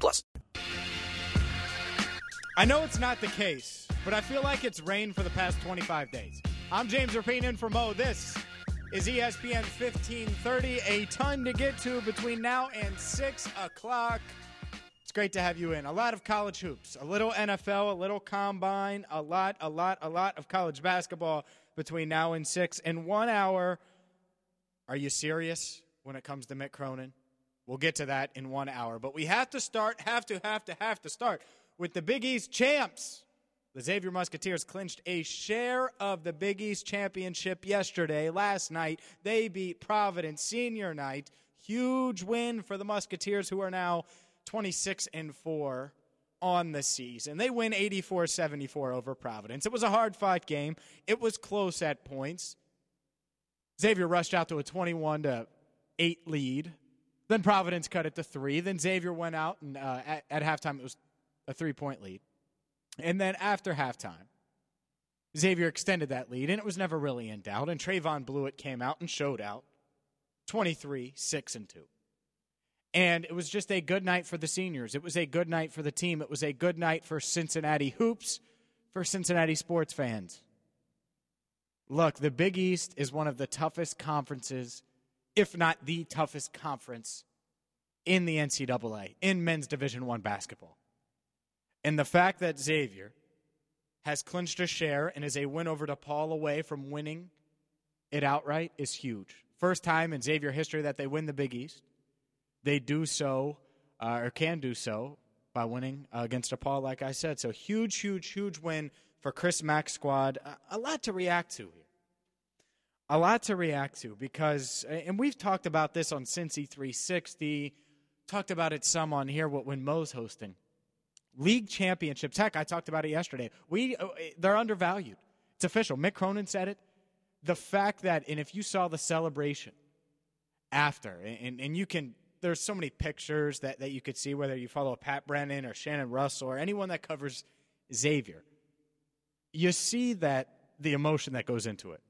plus. I know it's not the case, but I feel like it's rained for the past 25 days. I'm James Rapien in for Mo. This is ESPN 1530. A ton to get to between now and 6 o'clock. It's great to have you in. A lot of college hoops, a little NFL, a little combine, a lot, a lot, a lot of college basketball between now and 6. In one hour, are you serious when it comes to Mick Cronin? We'll get to that in one hour. But we have to start, have to, have to, have to start with the Big East champs. The Xavier Musketeers clinched a share of the Big East championship yesterday. Last night, they beat Providence senior night. Huge win for the Musketeers, who are now 26 and 4 on the season. They win 84 74 over Providence. It was a hard fought game, it was close at points. Xavier rushed out to a 21 to 8 lead. Then Providence cut it to three. Then Xavier went out, and uh, at, at halftime, it was a three point lead. And then after halftime, Xavier extended that lead, and it was never really in doubt. And Trevon Bluiett came out and showed out 23, 6, and 2. And it was just a good night for the seniors. It was a good night for the team. It was a good night for Cincinnati hoops, for Cincinnati sports fans. Look, the Big East is one of the toughest conferences, if not the toughest conference in the NCAA in men's Division One basketball. And the fact that Xavier has clinched a share and is a win over DePaul away from winning it outright is huge. First time in Xavier history that they win the Big East. They do so, uh, or can do so, by winning uh, against DePaul, like I said. So huge, huge, huge win for Chris Mack's squad. A, a lot to react to here. A lot to react to because, and we've talked about this on Cincy 360, talked about it some on here when Mo's hosting league championships. Heck, I talked about it yesterday. We uh, they're undervalued. It's official. Mick Cronin said it. The fact that, and if you saw the celebration after, and, and you can, there's so many pictures that, that you could see, whether you follow Pat Brennan or Shannon Russell or anyone that covers Xavier, you see that the emotion that goes into it.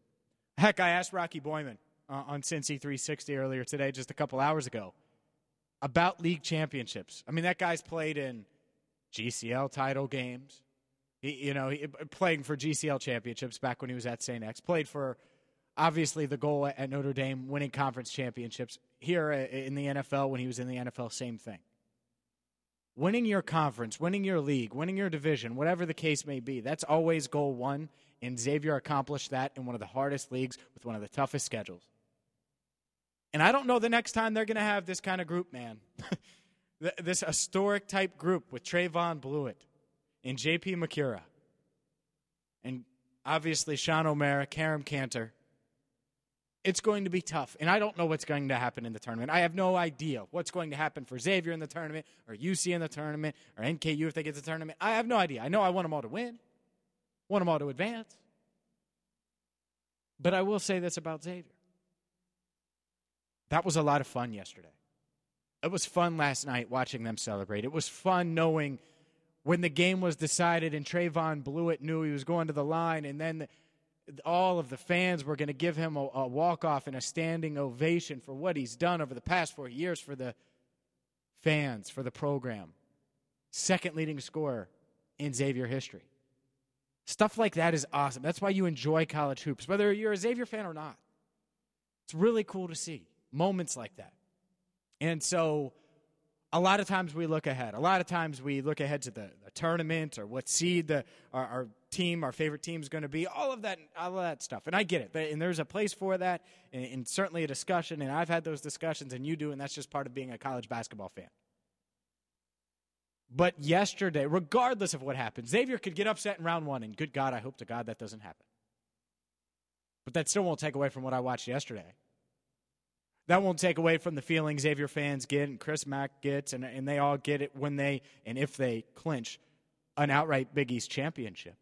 Heck, I asked Rocky Boiman uh, on Cincy 360 earlier today, just a couple hours ago, about league championships. I mean, that guy's played in GCL title games. He, you know, he, playing for GCL championships back when he was at St. X. Played for, obviously, the goal at Notre Dame, winning conference championships. Here in the NFL, when he was in the NFL, same thing. Winning your conference, winning your league, winning your division, whatever the case may be, that's always goal one. And Xavier accomplished that in one of the hardest leagues with one of the toughest schedules. And I don't know the next time they're going to have this kind of group, man. this historic type group with Trevon Bluiett and J.P. Macura, and obviously Sean O'Mara, Kerem Kanter. It's going to be tough, and I don't know what's going to happen in the tournament. I have no idea what's going to happen for Xavier in the tournament, or UC in the tournament, or NKU if they get to the tournament. I have no idea. I know I want them all to win, want them all to advance. But I will say this about Xavier. That was a lot of fun yesterday. It was fun last night watching them celebrate. It was fun knowing when the game was decided and Trevon Bluiett knew he was going to the line, and then the, all of the fans were going to give him a, a walk off and a standing ovation for what he's done over the past four years for the fans, for the program. Second leading scorer in Xavier history. Stuff like that is awesome. That's why you enjoy college hoops, whether you're a Xavier fan or not. It's really cool to see moments like that. And so a lot of times we look ahead. A lot of times we look ahead to the, the tournament or what seed the, our, our, team, our favorite team is going to be, all of that, all of that stuff. And I get it. And there's a place for that and, and certainly a discussion. And I've had those discussions and you do, and that's just part of being a college basketball fan. But yesterday, regardless of what happened, Xavier could get upset in round one, and good God, I hope to God that doesn't happen. But that still won't take away from what I watched yesterday. that won't take away from the feeling Xavier fans get and Chris Mack gets, and, and they all get it when they and if they clinch an outright Big East championship.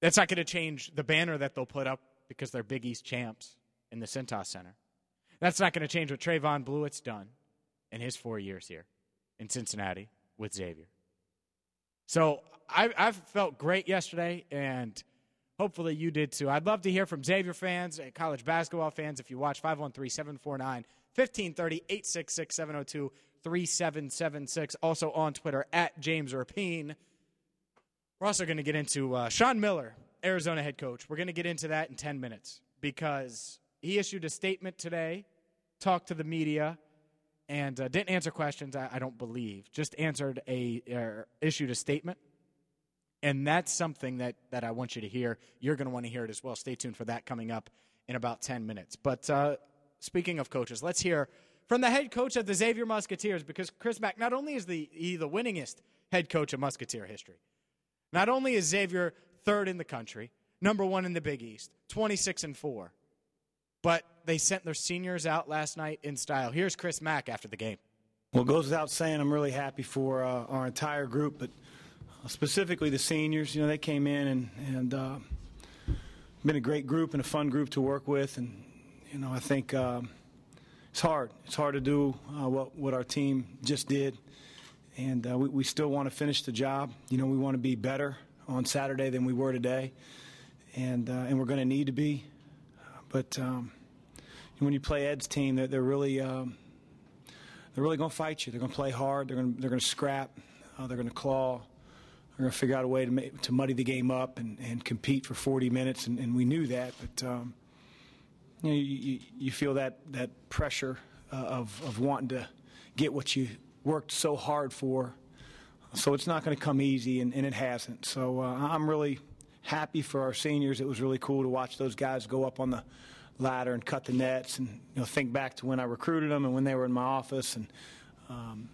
That's not going to change the banner that they'll put up because they're Big East champs in the Cintas Center. That's not going to change what Trevon Bluiett's done in his four years here in Cincinnati with Xavier. So I, I felt great yesterday, and hopefully you did too. I'd love to hear from Xavier fans, uh, college basketball fans. If you watch 513 749 1530 866 702 3776. Also on Twitter at James Rapien. We're also going to get into uh, Sean Miller, Arizona head coach. We're going to get into that in 10 minutes because he issued a statement today, talked to the media, and uh, didn't answer questions, I, I, don't believe. Just answered a, uh, issued a statement. And that's something that, that I want you to hear. You're going to want to hear it as well. Stay tuned for that coming up in about 10 minutes. But uh, speaking of coaches, let's hear from the head coach of the Xavier Musketeers because Chris Mack not only is the, he the winningest head coach of Musketeer history, not only is Xavier third in the country, number one in the Big East, 26 and 4, but they sent their seniors out last night in style. Here's Chris Mack after the game. Well, it goes without saying, I'm really happy for uh, our entire group, but specifically the seniors. You know, they came in and, and uh, been a great group and a fun group to work with. And, you know, I think um, it's hard. It's hard to do uh, what, what our team just did and uh, we, we, still want to finish the job. You know, we want to be better on Saturday than we were today, and uh, and we're going to need to be. But um, when you play Ed's team, they're, they're really um, they're really going to fight you. They're going to play hard. They're going to they're going to scrap. Uh, they're going to claw. They're going to figure out a way to make, to muddy the game up and, and compete for 40 minutes, and, and we knew that. But um, you, know, you, you feel that that pressure uh, of of wanting to get what you worked so hard for. So it's not going to come easy, and, and it hasn't. So uh, I'm really happy for our seniors. It was really cool to watch those guys go up on the ladder and cut the nets, and you know think back to when I recruited them and when they were in my office, and um,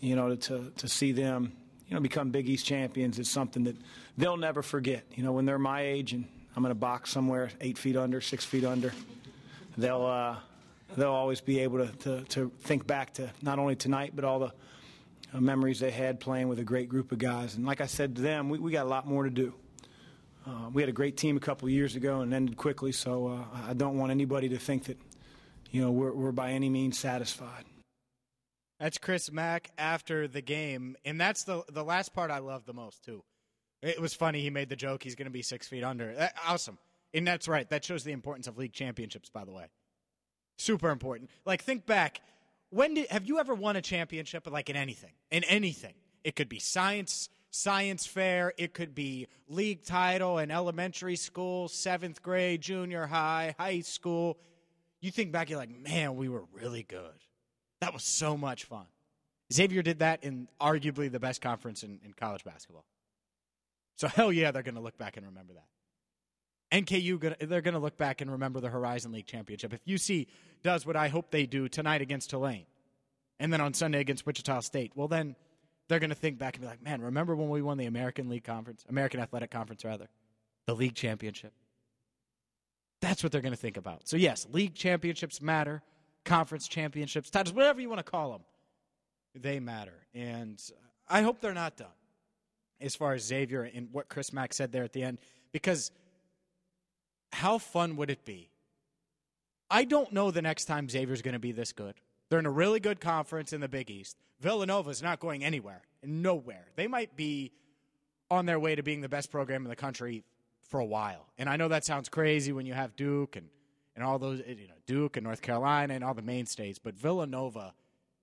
you know to to see them you know become Big East champions is something that they'll never forget. You know when they're my age and I'm in a box somewhere eight feet under, six feet under, they'll. Uh, they'll always be able to, to, to, think back to not only tonight, but all the uh, memories they had playing with a great group of guys. And like I said to them, we, we got a lot more to do. Uh, we had a great team a couple years ago and ended quickly, so uh, I don't want anybody to think that, you know, we're, we're by any means satisfied. That's Chris Mack after the game, and that's the the last part I love the most too. It was funny he made the joke he's going to be six feet under. That, awesome, and that's right. That shows the importance of league championships, by the way. Super important. Like think back. When did have you ever won a championship like in anything? In anything. It could be science science fair, it could be league title in elementary school, 7th grade, junior high, high school. You think back you're like, "Man, we were really good." That was so much fun. Xavier did that in arguably the best conference in, in college basketball. So hell yeah, they're going to look back and remember that. NKU they're going to look back and remember the Horizon League championship. If UC does what I hope they do tonight against Tulane, and then on Sunday against Wichita State, well then they're going to think back and be like, "Man, remember when we won the American League Conference, American Athletic Conference rather, the league championship?" That's what they're going to think about. So yes, league championships matter, conference championships, titles, whatever you want to call them, they matter, and I hope they're not done. As far as Xavier and what Chris Mack said there at the end, because how fun would it be? I don't know the next time Xavier's going to be this good. They're in a really good conference in the Big East. Villanova's not going anywhere, nowhere. They might be on their way to being the best program in the country for a while. And I know that sounds crazy when you have Duke and, and all those, you know, Duke and North Carolina and all the mainstays, but Villanova,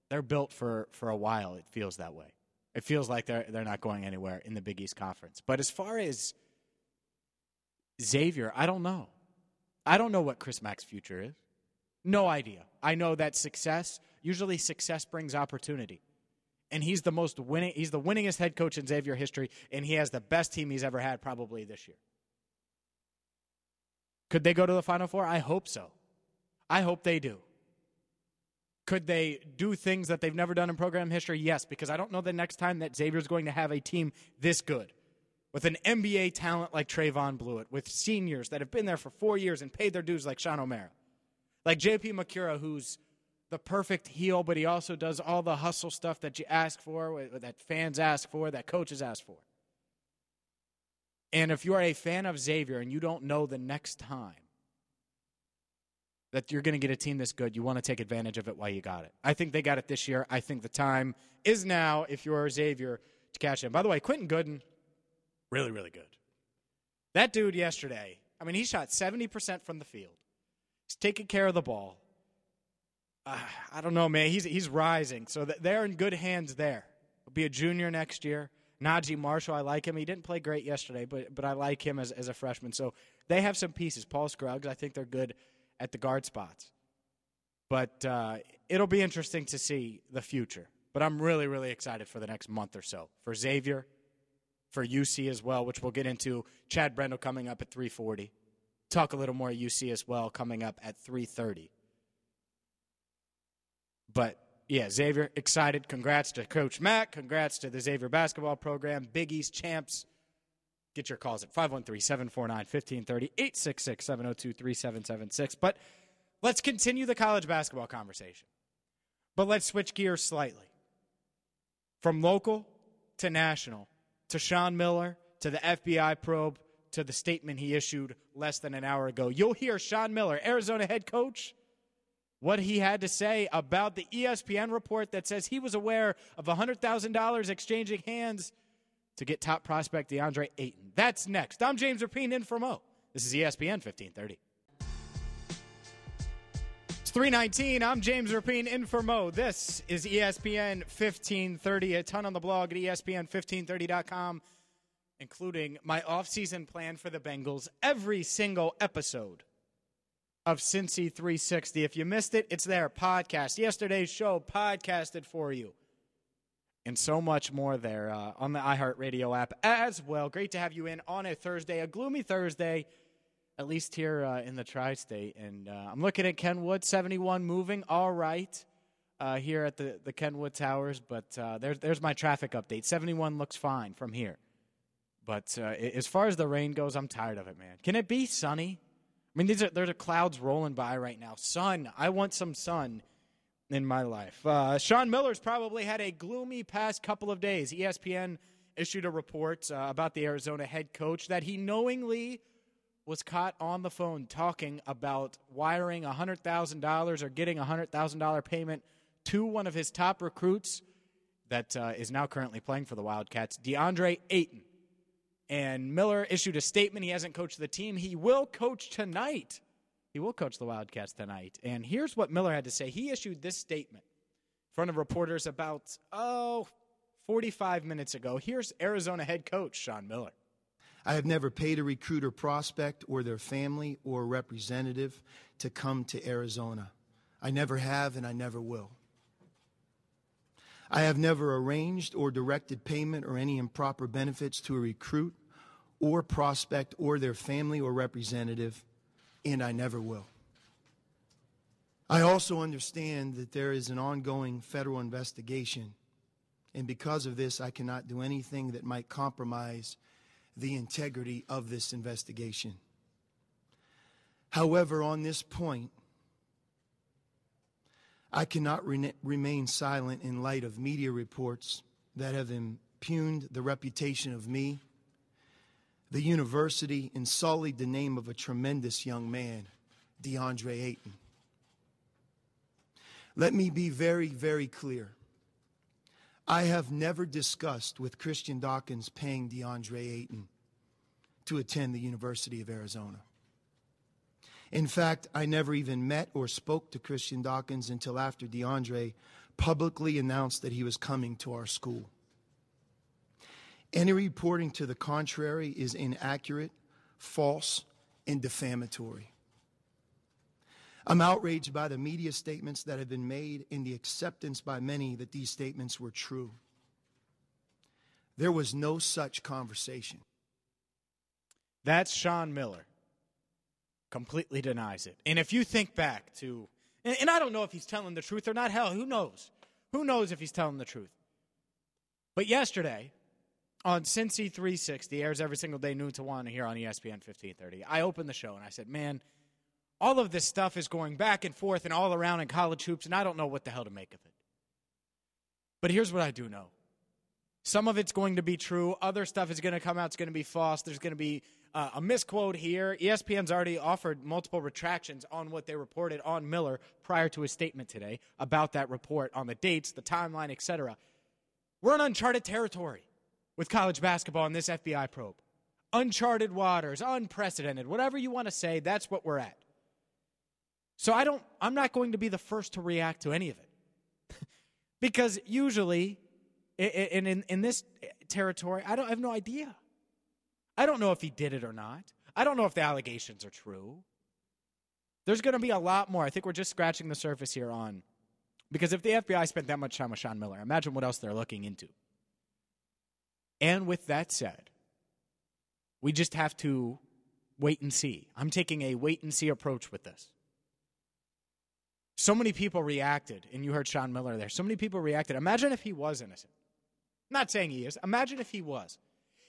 they're built for, for a while. It feels that way. It feels like they're, they're not going anywhere in the Big East Conference. But as far as Xavier, I don't know. I don't know what Chris Mack's future is. No idea. I know that success, usually success brings opportunity. And he's the most winning he's the winningest head coach in Xavier history and he has the best team he's ever had probably this year. Could they go to the final four? I hope so. I hope they do. Could they do things that they've never done in program history? Yes, because I don't know the next time that Xavier's going to have a team this good with an NBA talent like Trevon Bluiett, with seniors that have been there for four years and paid their dues like Sean O'Mara. Like JP Macura, who's the perfect heel, but he also does all the hustle stuff that you ask for, that fans ask for, that coaches ask for. And if you are a fan of Xavier and you don't know the next time that you're going to get a team this good, you want to take advantage of it while you got it. I think they got it this year. I think the time is now, if you're Xavier, to cash in. By the way, Quentin Goodin, really, really good. That dude yesterday, I mean, he shot 70% from the field. He's taking care of the ball. Uh, I don't know, man. He's, he's rising. So they're in good hands there. He'll be a junior next year. Naji Marshall, I like him. He didn't play great yesterday, but but I like him as, as a freshman. So they have some pieces. Paul Scruggs, I think they're good at the guard spots. But uh, it'll be interesting to see the future. But I'm really, really excited for the next month or so for Xavier, for UC as well, which we'll get into. Chad Brendel coming up at 340. Talk a little more UC as well coming up at 330. But yeah, Xavier, excited. Congrats to Coach Matt. Congrats to the Xavier basketball program. Big East champs. Get your calls at 513 749 1530, 866 702 3776. But let's continue the college basketball conversation. But let's switch gears slightly. From local to national, to Sean Miller, to the FBI probe, to the statement he issued less than an hour ago. You'll hear Sean Miller, Arizona head coach, what he had to say about the ESPN report that says he was aware of $100,000 exchanging hands to get top prospect DeAndre Ayton. That's next. I'm James Rapien in Mo. This is ESPN 1530. It's 319. I'm James Rapien in for Mo. This is ESPN 1530. A ton on the blog at ESPN1530.com, including my offseason plan for the Bengals. Every single episode of Cincy 360. If you missed it, it's there. Podcast. Yesterday's show podcasted for you. And so much more there uh, on the iHeartRadio app as well. Great to have you in on a Thursday, a gloomy Thursday, at least here uh, in the tri state. And uh, I'm looking at Kenwood 71 moving all right uh, here at the, the Kenwood Towers. But uh, there's, there's my traffic update. 71 looks fine from here. But uh, as far as the rain goes, I'm tired of it, man. Can it be sunny? I mean, these are there's clouds rolling by right now. Sun. I want some sun in my life. Uh, Sean Miller's probably had a gloomy past couple of days. ESPN issued a report uh, about the Arizona head coach that he knowingly was caught on the phone talking about wiring $100,000 or getting a $100,000 payment to one of his top recruits that uh, is now currently playing for the Wildcats, DeAndre Ayton. And Miller issued a statement. He hasn't coached the team. He will coach tonight. He will coach the Wildcats tonight. And here's what Miller had to say. He issued this statement in front of reporters about, oh, 45 minutes ago. Here's Arizona head coach Sean Miller. I have never paid a recruiter prospect or their family or representative to come to Arizona. I never have and I never will. I have never arranged or directed payment or any improper benefits to a recruit or prospect or their family or representative, and I never will. I also understand that there is an ongoing federal investigation, and because of this, I cannot do anything that might compromise the integrity of this investigation. However, on this point, I cannot re- remain silent in light of media reports that have impugned the reputation of me, the university, sullied the name of a tremendous young man, DeAndre Ayton. Let me be very, very clear. I have never discussed with Christian Dawkins paying DeAndre Ayton to attend the University of Arizona. In fact, I never even met or spoke to Christian Dawkins until after DeAndre publicly announced that he was coming to our school. Any reporting to the contrary is inaccurate, false, and defamatory. I'm outraged by the media statements that have been made and the acceptance by many that these statements were true. There was no such conversation. That's Sean Miller completely denies it. And if you think back to, and, and, I don't know if he's telling the truth or not, hell, who knows? Who knows if he's telling the truth? But yesterday, on Cincy 360, airs every single day, noon to 1 here on ESPN 1530, I opened the show and I said, man, all of this stuff is going back and forth and all around in college hoops, and I don't know what the hell to make of it. But here's what I do know some of it's going to be true, other stuff is going to come out, it's going to be false. There's going to be uh, a misquote here. ESPN's already offered multiple retractions on what they reported on Miller prior to his statement today about that report on the dates, the timeline, etc. We're in uncharted territory with college basketball in this FBI probe. Uncharted waters, unprecedented, whatever you want to say, that's what we're at. So I don't I'm not going to be the first to react to any of it. because usually in, in, in this territory, I don't I have no idea. I don't know if he did it or not. I don't know if the allegations are true. There's going to be a lot more. I think we're just scratching the surface here on because if the FBI spent that much time with Sean Miller, imagine what else they're looking into. And with that said, we just have to wait and see. I'm taking a wait and see approach with this. So many people reacted, and you heard Sean Miller there. So many people reacted. Imagine if he was innocent. I'm not saying he is. Imagine if he was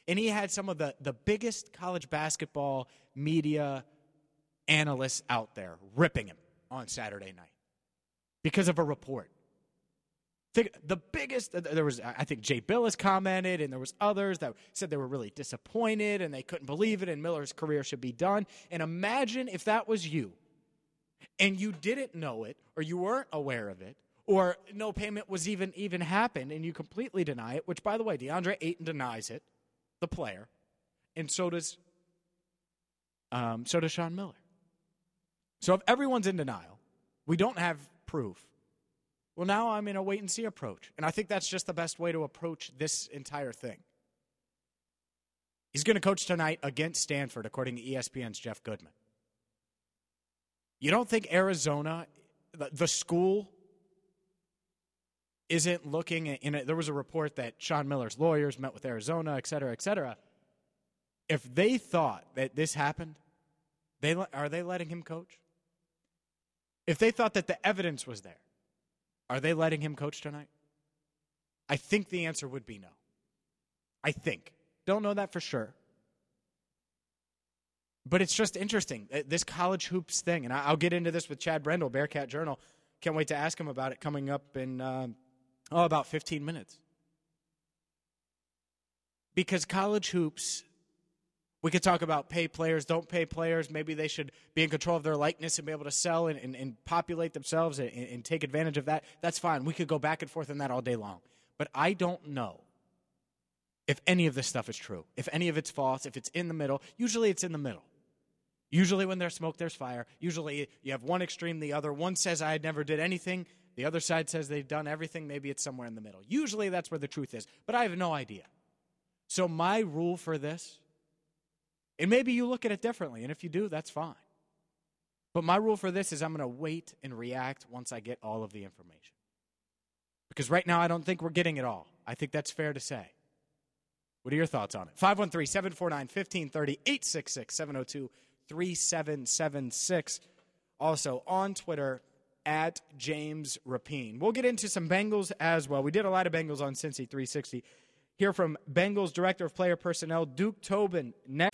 and he had some of the, the biggest college basketball media analysts out there ripping him on Saturday night because of a report. The biggest, there was, I think Jay Bilas commented, and there was others that said they were really disappointed and they couldn't believe it, and Miller's career should be done. And imagine if that was you, and you didn't know it, or you weren't aware of it, or no payment was even even happened, and you completely deny it. Which, by the way, DeAndre Ayton denies it the player, and so does um, so does Sean Miller. So if everyone's in denial, we don't have proof. Well, now I'm in a wait and see approach, and I think that's just the best way to approach this entire thing. He's going to coach tonight against Stanford, according to ESPN's Jeff Goodman. You don't think Arizona, the school, isn't looking in it. There was a report that Sean Miller's lawyers met with Arizona, et cetera, et cetera. If they thought that this happened, they are they letting him coach? If they thought that the evidence was there, are they letting him coach tonight? I think the answer would be no. I think. Don't know that for sure. But it's just interesting, uh, this college hoops thing. And I'll get into this with Chad Brendel, Bearcat Journal. Can't wait to ask him about it coming up in uh, Oh, about 15 minutes. Because college hoops, we could talk about pay players, don't pay players. Maybe they should be in control of their likeness and be able to sell and, and, and populate themselves and, and take advantage of that. That's fine. We could go back and forth on that all day long. But I don't know if any of this stuff is true, if any of it's false, if it's in the middle. Usually it's in the middle. Usually when there's smoke, there's fire. Usually you have one extreme, the other. One says, I never did anything. The other side says they've done everything. Maybe it's somewhere in the middle. Usually that's where the truth is, but I have no idea. So, my rule for this, and maybe you look at it differently, and if you do, that's fine. But my rule for this is I'm going to wait and react once I get all of the information. Because right now, I don't think we're getting it all. I think that's fair to say. What are your thoughts on it? 513 749 1530 866 702 3776. Also on Twitter, at James Rapien. We'll get into some Bengals as well. We did a lot of Bengals on Cincy 360. Hear from Bengals Director of Player Personnel, Duke Tobin, next.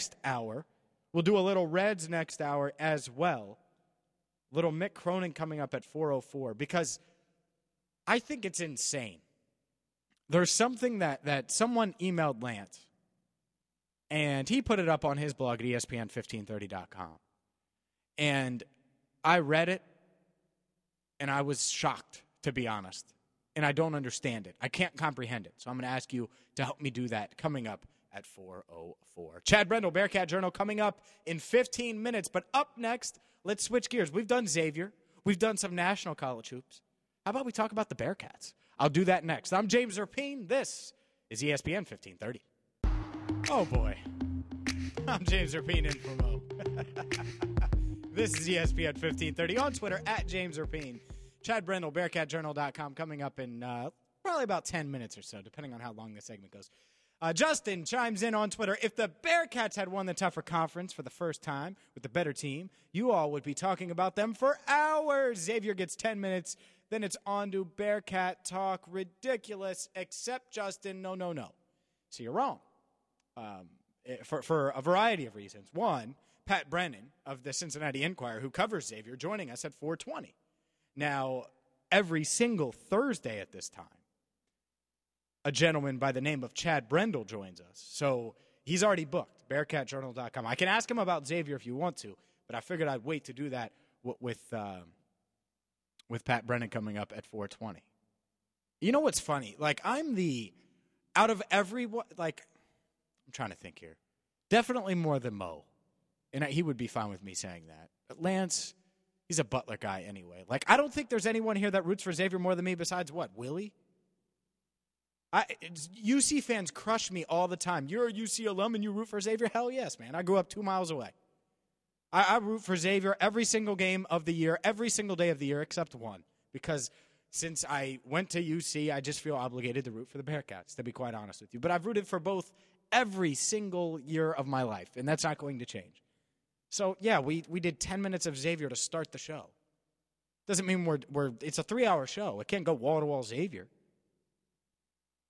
Next hour. We'll do a little Reds next hour as well. Little Mick Cronin coming up at 404 because I think it's insane. There's something that, that someone emailed Lance, and he put it up on his blog at ESPN1530.com. And I read it and I was shocked, to be honest. And I don't understand it. I can't comprehend it. So I'm going to ask you to help me do that coming up at 404. Chad Brendel, Bearcat Journal, coming up in 15 minutes. But up next, let's switch gears. We've done Xavier, we've done some national college hoops. How about we talk about the Bearcats? I'll do that next. I'm James Rapien. This is ESPN 1530. Oh, boy. I'm James Rapien in for Mo. this is ESPN 1530 on Twitter at James Rapien. Chad Brendel, BearcatJournal.com, coming up in uh, probably about 10 minutes or so, depending on how long the segment goes. Uh, Justin chimes in on Twitter. If the Bearcats had won the tougher conference for the first time with the better team, you all would be talking about them for hours. Xavier gets 10 minutes. Then it's on to Bearcat talk. Ridiculous. Except, Justin, no, no, no. So you're wrong um, eh, for, for a variety of reasons. One, Pat Brennan of the Cincinnati Enquirer, who covers Xavier, joining us at 420. Now, every single Thursday at this time, a gentleman by the name of Chad Brendel joins us. So he's already booked, bearcatjournal.com. I can ask him about Xavier if you want to, but I figured I'd wait to do that with, um, with Pat Brennan coming up at 420. You know what's funny? Like, I'm the, out of every, like, I'm trying to think here. Definitely more than Mo. And he would be fine with me saying that. But Lance, he's a Butler guy anyway. Like, I don't think there's anyone here that roots for Xavier more than me besides what? Willie? I, UC fans crush me all the time. You're a UC alum and you root for Xavier? Hell yes, man. I grew up two miles away. I, I root for Xavier every single game of the year, every single day of the year except one. Because since I went to UC, I just feel obligated to root for the Bearcats, to be quite honest with you. But I've rooted for both every single year of my life, and that's not going to change. So, yeah, we, we did 10 minutes of Xavier to start the show. Doesn't mean we're, we're it's a three hour show. It can't go wall to wall Xavier.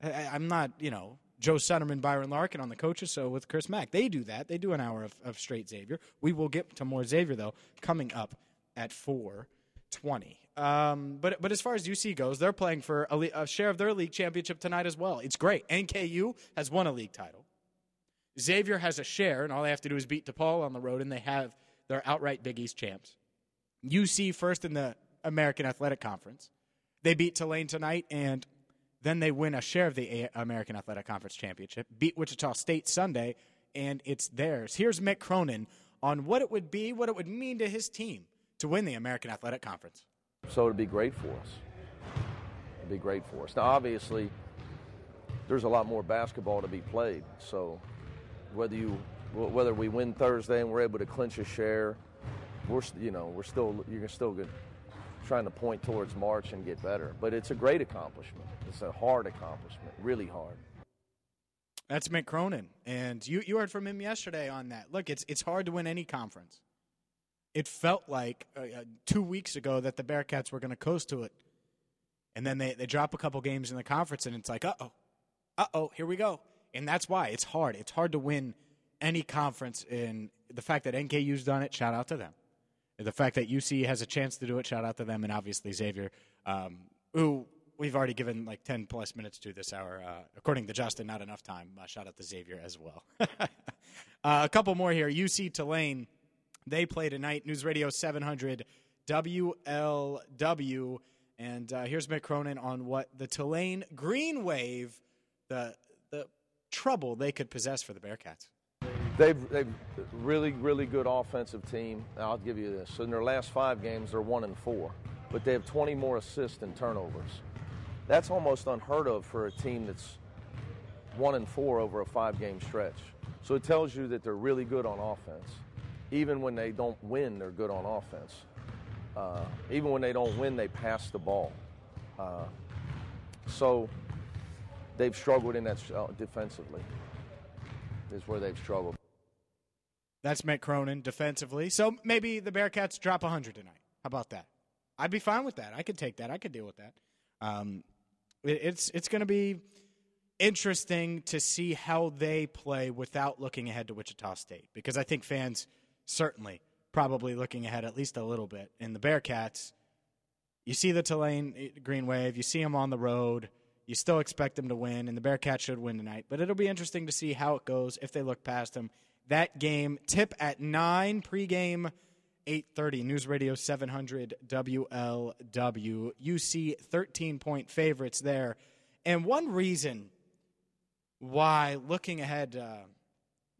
I, I'm not, you know, Joe Sunderman, Byron Larkin on the coaches show with Chris Mack. They do that. They do an hour of, of straight Xavier. We will get to more Xavier though coming up at 4:20. Um, but but as far as UC goes, they're playing for a, a share of their league championship tonight as well. It's great. NKU has won a league title. Xavier has a share, and all they have to do is beat DePaul on the road, and they have their outright Big East champs. UC first in the American Athletic Conference. They beat Tulane tonight, and then they win a share of the A- American Athletic Conference championship. Beat Wichita State Sunday, and it's theirs. Here's Mick Cronin on what it would be, what it would mean to his team to win the American Athletic Conference. So it'd be great for us. It'd be great for us. Now, obviously, there's a lot more basketball to be played. So whether you whether we win Thursday and we're able to clinch a share, we're you know we're still you're still good, trying to point towards March and get better. But it's a great accomplishment. It's a hard accomplishment, really hard. That's Mick Cronin, and you you heard from him yesterday on that. Look, it's it's hard to win any conference. It felt like uh, uh, two weeks ago that the Bearcats were going to coast to it, and then they they drop a couple games in the conference, and it's like, uh oh, uh oh, here we go, and that's why it's hard. It's hard to win any conference. And the fact that NKU's done it, shout out to them. The fact that UC has a chance to do it, shout out to them, and obviously Xavier, um, who we've already given like 10 plus minutes to this hour. Uh, according to Justin, not enough time. Uh, shout out to Xavier as well. uh, a couple more here. UC Tulane, they play tonight. News Radio 700 WLW. And uh, here's Mick Cronin on what the Tulane Green Wave, the, the trouble they could possess for the Bearcats. They've they've really really good offensive team. I'll give you this. In their last five games, they're one and four, but they have 20 more assists and turnovers. That's almost unheard of for a team that's one and four over a five-game stretch. So it tells you that they're really good on offense. Even when they don't win, they're good on offense. Uh, even when they don't win, they pass the ball. Uh, so they've struggled in that uh, defensively. Is where they've struggled. That's Mick Cronin defensively. So maybe the Bearcats drop 100 tonight. How about that? I'd be fine with that. I could take that. I could deal with that. Um, it- it's it's going to be interesting to see how they play without looking ahead to Wichita State because I think fans certainly probably looking ahead at least a little bit. And the Bearcats, you see the Tulane eh, Green Wave, you see them on the road. You still expect them to win, and the Bearcats should win tonight. But it'll be interesting to see how it goes if they look past them. That game tip at nine pregame 8:30 News Radio 700 WLW. UC 13 point favorites there. And one reason why looking ahead uh,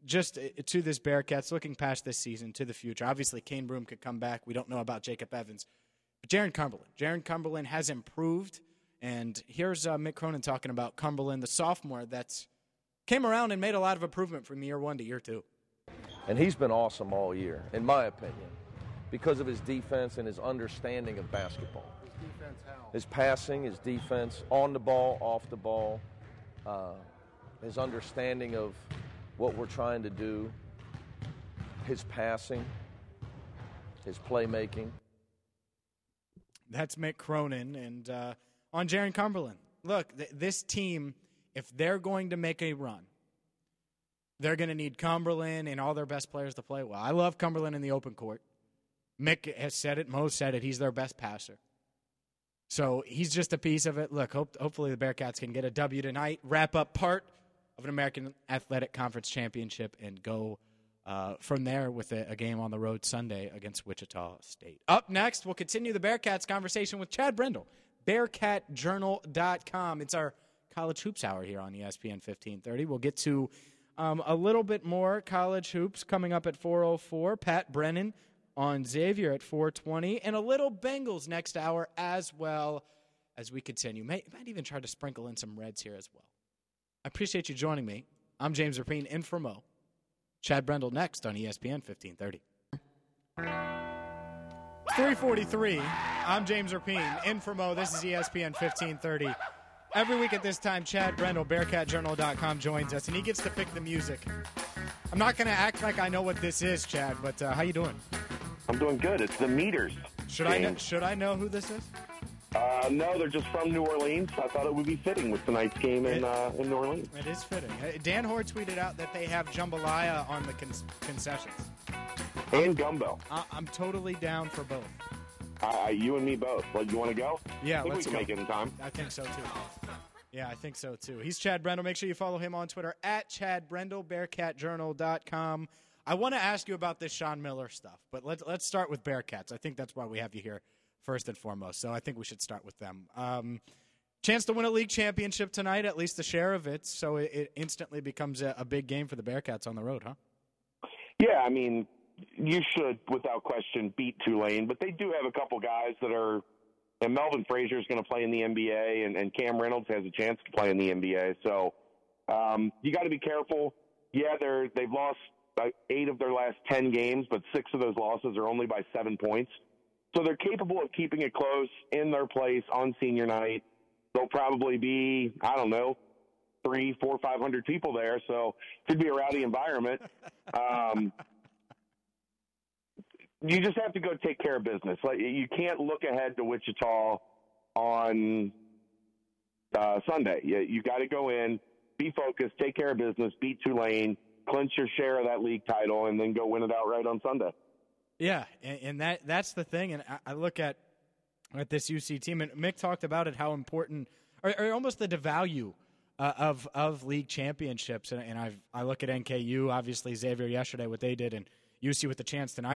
just uh, to this Bearcats, looking past this season to the future. Obviously, Cane Broome could come back. We don't know about Jacob Evans. But Jarron Cumberland. Jarron Cumberland has improved. And here's uh, Mick Cronin talking about Cumberland, the sophomore that's came around and made a lot of improvement from year one to year two. And he's been awesome all year, in my opinion, because of his defense and his understanding of basketball. His defense how? His passing, his defense, on the ball, off the ball, uh, his understanding of what we're trying to do, his passing, his playmaking. That's Mick Cronin. And uh, on Jarron Cumberland, look, th- this team, if they're going to make a run, they're going to need Cumberland and all their best players to play well. I love Cumberland in the open court. Mick has said it. Mo said it. He's their best passer. So he's just a piece of it. Look, hope, hopefully the Bearcats can get a W tonight, wrap up part of an American Athletic Conference championship, and go uh, from there with a, a, game on the road Sunday against Wichita State. Up next, we'll continue the Bearcats conversation with Chad Brendel, BearcatJournal.com. It's our college hoops hour here on ESPN 1530. We'll get to um, a little bit more college hoops coming up at 404. Pat Brennan on Xavier at 420, and a little Bengals next hour as well as we continue. May, might even try to sprinkle in some Reds here as well. I appreciate you joining me. I'm James Rapien in for Mo. Chad Brendel next on ESPN 1530. 343. I'm James Rapien in for Mo. This is ESPN 1530. Every week at this time, Chad Brendel, BearcatJournal.com, joins us, and he gets to pick the music. I'm not going to act like I know what this is, Chad, but uh, how you doing? I'm doing good. It's the Meters. Should I know, should I know who this is? Uh, no, they're just from New Orleans. I thought it would be fitting with tonight's game in, uh, in New Orleans. It is fitting. Dan Hoard tweeted out that they have jambalaya on the con- concessions. And gumbo. I- am totally down for both. Uh, you and me both. Well, you want to go? Yeah, I think let's we can go. make it in time. I think so too. Yeah, I think so too. He's Chad Brendel. Make sure you follow him on Twitter at Chad Brendel, BearcatJournal.com. I want to ask you about this Sean Miller stuff, but let's let's start with Bearcats. I think that's why we have you here first and foremost. So I think we should start with them. Um, chance to win a league championship tonight, at least a share of it. So it, it instantly becomes a, a big game for the Bearcats on the road, huh? Yeah, I mean, you should, without question, beat Tulane, but they do have a couple guys that are. And Melvin Frazier is going to play in the NBA, and, and Cam Reynolds has a chance to play in the NBA. So um, you got to be careful. Yeah, they're they've lost eight of their last ten games, but six of those losses are only by seven points. So they're capable of keeping it close in their place on senior night. There'll probably be, I don't know, three, four, five hundred people there. So it could be a rowdy environment. Um, you just have to go take care of business. Like you can't look ahead to Wichita on uh, Sunday. You, you got to go in, be focused, take care of business, beat Tulane, clinch your share of that league title, and then go win it outright on Sunday. Yeah, and, and that that's the thing. And I, I, look at at this UC team, and Mick talked about it how important, or, or almost the devalue uh, of of league championships. And, and I I look at NKU, obviously Xavier yesterday, what they did, and UC with the chance tonight.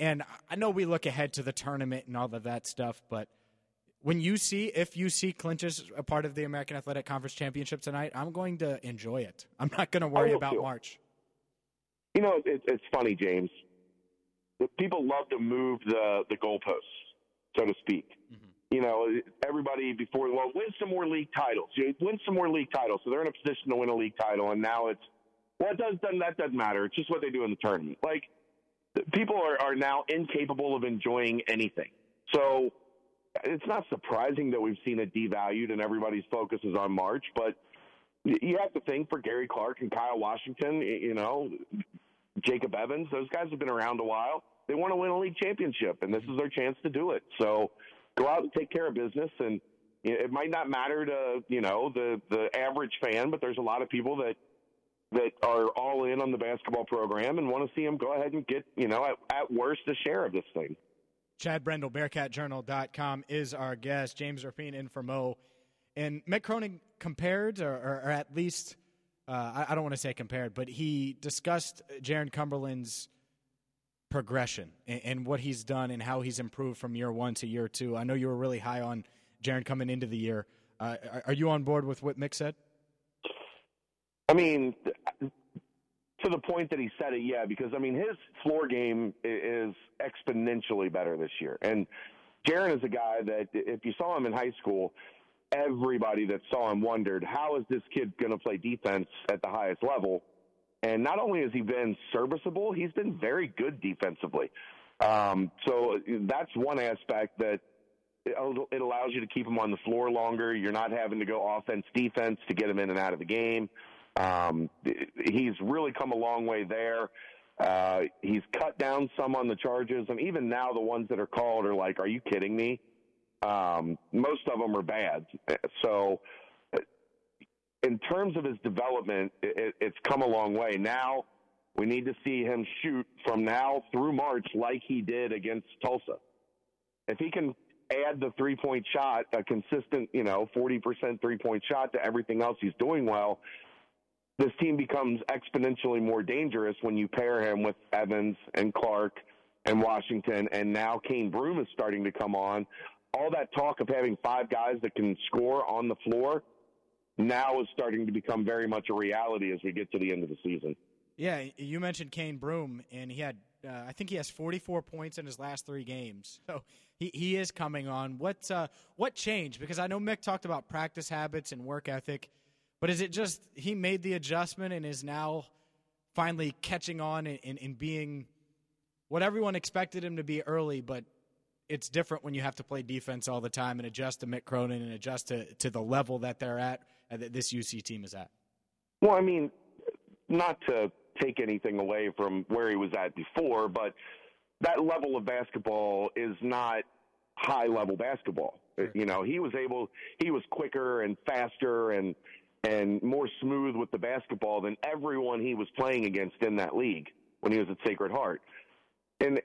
And I know we look ahead to the tournament and all of that stuff, but when you see if UC clinches a part of the American Athletic Conference Championship tonight, I'm going to enjoy it. I'm not going to worry about too. March. You know, it, it's funny, James. People love to move the the goalposts, so to speak. Mm-hmm. You know, everybody before well, win some more league titles. You win some more league titles, so they're in a position to win a league title. And now it's well, it does doesn't that doesn't matter. It's just what they do in the tournament. Like people are are now incapable of enjoying anything. So it's not surprising that we've seen it devalued and everybody's focus is on March, but you have to think for Gary Clark and Kyle Washington, you know, Jacob Evans, those guys have been around a while. they want to win a league championship, and this is their chance to do it. So go out and take care of business. And it might not matter to you know the the average fan, but there's a lot of people that that are all in on the basketball program and want to see them go ahead and get you know at, at worst a share of this thing. Chad Brendel, BearcatJournal.com is our guest. James Rapien in for Mo. And Mick Cronin compared, or, or, or at least, uh, I, I, don't want to say compared, but he discussed Jarron Cumberland's progression and, and, what he's done and how he's improved from year one to year two. I know you were really high on Jarron coming into the year. Uh, are you on board with what Mick said? I mean, to the point that he said it, yeah, because I mean his floor game is exponentially better this year. And Jarron is a guy that if you saw him in high school, everybody that saw him wondered how is this kid going to play defense at the highest level. And not only has he been serviceable, he's been very good defensively. Um, so that's one aspect that it allows you to keep him on the floor longer. You're not having to go offense defense to get him in and out of the game. Um, he's really come a long way there. Uh, he's cut down some on the charges, and even now the ones that are called are like, "Are you kidding me?" Um, most of them are bad. So, in terms of his development, it, it's come a long way. Now we need to see him shoot from now through March like he did against Tulsa. If he can add the three point shot, a consistent, you know, 40% three point shot to everything else he's doing well, this team becomes exponentially more dangerous when you pair him with Evans and Clark and Washington, and now Cane Broome is starting to come on. All that talk of having five guys that can score on the floor now is starting to become very much a reality as we get to the end of the season. Yeah, you mentioned Cane Broome, and he had, uh, I think he has 44 points in his last three games. So he, he is coming on. What uh, what changed? Because I know Mick talked about practice habits and work ethic. But is it just he made the adjustment and is now finally catching on and, and, being what everyone expected him to be early, but it's different when you have to play defense all the time and adjust to Mick Cronin and adjust to, to the level that they're at, uh, that this UC team is at? Well, I mean, not to take anything away from where he was at before, but that level of basketball is not high level basketball. Sure. You know, he was able, he was quicker and faster and and more smooth with the basketball than everyone he was playing against in that league when he was at Sacred Heart. And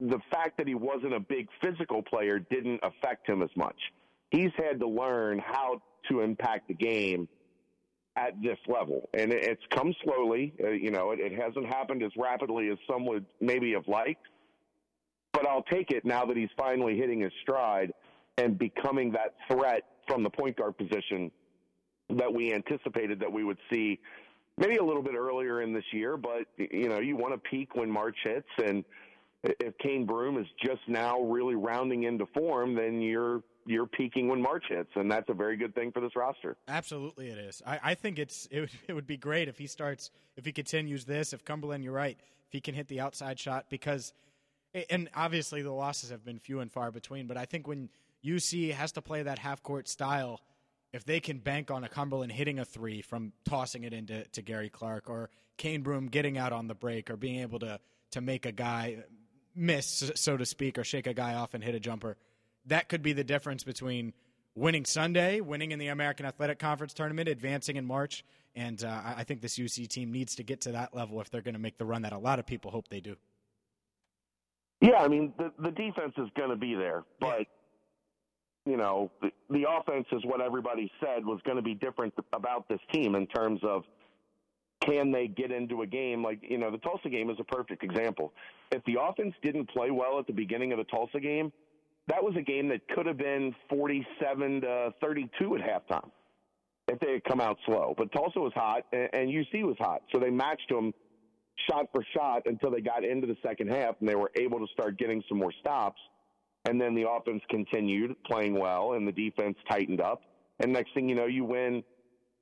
the fact that he wasn't a big physical player didn't affect him as much. He's had to learn how to impact the game at this level, and it, it's come slowly. Uh, you know, it hasn't happened as rapidly as some would maybe have liked, but I'll take it now that he's finally hitting his stride and becoming that threat from the point guard position that we anticipated that we would see maybe a little bit earlier in this year, but you know, you want to peak when March hits and if Cane Broome is just now really rounding into form, then you're you're peaking when March hits, and that's a very good thing for this roster. Absolutely, it is. I, I think it's it would, it would be great if he starts if he continues this. If Cumberland, you're right, if he can hit the outside shot because, and obviously the losses have been few and far between. But I think when UC has to play that half court style if they can bank on a Cumberland hitting a three from tossing it into to Gary Clark or Cane Broome getting out on the break or being able to to make a guy miss, so to speak, or shake a guy off and hit a jumper, that could be the difference between winning Sunday, winning in the American Athletic Conference tournament, advancing in March, and uh, I think this UC team needs to get to that level if they're going to make the run that a lot of people hope they do. Yeah, I mean the the defense is going to be there, but you know, the, the offense is what everybody said was going to be different about this team in terms of can they get into a game like you know the Tulsa game is a perfect example. If the offense didn't play well at the beginning of the Tulsa game, that was a game that could have been 47 to 32 at halftime if they had come out slow. But Tulsa was hot and, and UC was hot, so they matched them shot for shot until they got into the second half and they were able to start getting some more stops. And then the offense continued playing well, and the defense tightened up. And next thing you know, you win,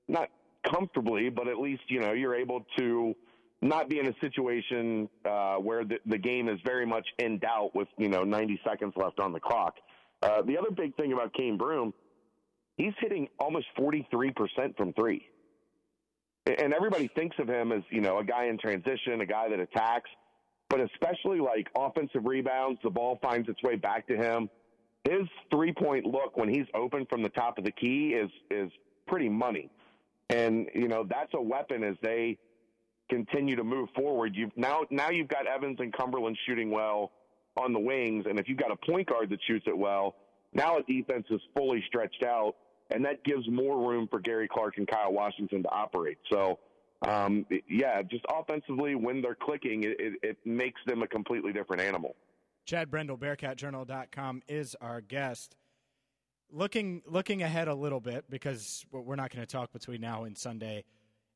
not comfortably, but at least you know you're able to not be in a situation uh, where the, the game is very much in doubt with you know 90 seconds left on the clock. Uh, the other big thing about Cane Broome, he's hitting almost 43% from three. And everybody thinks of him as, you know, a guy in transition, a guy that attacks. But especially like offensive rebounds, the ball finds its way back to him. His three point look when he's open from the top of the key is is pretty money. And, you know, that's a weapon as they continue to move forward. You've now now you've got Evans and Cumberland shooting well on the wings, and if you've got a point guard that shoots it well, now a defense is fully stretched out, and that gives more room for Gary Clark and Kyle Washington to operate. So, um, yeah, just offensively, when they're clicking, it, it, it makes them a completely different animal. Chad Brendel, BearcatJournal.com, is our guest. Looking looking ahead a little bit because we're not going to talk between now and Sunday.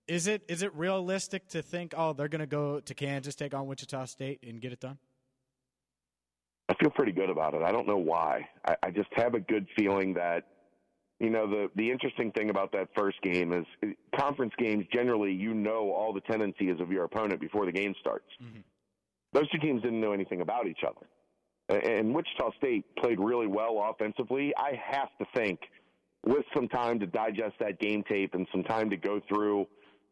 Is it is it realistic to think, oh, they're going to go to Kansas, take on Wichita State, and get it done? I feel pretty good about it. I don't know why. I, I just have a good feeling that, you know, the the interesting thing about that first game is uh, conference games generally you know all the tendencies of your opponent before the game starts. Mm-hmm. Those two teams didn't know anything about each other. And Wichita State played really well offensively. I have to think, with some time to digest that game tape and some time to go through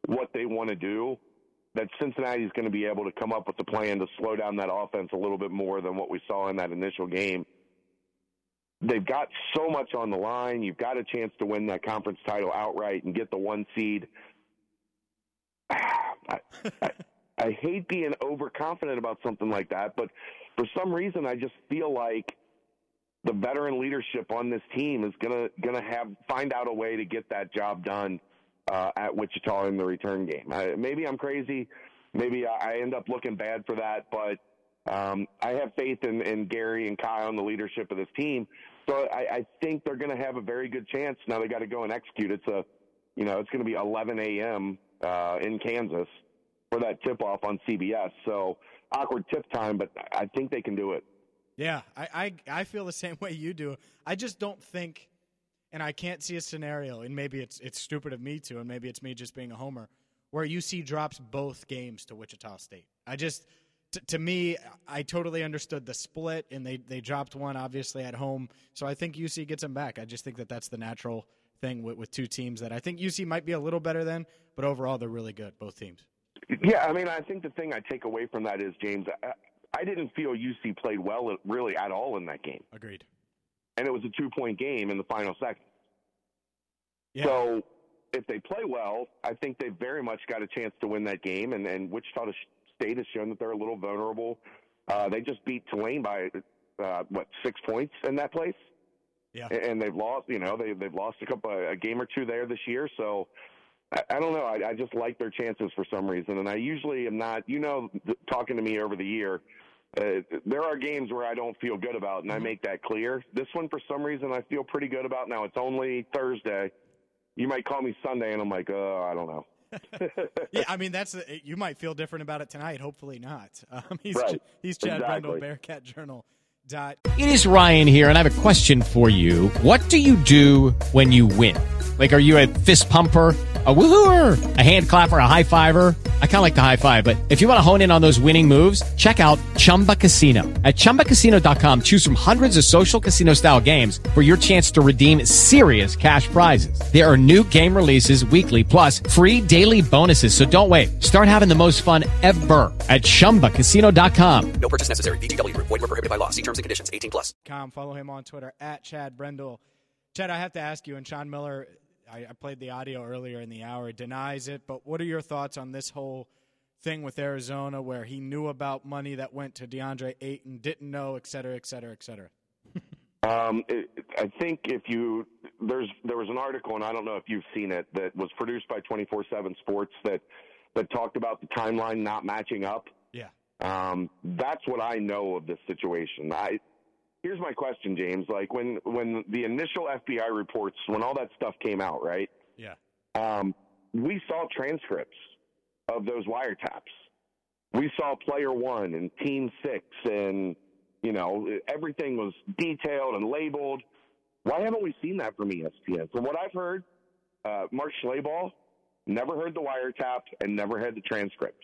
what they want to do, that Cincinnati is going to be able to come up with a plan to slow down that offense a little bit more than what we saw in that initial game. They've got so much on the line. You've got a chance to win that conference title outright and get the one seed. I, I, I hate being overconfident about something like that, but for some reason, I just feel like the veteran leadership on this team is gonna gonna have find out a way to get that job done uh, at Wichita in the return game. I, maybe I'm crazy. Maybe I, end up looking bad for that, but um, I have faith in, in Gary and Kyle and the leadership of this team. So I, I think they're going to have a very good chance. Now they got to go and execute. It's a, you know, it's going to be 11 a.m. Uh, in Kansas for that tip off on CBS. So awkward tip time, but I think they can do it. Yeah, I, I I feel the same way you do. I just don't think, and I can't see a scenario, and maybe it's it's stupid of me to, and maybe it's me just being a homer, where UC drops both games to Wichita State. I just, to me, I totally understood the split, and they they dropped one obviously at home, so I think UC gets them back. I just think that that's the natural thing with, with two teams that I think UC might be a little better than, but overall they're really good, both teams. Yeah, I mean, I think the thing I take away from that is James. I, I didn't feel UC played well really at all in that game. Agreed. And it was a two point game in the final seconds. Yeah. So if they play well, I think they've very much got a chance to win that game. And, and Wichita State has shown that they're a little vulnerable. Uh, they just beat Tulane by uh, what six points in that place. Yeah. And they've lost, you know, they they've lost a couple a game or two there this year. So I, I don't know. I, I just like their chances for some reason. And I usually am not, you know, th- talking to me over the year. Uh, there are games where I don't feel good about, and I make that clear. This one, for some reason, I feel pretty good about. Now it's only Thursday. You might call me Sunday, and I'm like, oh, I don't know. Yeah, I mean that's a, you might feel different about it tonight. Hopefully not. Um, he's Right. he's Chad Exactly. Brendel, Bearcat Journal. Dot. It is Ryan here, and I have a question for you. What do you do when you win? Like, are you a fist pumper, a woohooer, a hand clapper, a high fiver? I kind of like the high five, but if you want to hone in on those winning moves, check out Chumba Casino. At ChumbaCasino.com, choose from hundreds of social casino style games for your chance to redeem serious cash prizes. There are new game releases weekly, plus free daily bonuses. So don't wait. Start having the most fun ever at ChumbaCasino.com. No purchase necessary. VGW Group. Void were prohibited by law. See terms and conditions. 18 plus. com. Follow him on Twitter at Chad Brendel. Chad, I have to ask you, and Sean Miller, I, I played the audio earlier in the hour, denies it, but what are your thoughts on this whole thing with Arizona where he knew about money that went to DeAndre Ayton, didn't know, et cetera, et cetera, et cetera? Um, it, I think if you there's there was an article, and I don't know if you've seen it, that was produced by 24/7 Sports that that talked about the timeline not matching up. Yeah. Um, that's what I know of this situation. I here's my question, James. Like when when the initial FBI reports, when all that stuff came out, right? Yeah. Um, we saw transcripts of those wiretaps. We saw player one and team six, and you know everything was detailed and labeled. Why haven't we seen that from ESPN? From what I've heard, uh, Mark Schlabach never heard the wiretap and never had the transcript.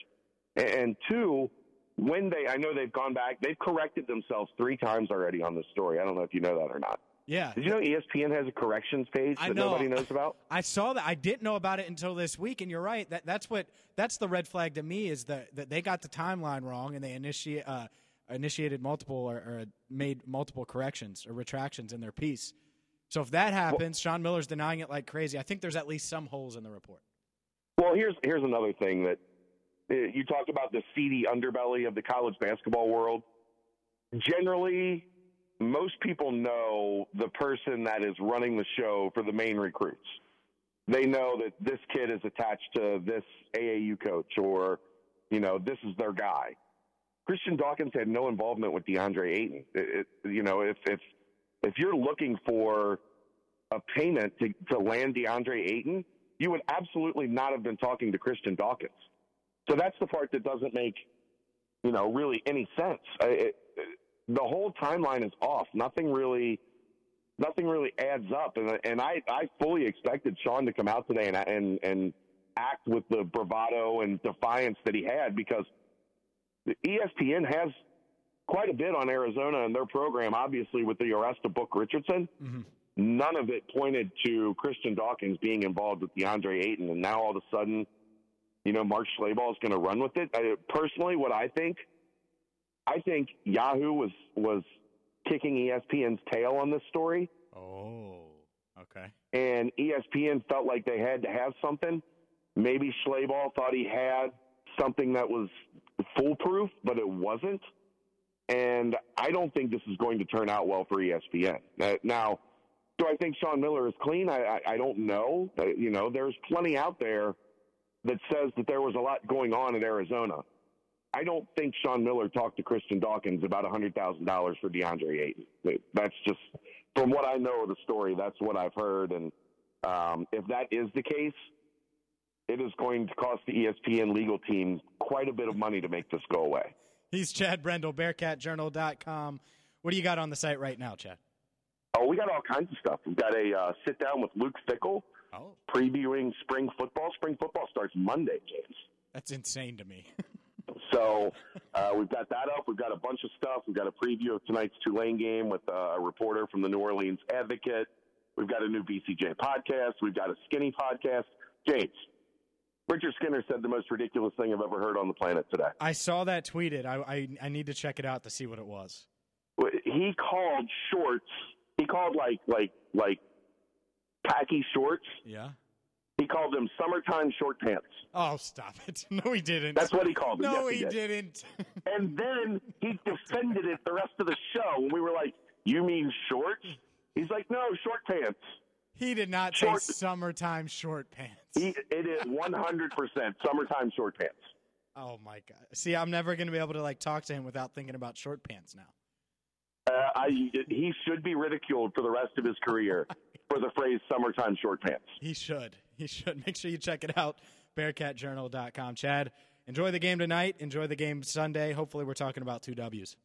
And, and two, when they, I know they've gone back, they've corrected themselves three times already on this story. I don't know if you know that or not. Yeah. Did you know ESPN has a corrections page that know. nobody knows about? I saw that. I didn't know about it until this week, and you're right. That that's what that's the red flag to me is that, that they got the timeline wrong and they initiate uh, initiated multiple or, or made multiple corrections or retractions in their piece. So if that happens, Sean Miller's denying it like crazy. I think there's at least some holes in the report. Well, here's here's another thing that Uh, you talk about the seedy underbelly of the college basketball world. Generally, most people know the person that is running the show for the main recruits. They know that this kid is attached to this AAU coach, or you know, this is their guy. Christian Dawkins had no involvement with DeAndre Ayton. It, it, you know, if if if you're looking for a payment to, to land DeAndre Ayton, you would absolutely not have been talking to Christian Dawkins. So that's the part that doesn't make, you know, really any sense. I- It, the whole timeline is off. Nothing really, nothing really adds up. And and I I fully expected Sean to come out today and and and act with the bravado and defiance that he had because the ESPN has quite a bit on Arizona and their program, obviously with the arrest of Book Richardson mm-hmm. none of it pointed to Christian Dawkins being involved with DeAndre Ayton, and now all of a sudden, you know, Mark Schlabach is going to run with it. I, personally, what I think, I think Yahoo was was kicking ESPN's tail on this story, Oh, okay. and ESPN felt like they had to have something. Maybe Schlabach thought he had something that was foolproof, but it wasn't. And I don't think this is going to turn out well for ESPN. Uh, now, do I think Sean Miller is clean? I, I, I don't know. You know, there's plenty out there that says that there was a lot going on in Arizona. I don't think Sean Miller talked to Christian Dawkins about $100,000 for DeAndre Ayton. That's just, from what I know of the story, that's what I've heard. And um, if that is the case, it is going to cost the ESPN legal team quite a bit of money to make this go away. He's Chad Brendel, BearcatJournal.com. What do you got on the site right now, Chad? Oh, we got all kinds of stuff. We've got a uh, sit down with Luke Fickell, Oh. previewing spring football. Spring football starts Monday, James. That's insane to me. So uh, we've got that up. We've got a bunch of stuff. We've got a preview of tonight's Tulane game with uh, a reporter from the New Orleans Advocate. We've got a new BCJ podcast. We've got a skinny podcast. James, Richard Skinner said the most ridiculous thing I've ever heard on the planet today. I saw that tweeted. I, I I need to check it out to see what it was. He called shorts. He called like like like khaki shorts. Yeah. He called them summertime short pants. Oh, stop it! No, he didn't. That's what he called them. No, Yes, he, he did. didn't. And then he defended it the rest of the show. And we were like, "You mean shorts?" He's like, "No, short pants." He did not Short- say summertime short pants. He, it is one hundred percent summertime short pants. Oh my god! See, I'm never going to be able to like talk to him without thinking about short pants now. Uh, I, he should be ridiculed for the rest of his career for the phrase "summertime short pants." He should. He should. Make sure you check it out. BearcatJournal.com. Chad, enjoy the game tonight. Enjoy the game Sunday. Hopefully, we're talking about two W's.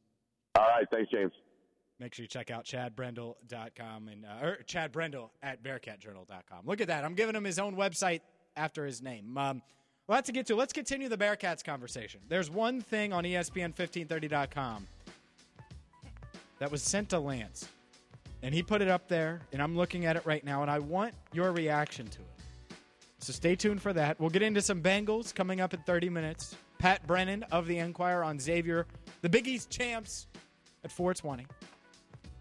All right, thanks, James. Make sure you check out chadbrendel.com and uh, or Chad Brendel at bearcatjournal.com. Look at that. I'm giving him his own website after his name. Um, well, that's to get to. Let's continue the Bearcats conversation. There's one thing on E ESPN1530.com that was sent to Lance, and he put it up there, and I'm looking at it right now, and I want your reaction to it. So stay tuned for that. We'll get into some Bengals coming up in 30 minutes. Pat Brennan of the Enquirer on Xavier, the Big East champs at 420.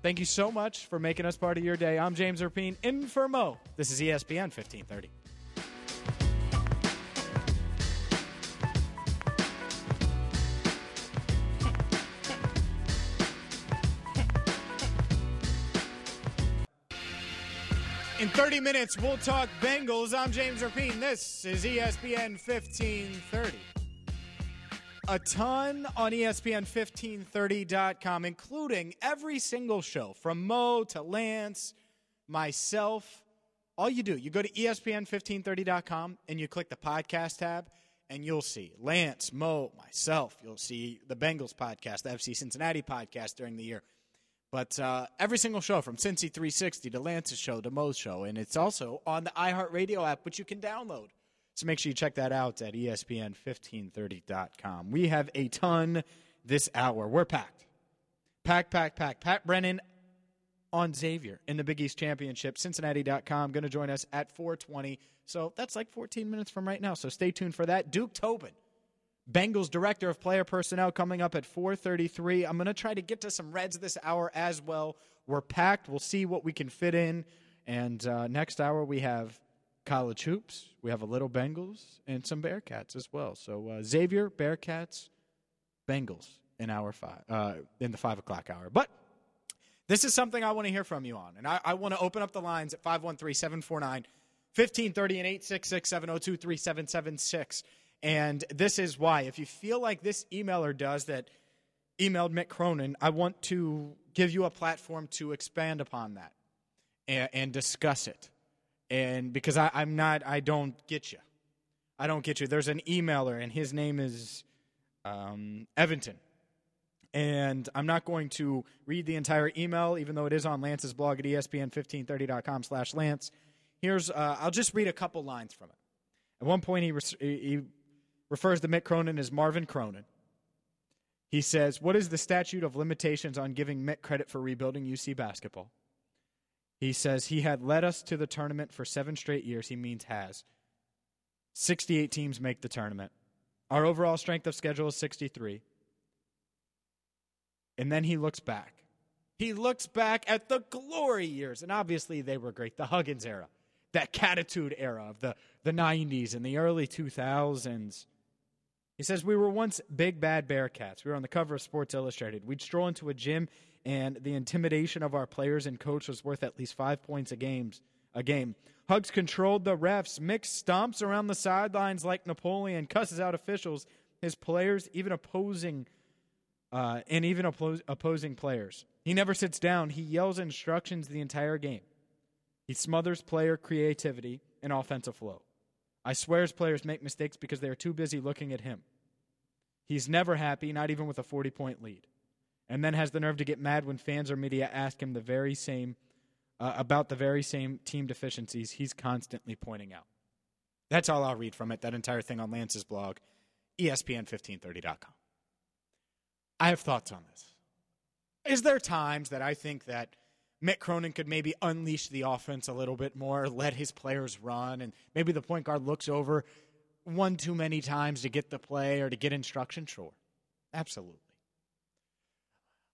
Thank you so much for making us part of your day. I'm James Rapien, in for Mo. This is ESPN 1530. In 30 minutes, we'll talk Bengals. I'm James Rapien. This is ESPN 1530. A ton on E ESPN1530.com, including every single show from Mo to Lance, myself. All you do, you go to E ESPN1530.com and you click the podcast tab, and you'll see Lance, Mo, myself. You'll see the Bengals podcast, the FC Cincinnati podcast during the year. But uh, every single show from Cincy 360 to Lance's show to Mo's show, and it's also on the iHeartRadio app, which you can download. So make sure you check that out at E ESPN1530.com. We have a ton this hour. We're packed. Pack, pack, pack. Pat Brennan on Xavier in the Big East Championship. Cincinnati.com going to join us at 420. So that's like 14 minutes from right now. So stay tuned for that. Duke Tobin, Bengals Director of Player Personnel, coming up at 433. I'm going to try to get to some Reds this hour as well. We're packed. We'll see what we can fit in. And uh, next hour, we have college hoops. We have a little Bengals and some Bearcats as well. So uh, Xavier, Bearcats, Bengals in hour five, uh, in the five o'clock hour. But this is something I want to hear from you on. And I, I want to open up the lines at 513 749 1530 and 866 702 3776. And this is why. If you feel like this emailer does that emailed Mick Cronin, I want to give you a platform to expand upon that and, and discuss it. And because I, I'm not, I don't get you. I don't get you. There's an emailer, and his name is um, Evanton. And I'm not going to read the entire email, even though it is on Lance's blog at ESPN1530.com slash Lance. Here's, uh, I'll just read a couple lines from it. At one point, he, re- he refers to Mick Cronin as Marvin Cronin. He says, What is the statute of limitations on giving Mick credit for rebuilding UC basketball? He says he had led us to the tournament for seven straight years. He means has. 68 teams make the tournament. Our overall strength of schedule is 63. And then he looks back. He looks back at the glory years, and obviously they were great. The Huggins era, that Catitude era of the, the 90s and the early 2000s. He says, We were once big bad Bearcats. We were on the cover of Sports Illustrated. We'd stroll into a gym, and the intimidation of our players and coach was worth at least five points a, games, a game. Hugs controlled the refs, mixed stomps around the sidelines like Napoleon, cusses out officials, his players, even opposing uh, and even oppo- opposing players. He never sits down. He yells instructions the entire game. He smothers player creativity and offensive flow. I swear his players make mistakes because they are too busy looking at him. He's never happy, not even with a 40 point lead. And then has the nerve to get mad when fans or media ask him the very same uh, about the very same team deficiencies he's constantly pointing out. That's all I'll read from it, that entire thing on Lance's blog, ESPN1530.com. I have thoughts on this. Is there times that I think that Mick Cronin could maybe unleash the offense a little bit more, let his players run, and maybe the point guard looks over one too many times to get the play or to get instruction? Sure. Absolutely.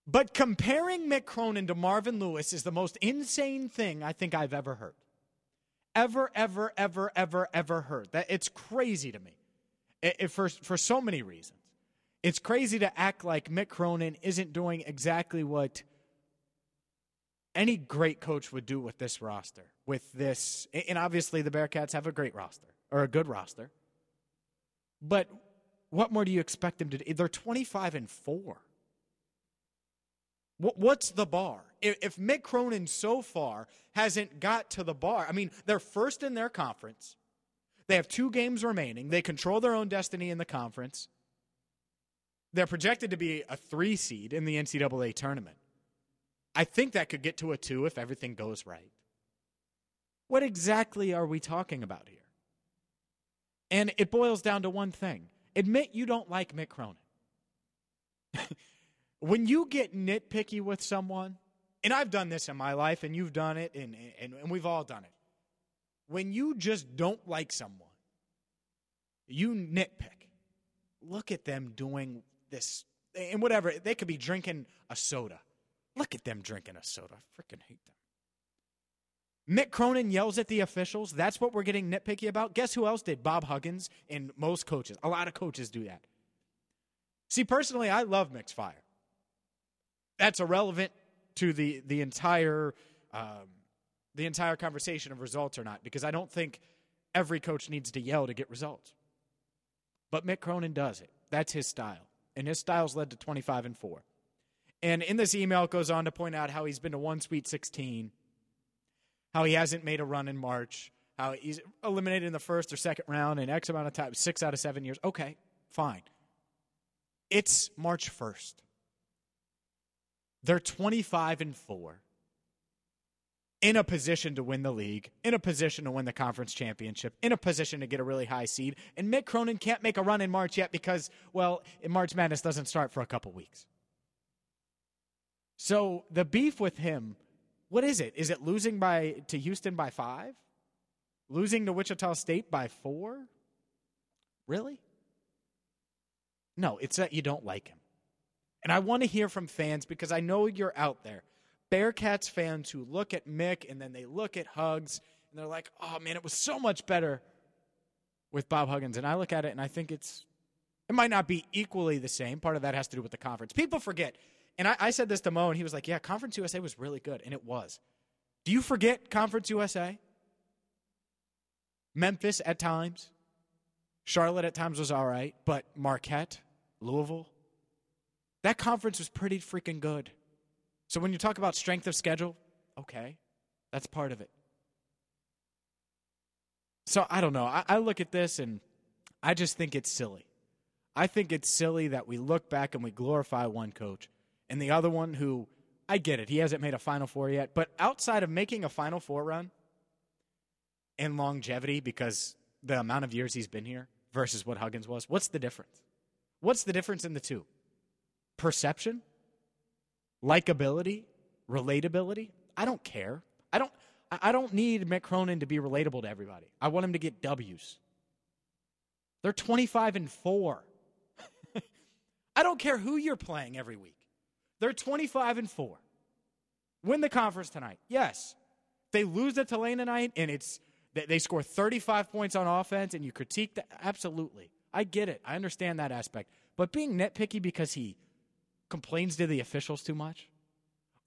But comparing Mick Cronin to Marvin Lewis is the most insane thing I think I've ever heard. Ever, ever, ever, ever, ever heard. That it's crazy to me. It, it, for, for so many reasons. It's crazy to act like Mick Cronin isn't doing exactly what any great coach would do with this roster. With this, and obviously the Bearcats have a great roster or a good roster. But what more do you expect them to do? They're 25 and 4. What's the bar? If Mick Cronin so far hasn't got to the bar, I mean, they're first in their conference. They have two games remaining. They control their own destiny in the conference. They're projected to be a three seed in the NCAA tournament. I think that could get to a two if everything goes right. What exactly are we talking about here? And it boils down to one thing admit you don't like Mick Cronin. when you get nitpicky with someone, and I've done this in my life, and you've done it, and, and, and we've all done it. When you just don't like someone, you nitpick. Look at them doing this, and whatever. They could be drinking a soda. Look at them drinking a soda. I freaking hate them. Mick Cronin yells at the officials. That's what we're getting nitpicky about. Guess who else did? Bob Huggins and most coaches. A lot of coaches do that. See, personally, I love Mick's fire that's irrelevant to the the entire um, the entire conversation of results or not because I don't think every coach needs to yell to get results. But Mick Cronin does it. That's his style, and his style's led to twenty five and four. And in this email, it goes on to point out how he's been to one Sweet Sixteen, how he hasn't made a run in March, how he's eliminated in the first or second round in X amount of time, six out of seven years. Okay, fine. It's March first. They're 25 and 4 in a position to win the league, in a position to win the conference championship, in a position to get a really high seed. And Mick Cronin can't make a run in March yet because, well, March Madness doesn't start for a couple weeks. So the beef with him What is it? Is it losing by to Houston by five? Losing to Wichita State by four? Really? No, it's that you don't like him. And I want to hear from fans because I know you're out there. Bearcats fans who look at Mick and then they look at Hugs and they're like, oh man, it was so much better with Bob Huggins. And I look at it and I think it's, it might not be equally the same. Part of that has to do with the conference. People forget. And I, I said this to Mo and he was like, yeah, Conference USA was really good. And it was. Do you forget Conference USA? Memphis at times. Charlotte at times was all right, but Marquette, Louisville, that conference was pretty freaking good. So when you talk about strength of schedule, okay, that's part of it. So I don't know. I, I look at this and I just think it's silly. I think it's silly that we look back and we glorify one coach and the other one who I get it. He hasn't made a Final Four yet, but outside of making a Final Four run and longevity, because the amount of years he's been here versus what Huggins was, what's the difference? What's the difference in the two? Perception, likability, relatability. I don't care. I don't. I don't need Mick Cronin to be relatable to everybody. I want him to get W's. They're 25 and 4. I don't care who you're playing every week. They're 25 and 4. Win the conference tonight. Yes. They lose to Tulane tonight and it's they score 35 points on offense and you critique that absolutely. I get it. I understand that aspect. But being nitpicky because he complains to the officials too much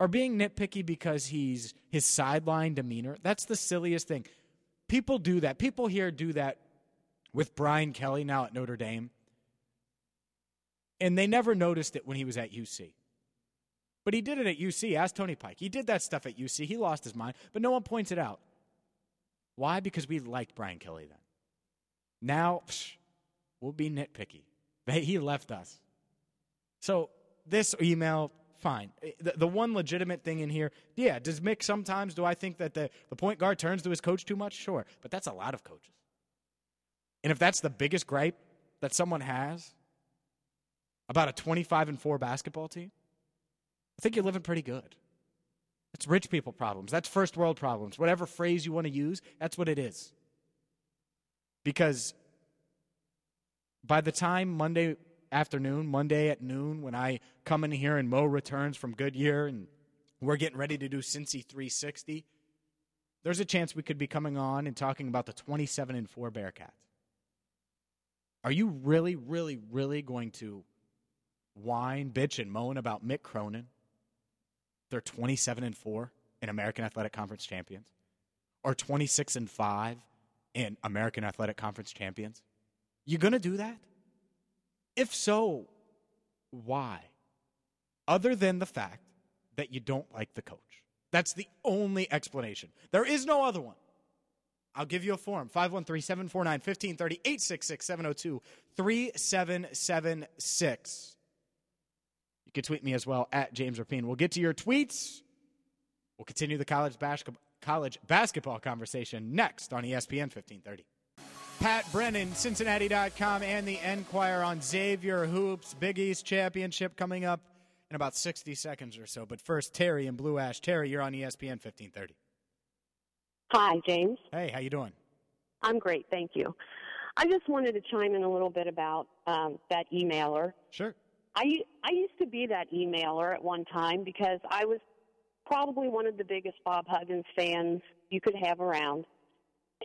or being nitpicky because he's his sideline demeanor, that's the silliest thing. People do that. People here do that with Brian Kelly now at Notre Dame. And they never noticed it when he was at UC. But he did it at UC. Ask Tony Pike. He did that stuff at UC. He lost his mind, but no one points it out. Why? Because we liked Brian Kelly then. Now, psh, we'll be nitpicky. He left us. So this email, fine. Eh, the, the one legitimate thing in here, yeah, does Mick sometimes, do I think that the, the point guard turns to his coach too much? Sure. But that's a lot of coaches. And if that's the biggest gripe that someone has about a 25 and 4 basketball team, I think you're living pretty good. It's rich people problems. That's first world problems. Whatever phrase you want to use, that's what it is. Because by the time Monday afternoon, Monday at noon, when I come in here and Mo returns from Goodyear and we're getting ready to do Cincy 360, there's a chance we could be coming on and talking about the 27 and 4 Bearcats. Are you really, really, really going to whine, bitch, and moan about Mick Cronin? They're 27 and 4 in American Athletic Conference champions or 26 and 5 in American Athletic Conference champions? You going to do that? If so, why? Other than the fact that you don't like the coach. That's the only explanation. There is no other one. I'll give you a form 513 749 1530 866 702 3776. You can tweet me as well at James Rapien. We'll get to your tweets. We'll continue the college, basketball college basketball conversation next on ESPN 1530. Pat Brennan, Cincinnati.com, and the Enquirer on Xavier Hoops Big East Championship coming up in about 60 seconds or so. But first, Terry in Blue Ash. Terry, you're on ESPN 1530. Hi, James. Hey, how you doing? I'm great, thank you. I just wanted to chime in a little bit about um, that emailer. Sure. I I used to be that emailer at one time because I was probably one of the biggest Bob Huggins fans you could have around,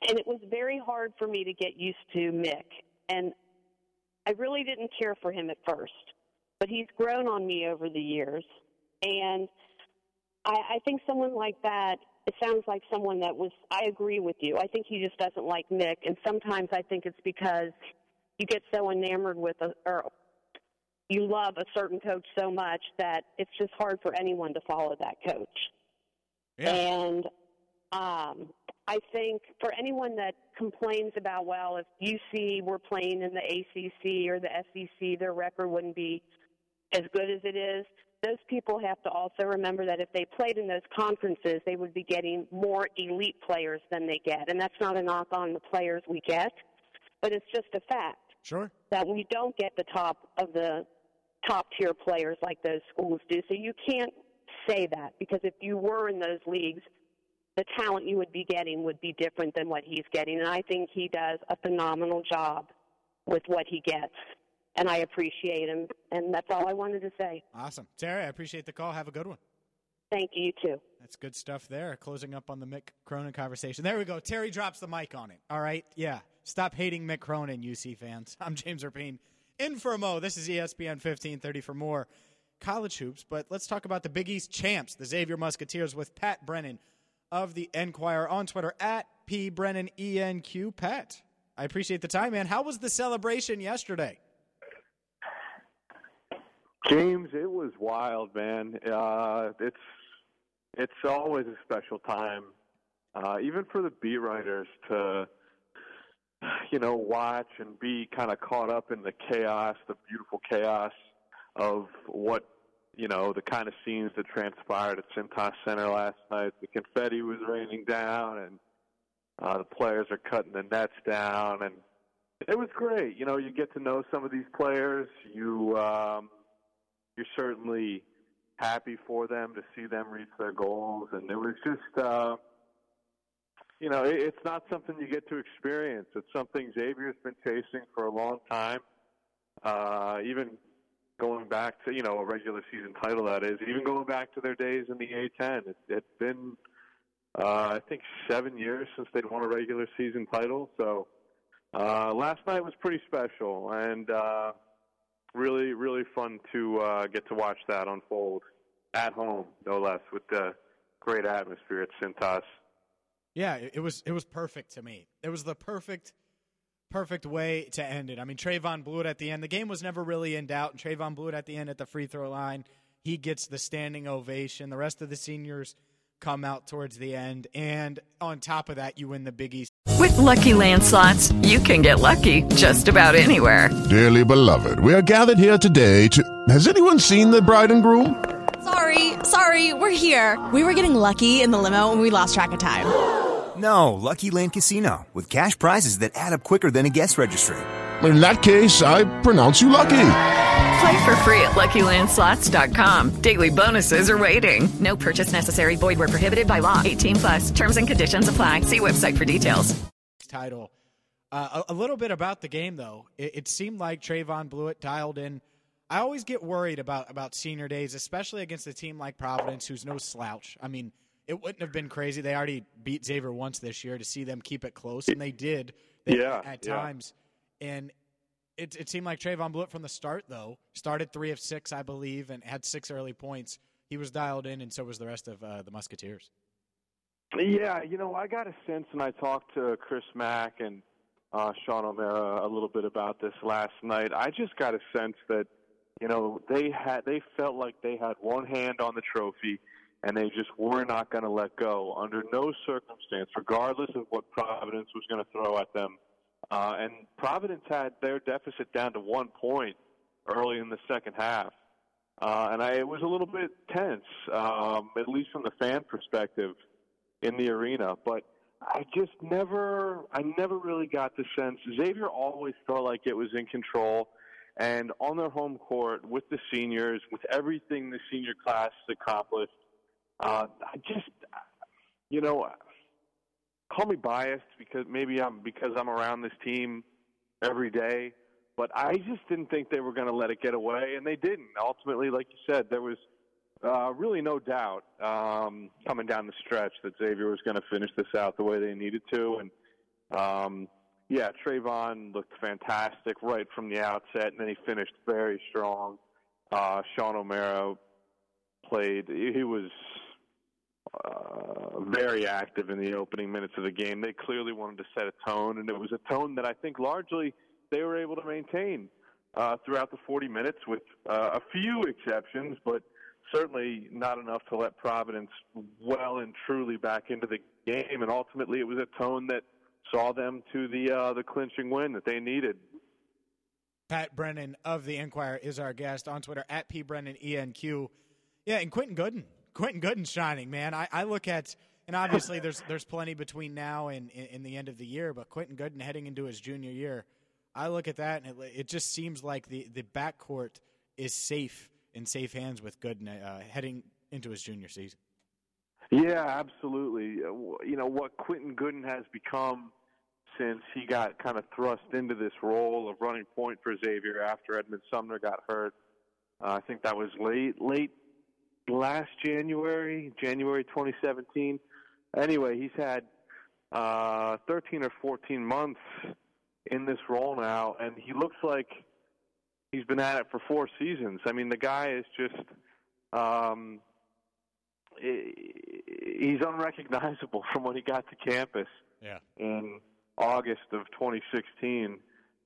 and it was very hard for me to get used to Mick. And I really didn't care for him at first, but he's grown on me over the years, and I, I think someone like that. It sounds like someone that was. I agree with you. I think he just doesn't like Mick, and sometimes I think it's because you get so enamored with a, or you love a certain coach so much that it's just hard for anyone to follow that coach. Yeah. And um, I think for anyone that complains about, well, if UC were playing in the ACC or the SEC, their record wouldn't be as good as it is. Those people have to also remember that if they played in those conferences, they would be getting more elite players than they get. And that's not a knock on the players we get, but it's just a fact Sure. that we don't get the top of the top tier players like those schools do. So you can't say that because if you were in those leagues, the talent you would be getting would be different than what he's getting. And I think he does a phenomenal job with what he gets. And I appreciate him. And that's all I wanted to say. Awesome. Terry, I appreciate the call. Have a good one. Thank you, you too. That's good stuff there. Closing up on the Mick Cronin conversation. There we go. Terry drops the mic on it. All right. Yeah. Stop hating Mick Cronin, UC fans. I'm James Rapien. In for Mo. This is ESPN 1530 for more college hoops. But let's talk about the Big East champs, the Xavier Musketeers, with Pat Brennan of the Enquirer on Twitter at P. Pat, I appreciate the time, man. How was the celebration yesterday? James, it was wild, man. Uh, it's it's always a special time, uh, even for the beat writers to, you know, watch and be kind of caught up in the chaos, the beautiful chaos of what, you know, the kind of scenes that transpired at Cintas Center last night. The confetti was raining down, and uh, the players are cutting the nets down, and it was great. You know, you get to know some of these players. You um, you're certainly happy for them to see them reach their goals, and it was just, uh, you know, it, it's not something you get to experience. It's something Xavier's been chasing for a long time. Uh, even going back to you know a regular season title, that is, even going back to their days in the A10. It, it's been, uh, I think, seven years since they'd won a regular season title. So uh, last night was pretty special, and. Uh, really, really fun to uh, get to watch that unfold at home, no less, with the great atmosphere at Cintas. Yeah, it was it was perfect to me. It was the perfect perfect way to end it. I mean, Trevon Bluiett at the end. The game was never really in doubt, and Trevon Bluiett at the end at the free throw line. He gets the standing ovation. The rest of the seniors come out towards the end, and on top of that, you win the Big East. With LuckyLand Slots, you can get lucky just about anywhere. Dearly beloved, we are gathered here today to. Has anyone seen the bride and groom? Sorry, sorry, we're here. We were getting lucky in the limo and we lost track of time. No, LuckyLand Casino, with cash prizes that add up quicker than a guest registry. In that case, I pronounce you lucky. Play for free at LuckyLandSlots.com. Daily bonuses are waiting. No purchase necessary. Void where prohibited by law. 18 plus. Terms and conditions apply. See website for details. Title. Uh, a, a, little bit about the game, though. It, it seemed like Trevon Bluiett dialed in. I always get worried about about senior days, especially against a team like Providence, who's no slouch. I mean, it wouldn't have been crazy. They already beat Xavier once this year to see them keep it close, and they did. They, yeah, at yeah. times, and it, it seemed like Trevon Bluiett from the start, though. Started three of six, I believe, and had six early points. He was dialed in, and so was the rest of uh, the Musketeers. Yeah, you know, I got a sense, and I talked to Chris Mack and uh, Sean O'Mara a little bit about this last night. I just got a sense that, you know, they had they felt like they had one hand on the trophy, and they just were not going to let go under no circumstance, regardless of what Providence was going to throw at them. Uh, and Providence had their deficit down to one point early in the second half. Uh, and I, it was a little bit tense, um, at least from the fan perspective in the arena. But I just never, I never really got the sense. Xavier always felt like it was in control. And on their home court with the seniors, with everything the senior class accomplished, uh, I just, you know, call me biased because maybe I'm because I'm around this team every day, but I just didn't think they were going to let it get away, and they didn't. Ultimately, like you said, there was uh, really no doubt um, coming down the stretch that Xavier was going to finish this out the way they needed to, and um, yeah, Trevon looked fantastic right from the outset, and then he finished very strong. Uh, Sean O'Mara played; he was uh, very active in the opening minutes of the game. They clearly wanted to set a tone, and it was a tone that I think largely they were able to maintain uh, throughout the 40 minutes, with uh, a few exceptions, but certainly not enough to let Providence well and truly back into the game. And ultimately, it was a tone that saw them to the uh, the clinching win that they needed. Pat Brennan of the Enquirer is our guest on Twitter at pbrennanenq. Yeah, and Quentin Goodin Quentin Goodin's shining, man. I, I look at and obviously there's there's plenty between now and in the end of the year, but Quentin Goodin heading into his junior year, I look at that and it, it just seems like the the backcourt is safe in safe hands with Goodin uh, heading into his junior season. Yeah, absolutely. You know what Quentin Goodin has become since he got kind of thrust into this role of running point for Xavier after Edmond Sumner got hurt. Uh, I think that was late late last January, January 2017. Anyway, he's had uh, 13 or 14 months in this role now, and he looks like he's been at it for four seasons. I mean, the guy is just. Um, he's unrecognizable from when he got to campus Yeah. in August of 2016.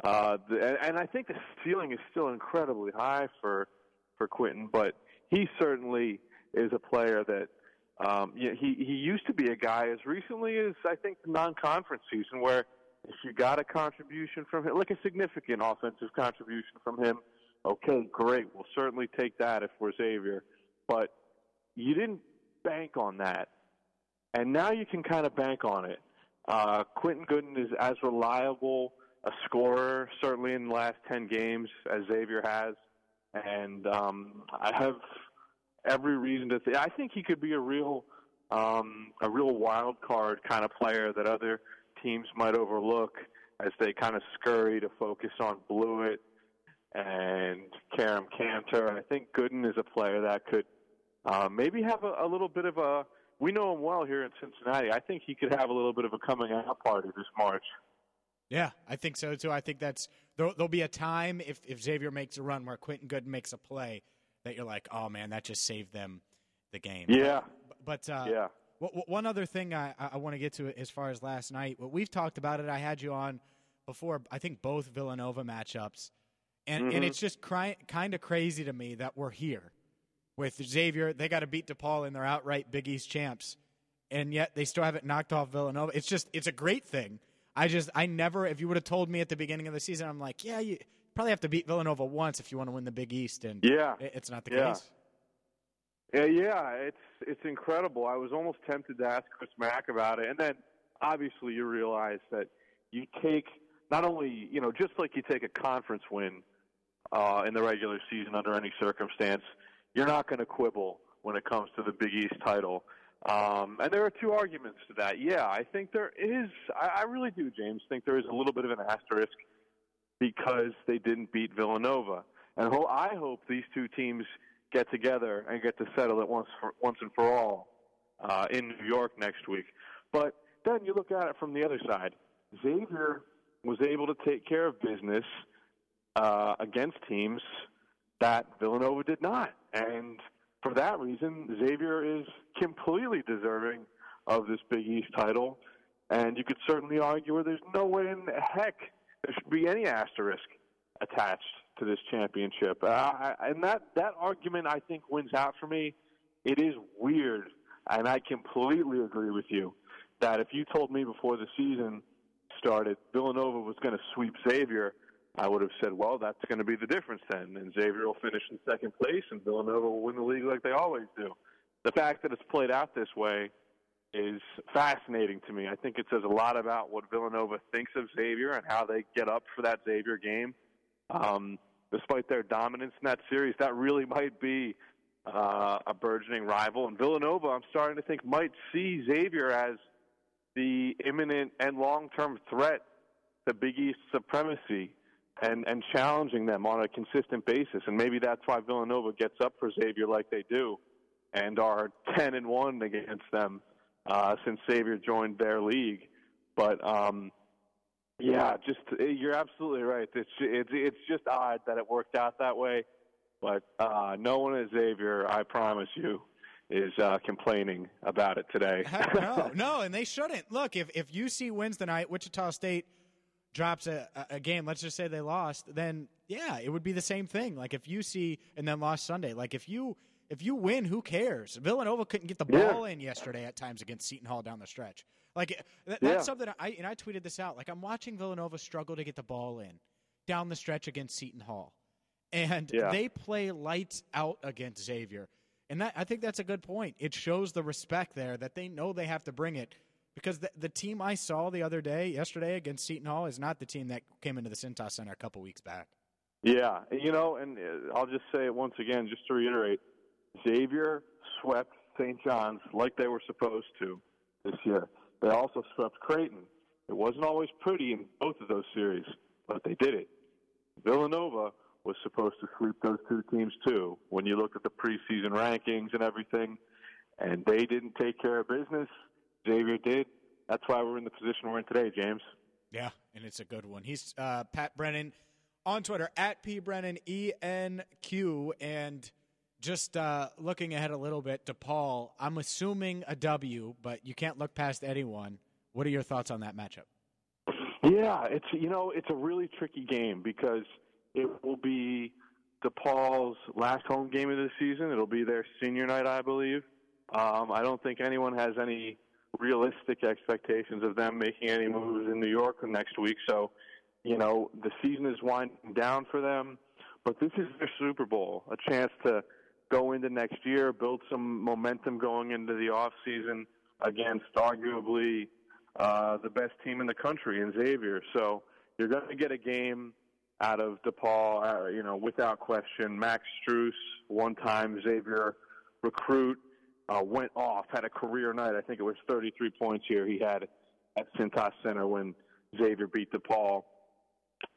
Uh, the, and- I think the ceiling is still incredibly high for for Quentin, but he certainly is a player that um, you know, he he used to be a guy as recently as I think the non-conference season where if you got a contribution from him, like a significant offensive contribution from him, okay, great, we'll certainly take that if we're Xavier. But you didn't bank on that, and now you can kind of bank on it. Uh, Quentin Goodin is as reliable a scorer, certainly in the last ten games, as Xavier has, and um, I have every reason to think. I think he could be a real, um, a real wild card kind of player that other teams might overlook as they kind of scurry to focus on Bluiett and Kerem Kanter. I think Goodin is a player that could uh, maybe have a, a little bit of a. We know him well here in Cincinnati. I think he could have a little bit of a coming out party this March. Yeah, I think so too. I think that's there'll, there'll be a time if, if Xavier makes a run where Quentin Goodin makes a play that you're like, oh man, that just saved them the game. Yeah. But uh, Yeah. w- w- one other thing I, I want to get to as far as last night. What we've talked about it. I had you on before. I think both Villanova matchups, and and Mhm. it's just cry, kind of crazy to me that we're here with Xavier. They got to beat DePaul and they're outright Big East champs, and yet they still haven't knocked off Villanova. It's just it's a great thing. I just I never if you would have told me at the beginning of the season, I'm like, yeah, you probably have to beat Villanova once if you want to win the Big East, and Yeah. it- it's not the Yeah. case. Yeah, yeah, it's it's incredible. I was almost tempted to ask Chris Mack about it, and then obviously you realize that you take not only you know just like you take a conference win uh, in the regular season under any circumstance, you're not going to quibble when it comes to the Big East title. Um, and there are two arguments to that. Yeah, I think there is. I, I really do, James. Think there is a little bit of an asterisk because they didn't beat Villanova. And ho- I hope these two teams get together and get to settle it once for, once and for all uh, in New York next week. But then you look at it from the other side. Xavier was able to take care of business uh, against teams that Villanova did not, and for that reason, Xavier is completely deserving of this Big East title. And you could certainly argue where there's no way in the heck there should be any asterisk attached to this championship. Uh, and that, that argument, I think, wins out for me. It is weird, and I completely agree with you that if you told me before the season started Villanova was going to sweep Xavier, I would have said, well, that's going to be the difference then. And Xavier will finish in second place, and Villanova will win the league like they always do. The fact that it's played out this way is fascinating to me. I think it says a lot about what Villanova thinks of Xavier and how they get up for that Xavier game. Um, despite their dominance in that series, that really might be uh, a burgeoning rival. And Villanova, I'm starting to think, might see Xavier as the imminent and long-term threat to Big East supremacy and, and challenging them on a consistent basis. And maybe that's why Villanova gets up for Xavier like they do and are 10 and 1 against them uh, since Xavier joined their league. But um, yeah, just you're absolutely right. It's it's it's just odd that it worked out that way. But uh, no one at Xavier, I promise you, is uh, complaining about it today. No, no, and they shouldn't. Look, if if UC wins tonight, Wichita State drops a, a- game. Let's just say they lost, then yeah, it would be the same thing. Like if UC and then lost Sunday. Like if you if you win, who cares? Villanova couldn't get the Yeah. ball in yesterday at times against Seton Hall down the stretch. Like that, that's Yeah. something I and I tweeted this out. Like I'm watching Villanova struggle to get the ball in down the stretch against Seton Hall, and Yeah. they play lights out against Xavier. And that, I think that's a good point. It shows the respect there that they know they have to bring it because the, the team I saw the other day, yesterday against Seton Hall, is not the team that came into the Cintas Center a couple weeks back. Yeah, you know, and uh, I'll just say it once again, just to reiterate: Xavier swept St. John's like they were supposed to this year. They also swept Creighton. It wasn't always pretty in both of those series, but they did it. Villanova was supposed to sweep those two teams too when you look at the preseason rankings and everything, and they didn't take care of business. Xavier did. That's why we're in the position we're in today, James. Yeah, and it's a good one. He's uh, Pat Brennan on Twitter at P Brennan E N Q and just uh, looking ahead a little bit to Paul. I'm assuming a W, but you can't look past anyone. What are your thoughts on that matchup? Yeah, it's you know it's a really tricky game because it will be DePaul's last home game of the season. It'll be their senior night, I believe. Um, I don't think anyone has any realistic expectations of them making any moves in New York next week. So, you know, the season is winding down for them, but this is their Super Bowl, a chance to go into next year, build some momentum going into the off season against arguably uh, the best team in the country in Xavier. So you're going to get a game out of DePaul, uh, you know, without question. Max Strus, one-time Xavier recruit, uh, went off, had a career night. I think it was 33 points here he had at Cintas Center when Xavier beat DePaul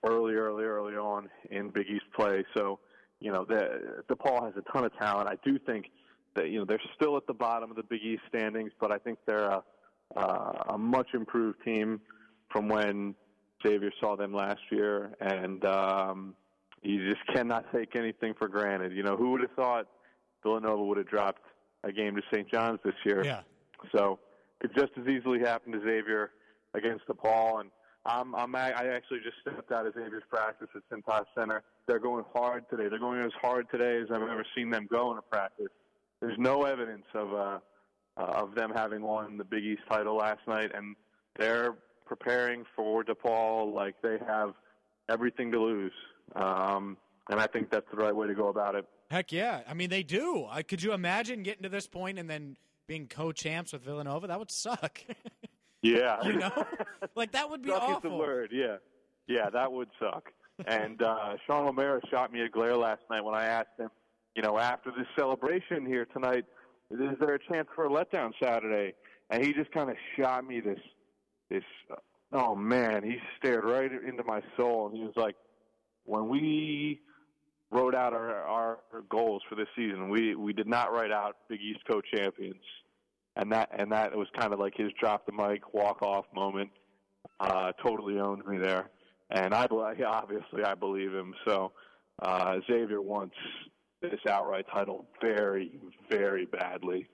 early, early, early on in Big East play. So, you know, the, DePaul has a ton of talent. I do think that, you know, they're still at the bottom of the Big East standings, but I think they're a, uh, a much improved team from when Xavier saw them last year, and um, you just cannot take anything for granted. You know, who would have thought Villanova would have dropped a game to St. John's this year? Yeah. So could just as easily happen to Xavier against DePaul, and I'm, I'm I actually just stepped out of Xavier's practice at Cintas Center. They're going hard today. They're going as hard today as I've ever seen them go in a practice. There's no evidence of uh, uh, of them having won the Big East title last night, and they're preparing for DePaul like they have everything to lose. Um, and I think that's the right way to go about it. Heck yeah. I mean, they do. Uh, could you imagine getting to this point and then being co champs with Villanova? That would suck. Yeah. you know? like, that would be suck awful. is the word, yeah. Yeah, that would suck. and uh, Sean O'Mara shot me a glare last night when I asked him, you know, after this celebration here tonight, is there a chance for a letdown Saturday? And he just kind of shot me this, this. Uh, oh man, he stared right into my soul, and he was like, when we wrote out our, our goals for this season, we we did not write out Big East co-champions, and that and that was kind of like his drop the mic, walk off moment. Uh, totally owned me there, and I obviously I believe him. So uh, Xavier wants this outright title very, very badly.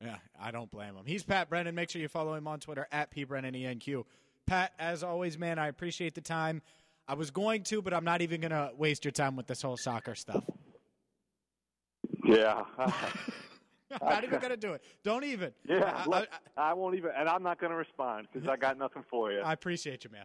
Yeah, I don't blame him. He's Pat Brennan. Make sure you follow him on Twitter at pbrennanenq. Pat, as always, man, I appreciate the time. I was going to, but I'm not even going to waste your time with this whole soccer stuff. Yeah. I'm not even going to do it. Don't even. Yeah, I, look, I, won't even, and I'm not going to respond because I got nothing for you. I appreciate you, man.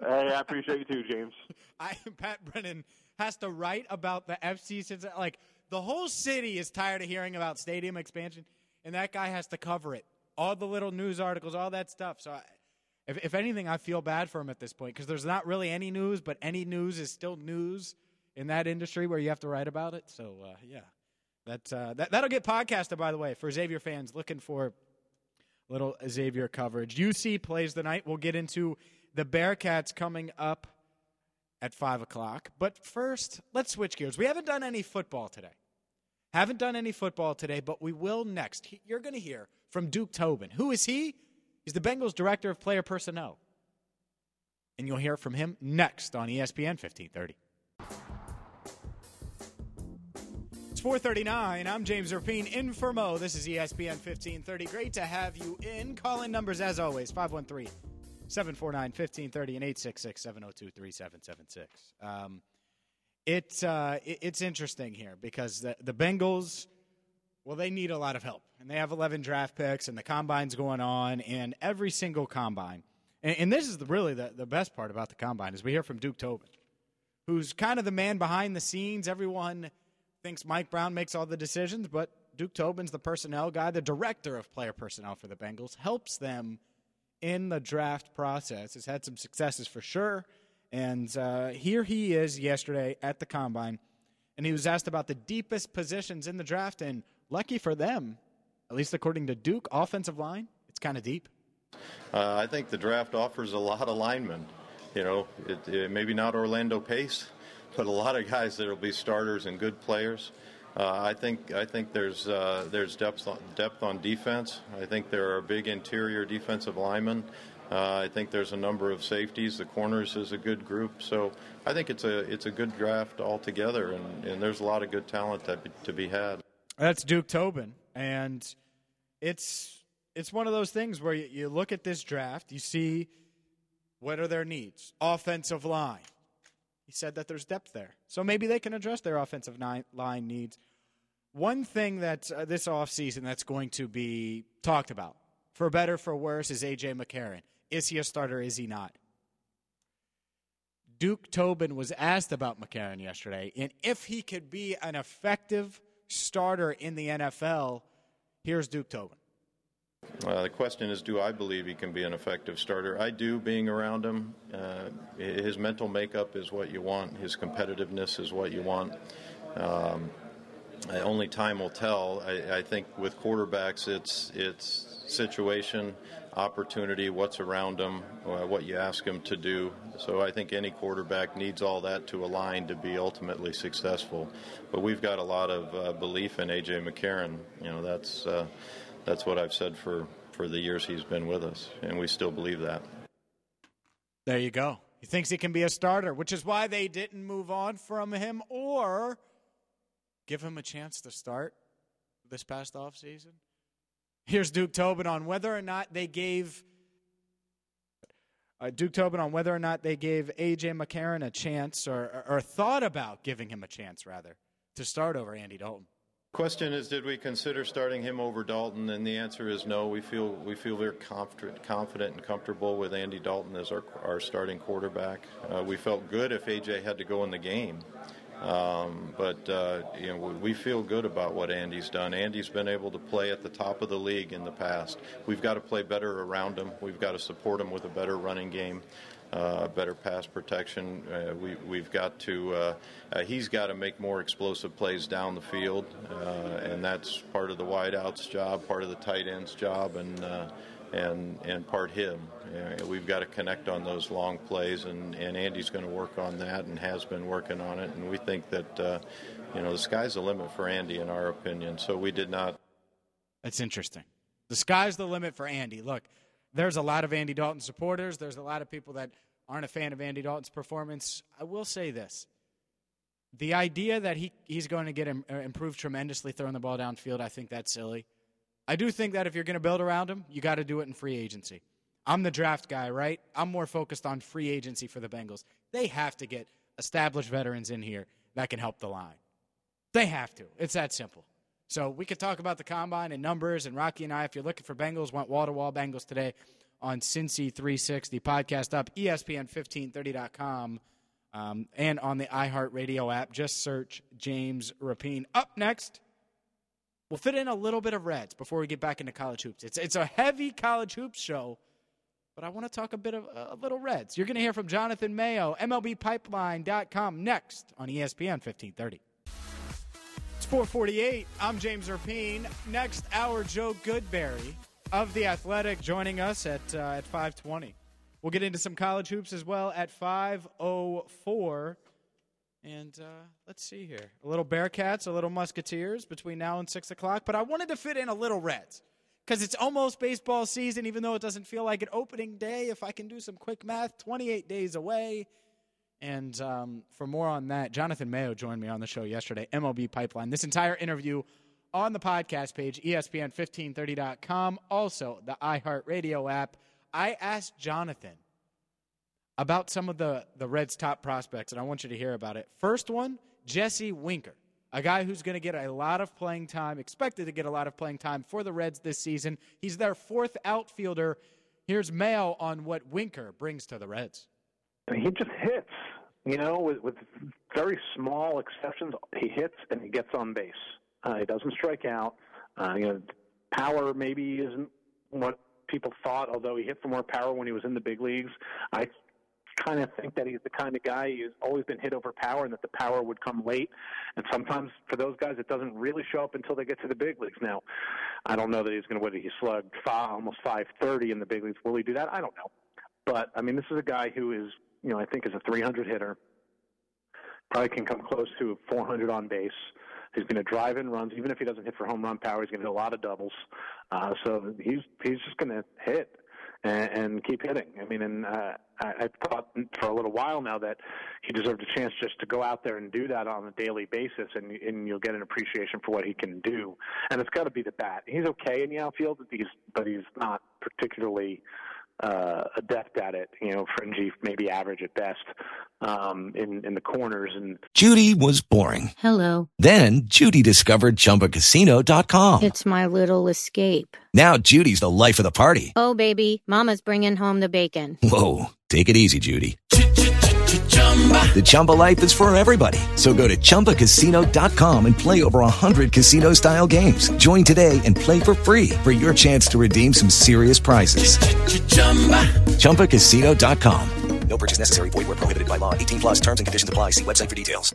hey, I appreciate you too, James. I Pat Brennan has to write about the FC since like the whole city is tired of hearing about stadium expansion, and that guy has to cover it. All the little news articles, all that stuff. So, I, if, if anything, I feel bad for him at this point because there's not really any news, but any news is still news in that industry where you have to write about it. So, uh, yeah, that, uh, that that'll get podcasted. By the way, for Xavier fans looking for a little Xavier coverage. UC plays the night. We'll get into the Bearcats coming up at 5 o'clock. But first, let's switch gears. We haven't done any football today. Haven't done any football today, but we will next. You're going to hear from Duke Tobin. Who is he? He's the Bengals director of player personnel. And you'll hear from him next on ESPN 1530. It's 439. I'm James Rapien in. This is ESPN 1530. Great to have you in. Call in numbers as always 513 749 1530 and 866 702 3776. Um, it's, uh, it, it's interesting here because the, the Bengals, well, they need a lot of help. And they have 11 draft picks, and the combine's going on, and every single combine. And, and this is the, really the, the best part about the combine is we hear from Duke Tobin, who's kind of the man behind the scenes. Everyone thinks Mike Brown makes all the decisions, but Duke Tobin's the personnel guy, the director of player personnel for the Bengals, helps them – in the draft process. Has had some successes for sure. And uh, here he is yesterday at the combine, and he was asked about the deepest positions in the draft and lucky for them, at least according to Duke, offensive line, it's kind of deep. Uh, I think the draft offers a lot of linemen. You know, it, it, maybe not Orlando Pace, but a lot of guys that will be starters and good players. Uh, I think I think there's uh, there's depth on, depth on defense. I think there are big interior defensive linemen. Uh, I think there's a number of safeties. The corners is a good group. So I think it's a it's a good draft altogether, and, and there's a lot of good talent to be, to be had. That's Duke Tobin, and it's it's one of those things where you, you look at this draft, you see what are their needs, offensive line. He said that there's depth there, so maybe they can address their offensive line needs. One thing that uh, this offseason that's going to be talked about, for better for worse, is AJ McCarron. Is he a starter? Is he not? Duke Tobin was asked about McCarron yesterday, and if he could be an effective starter in the NFL, here's Duke Tobin. Uh, the question is, do I believe he can be an effective starter? I do, being around him. Uh, his mental makeup is what you want, his competitiveness is what you want. Um, only time will tell. I, I, think with quarterbacks, it's it's situation, opportunity, what's around them, uh, what you ask them to do. So I think any quarterback needs all that to align to be ultimately successful. But we've got a lot of uh, belief in AJ McCarron. You know, that's uh, that's what I've said for for the years he's been with us, and we still believe that. There you go. He thinks he can be a starter, which is why they didn't move on from him or give him a chance to start this past offseason. Here's Duke Tobin on whether or not they gave uh, Duke Tobin on whether or not they gave AJ McCarron a chance or, or, or thought about giving him a chance rather to start over Andy Dalton. Question is, did we consider starting him over Dalton? And the answer is no. We feel we feel very confident, confident and comfortable with Andy Dalton as our our starting quarterback. Uh, we felt good if AJ had to go in the game. Um, but uh, you know, we feel good about what Andy's done. Andy's been able to play at the top of the league in the past. We've got to play better around him. We've got to support him with a better running game, uh, better pass protection. Uh, we, we've got to. Uh, uh, he's got to make more explosive plays down the field, uh, and that's part of the wideouts job, part of the tight ends job, and and and part him. Uh, we've got to connect on those long plays, and, and Andy's going to work on that and has been working on it. And we think that uh, you know the sky's the limit for Andy, in our opinion. So we did not. That's interesting. The sky's the limit for Andy. Look, there's a lot of Andy Dalton supporters. There's a lot of people that aren't a fan of Andy Dalton's performance. I will say this. The idea that he, he's going to get Im- uh, improved tremendously throwing the ball downfield, I think that's silly. I do think that if you're going to build around him, you got to do it in free agency. I'm the draft guy, right? I'm more focused on free agency for the Bengals. They have to get established veterans in here that can help the line. They have to. It's that simple. So we could talk about the combine and numbers, and Rocky and I, if you're looking for Bengals, went wall to wall Bengals today on Cincy 360 podcast up, ESPN1530.com, um, and on the iHeartRadio app. Just search James Rapien. Up next, We'll fit in a little bit of Reds before we get back into college hoops. It's it's a heavy college hoops show, but I want to talk a bit of a little Reds. You're going to hear from Jonathan Mayo, MLBPipeline.com next on ESPN 1530. It's 448. I'm James Rapien. Next hour, Joe Goodberry of The Athletic joining us at, uh, at 520. We'll get into some college hoops as well at 504. And uh, let's see here. A little Bearcats, a little Musketeers between now and 6 o'clock. But I wanted to fit in a little Reds because it's almost baseball season, even though it doesn't feel like an opening day. If I can do some quick math, 28 days away. And um, for more on that, Jonathan Mayo joined me on the show yesterday, MLB Pipeline. This entire interview on the podcast page, ESPN1530.com, also the iHeartRadio app. I asked Jonathan about some of the, the Reds' top prospects, and I want you to hear about it. First one, Jesse Winker, a guy who's going to get a lot of playing time, expected to get a lot of playing time for the Reds this season. He's their fourth outfielder. Here's Mayo on what Winker brings to the Reds. He just hits, you know, with, with very small exceptions. He hits and he gets on base. Uh, he doesn't strike out. Uh, you know, power maybe isn't what people thought, although he hit for more power when he was in the big leagues. I kind of think that he's the kind of guy who's always been hit over power and that the power would come late. And sometimes for those guys, it doesn't really show up until they get to the big leagues. Now, I don't know that he's going to, whether he slugged five, almost 530 in the big leagues. Will he do that? I don't know. But, I mean, this is a guy who is, you know, I think is a 300 hitter. Probably can come close to 400 on base. He's going to drive in runs, even if he doesn't hit for home run power. He's going to hit a lot of doubles. Uh, so he's he's just going to hit and, and keep hitting. I mean, and uh, I, I thought for a little while now that he deserved a chance just to go out there and do that on a daily basis, and and you'll get an appreciation for what he can do. And it's got to be the bat. He's okay in the outfield, but he's but he's not particularly uh, adept at it. You know, fringy, maybe average at best um, in in the corners. And Judy was boring. Hello. Then Judy discovered ChumbaCasino.com. It's my little escape. Now Judy's the life of the party. Oh, baby, Mama's bringing home the bacon. Whoa, take it easy, Judy. The Chumba life is for everybody. So go to ChumbaCasino.com and play over 100 casino style games. Join today and play for free for your chance to redeem some serious prizes. ChumbaCasino.com. No purchase necessary. Void where prohibited by law. 18 plus terms and conditions apply. See website for details.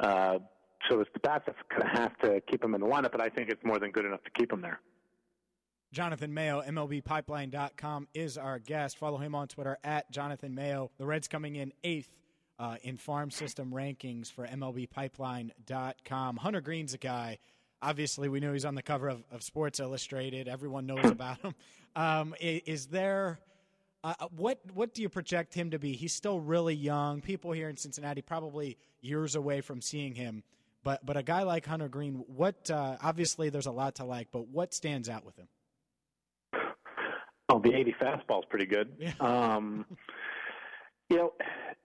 uh, so it's the bat that's going to have to keep him in the lineup. But I think it's more than good enough to keep him there. Jonathan Mayo, MLBpipeline.com, is our guest. Follow him on Twitter at Jonathan Mayo. The Reds coming in eighth uh, in farm system rankings for MLBpipeline.com. Hunter Greene's a guy. Obviously, we know he's on the cover of, of Sports Illustrated. Everyone knows about him. Um, i- is, there uh, what what do you project him to be? He's still really young. People here in Cincinnati probably years away from seeing him. But but a guy like Hunter Greene, what uh, obviously there's a lot to like, but what stands out with him? Oh, the 80 fastball's pretty good. Um, you know,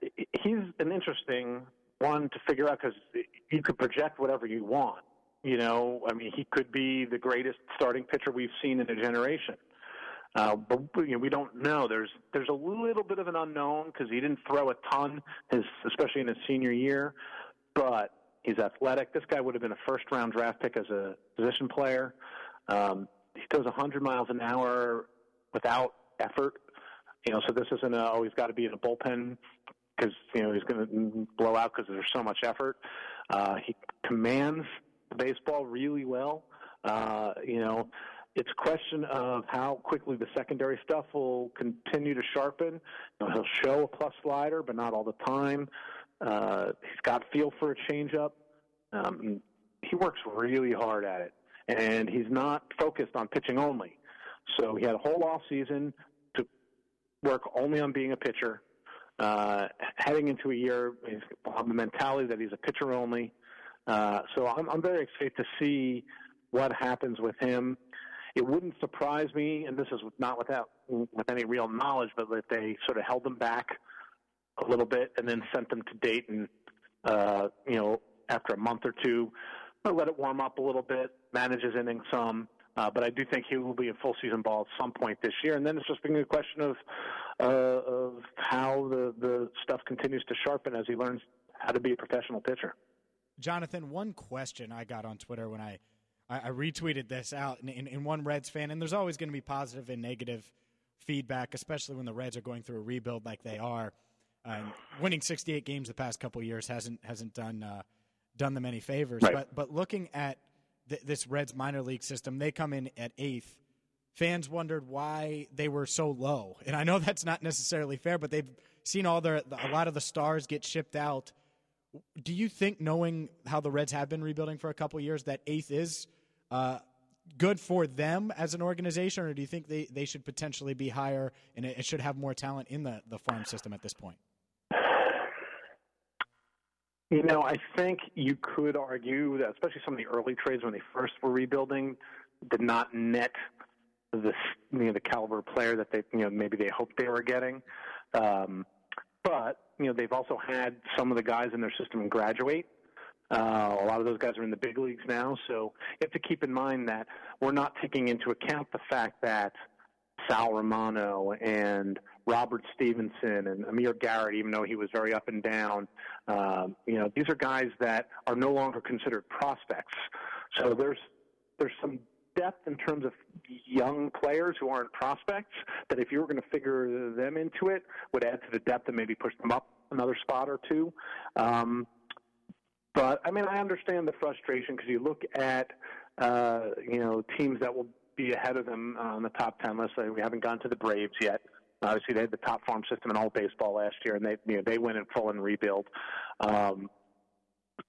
he's an interesting one to figure out because you could project whatever you want. You know, I mean, he could be the greatest starting pitcher we've seen in a generation. Uh, but you know, we don't know. There's there's a little bit of an unknown because he didn't throw a ton, his, especially in his senior year. But he's athletic. This guy would have been a first round draft pick as a position player. Um, he goes 100 miles an hour without effort. You know, so this isn't a, oh, got to be in a bullpen because, you know, he's going to blow out because there's so much effort. Uh, he commands the baseball really well. Uh, you know, it's a question of how quickly the secondary stuff will continue to sharpen. You know, he'll show a plus slider, but not all the time. Uh, he's got feel for a changeup. Um, he works really hard at it, and he's not focused on pitching only. So he had a whole off season to work only on being a pitcher. Uh, heading into a year, he's on the mentality that he's a pitcher only. Uh, so I'm, I'm very excited to see what happens with him. It wouldn't surprise me, and this is not without with any real knowledge, but that they sort of held him back a little bit and then sent him to Dayton. Uh, you know, after a month or two, let it warm up a little bit, manage his innings some. Uh, but I do think he will be in full season ball at some point this year, and then it's just being a question of uh, of how the the stuff continues to sharpen as he learns how to be a professional pitcher. Jonathan, one question I got on Twitter when I, I, I retweeted this out in, in, in one Reds fan, and there's always going to be positive and negative feedback, especially when the Reds are going through a rebuild like they are. Winning 68 games the past couple years hasn't hasn't done uh, done them any favors. Right. But but looking at th- this Reds minor league system, they come in at eighth. Fans wondered why they were so low, and I know that's not necessarily fair, but they've seen all their a lot of the stars get shipped out do you think, knowing how the Reds have been rebuilding for a couple years, that eighth is uh, good for them as an organization, or do you think they, they should potentially be higher and it, it should have more talent in the, the farm system at this point? You know, I think you could argue that, especially some of the early trades when they first were rebuilding, did not net the you know the caliber player that they you know maybe they hoped they were getting. Um, but you know they've also had some of the guys in their system graduate. Uh, a lot of those guys are in the big leagues now, so you have to keep in mind that we're not taking into account the fact that Sal Romano and Robert Stephenson and Amir Garrett, even though he was very up and down, um, you know, these are guys that are no longer considered prospects. So there's there's some depth in terms of young players who aren't prospects that if you were going to figure them into it would add to the depth and maybe push them up another spot or two. Um, but I mean, I understand the frustration because you look at uh, you know teams that will be ahead of them on the top ten list. We haven't gone to the Braves yet. Obviously, they had the top farm system in all baseball last year, and they you know they went in full and rebuild. Um,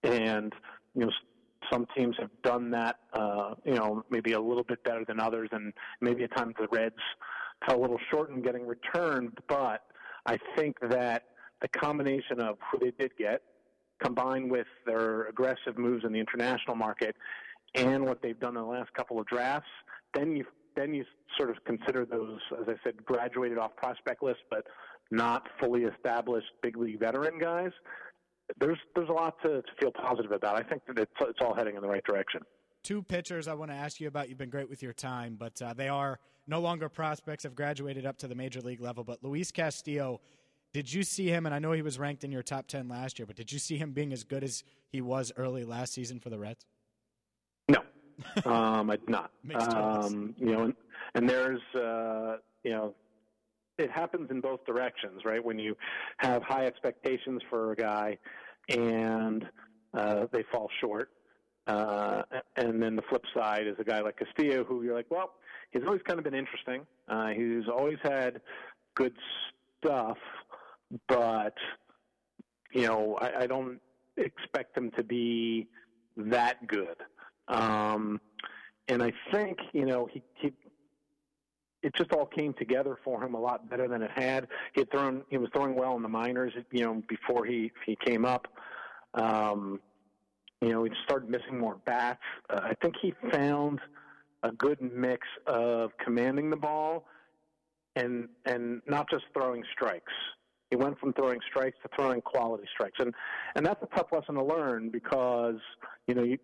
and you know some teams have done that, uh, you know, maybe a little bit better than others, and maybe at times the Reds fell a little short in getting returned. But I think that the combination of who they did get, combined with their aggressive moves in the international market, and what they've done in the last couple of drafts, then you then you sort of consider those, as I said, graduated off prospect list, but not fully established big league veteran guys there's there's a lot to, to feel positive about. I think that it's, it's all heading in the right direction. Two pitchers I want to ask you about. You've been great with your time, but uh, they are no longer prospects. Have graduated up to the major league level. But Luis Castillo, did you see him? And I know he was ranked in your top ten last year, but did you see him being as good as he was early last season for the Reds? No, um, I did not. um, you know, and, and there's uh, you know it happens in both directions, right? When you have high expectations for a guy and uh, they fall short, uh, and then the flip side is a guy like Castillo, who you're like, well, he's always kind of been interesting. Uh, he's always had good stuff, but you know, I, I don't expect him to be that good. Um, and I think you know he he it just all came together for him a lot better than it had. He had thrown, he was throwing well in the minors, you know, before he he came up. Um, you know, he started missing more bats. Uh, I think he found a good mix of commanding the ball and and not just throwing strikes. He went from throwing strikes to throwing quality strikes, and and that's a tough lesson to learn because you know you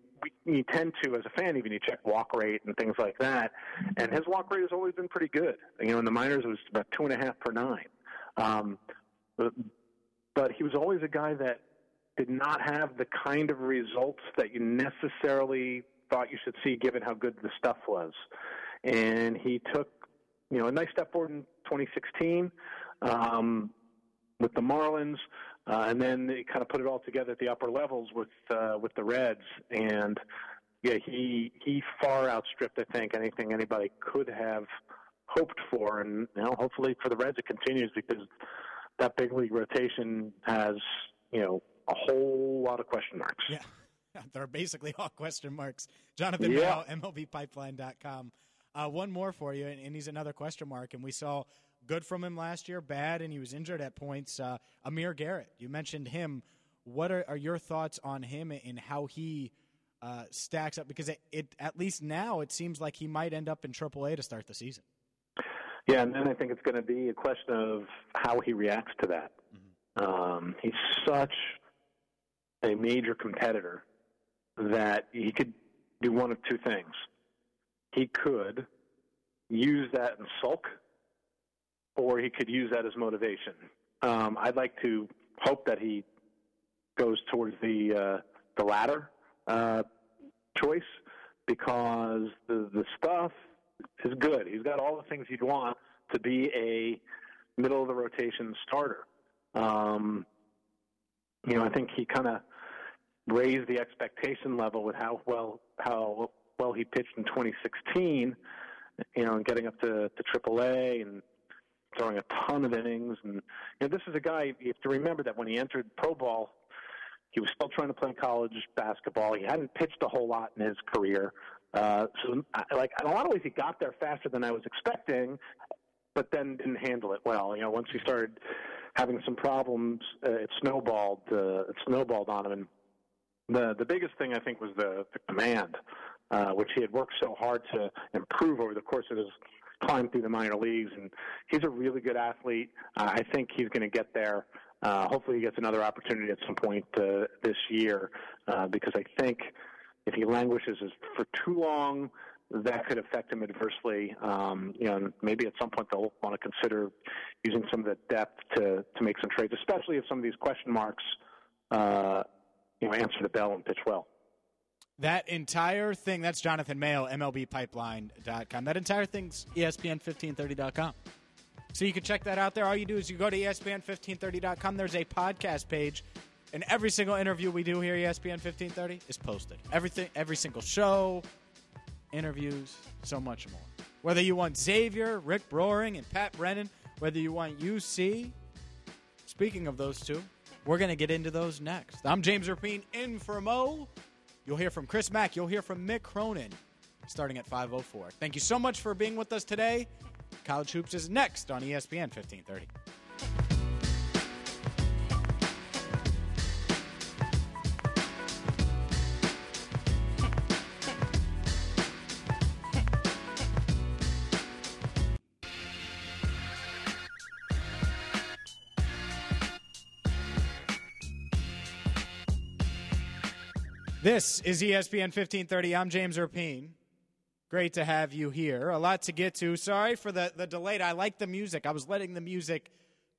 you tend to, as a fan, even you check walk rate and things like that, and his walk rate has always been pretty good. You know, in the minors it was about two and a half per nine, um, but, but he was always a guy that did not have the kind of results that you necessarily thought you should see, given how good the stuff was, and he took you know a nice step forward in 2016. Um, with the Marlins, uh, and then they kind of put it all together at the upper levels with uh, with the Reds, and yeah, he he far outstripped I think anything anybody could have hoped for, and you know, hopefully for the Reds it continues because that big league rotation has you know a whole lot of question marks. Yeah. They're basically all question marks. Jonathan Yeah. Bell, MLBpipeline.com. Uh, one more for you, and, and he's another question mark. And we saw good from him last year, bad, and he was injured at points. Uh, Amir Garrett, you mentioned him. What are, are your thoughts on him and how he uh, stacks up? Because it, it, at least now, it seems like he might end up in AAA to start the season. Yeah, and then I think it's going to be a question of how he reacts to that. Um, he's such a major competitor that he could do one of two things. He could use that and sulk, or he could use that as motivation. Um, I'd like to hope that he goes towards the uh, the latter uh, choice because the the stuff is good. He's got all the things you'd want to be a middle of the rotation starter. Um, you know, I think he kind of raised the expectation level with how well how well he pitched in 2016. You know, and getting up to to AAA and throwing a ton of innings. And you know, this is a guy you have to remember that when he entered pro ball, he was still trying to play college basketball. He hadn't pitched a whole lot in his career. Uh, so, like in a lot of ways, he got there faster than I was expecting, but then didn't handle it well. You know, once he started having some problems, uh, it snowballed. Uh, it snowballed on him. And the the biggest thing I think was the, the command, uh, which he had worked so hard to improve over the course of his climb through the minor leagues. And he's a really good athlete. Uh, I think he's going to get there. Uh, hopefully, he gets another opportunity at some point uh, this year, uh, because I think if he languishes for too long, that could affect him adversely. Um, you know, maybe at some point they'll want to consider using some of the depth to to make some trades, especially if some of these question marks, uh, you know, answer the bell and pitch well. That entire thing, that's Jonathan Mayo, MLBpipeline.com. That entire thing's E ESPN1530.com. So you can check that out there. All you do is you go to E ESPN1530.com. There's a podcast page, and every single interview we do here E ESPN 1530 is posted. Everything, every single show, interviews, so much more. Whether you want Xavier, Rick Broering, and Pat Brennan, whether you want UC, speaking of those two, we're going to get into those next. I'm James Rapien in for Mo. You'll hear from Chris Mack. You'll hear from Mick Cronin starting at 5.04. Thank you so much for being with us today. College Hoops is next on ESPN 1530. This is ESPN 1530. I'm James Rapien. Great to have you here. A lot to get to. Sorry for the, the delay. I like the music. I was letting the music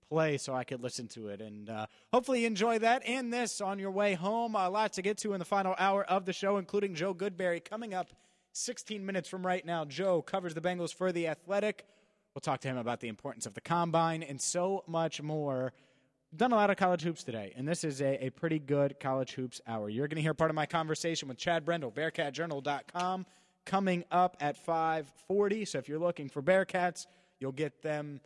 play so I could listen to it. And uh, hopefully enjoy that and this on your way home. A lot to get to in the final hour of the show, including Joe Goodberry coming up 16 minutes from right now. Joe covers the Bengals for The Athletic. We'll talk to him about the importance of the combine and so much more. Done a lot of college hoops today, and this is a, a pretty good college hoops hour. You're going to hear part of my conversation with Chad Brendel, BearcatJournal.com, coming up at 5:40. So if you're looking for Bearcats, you'll get them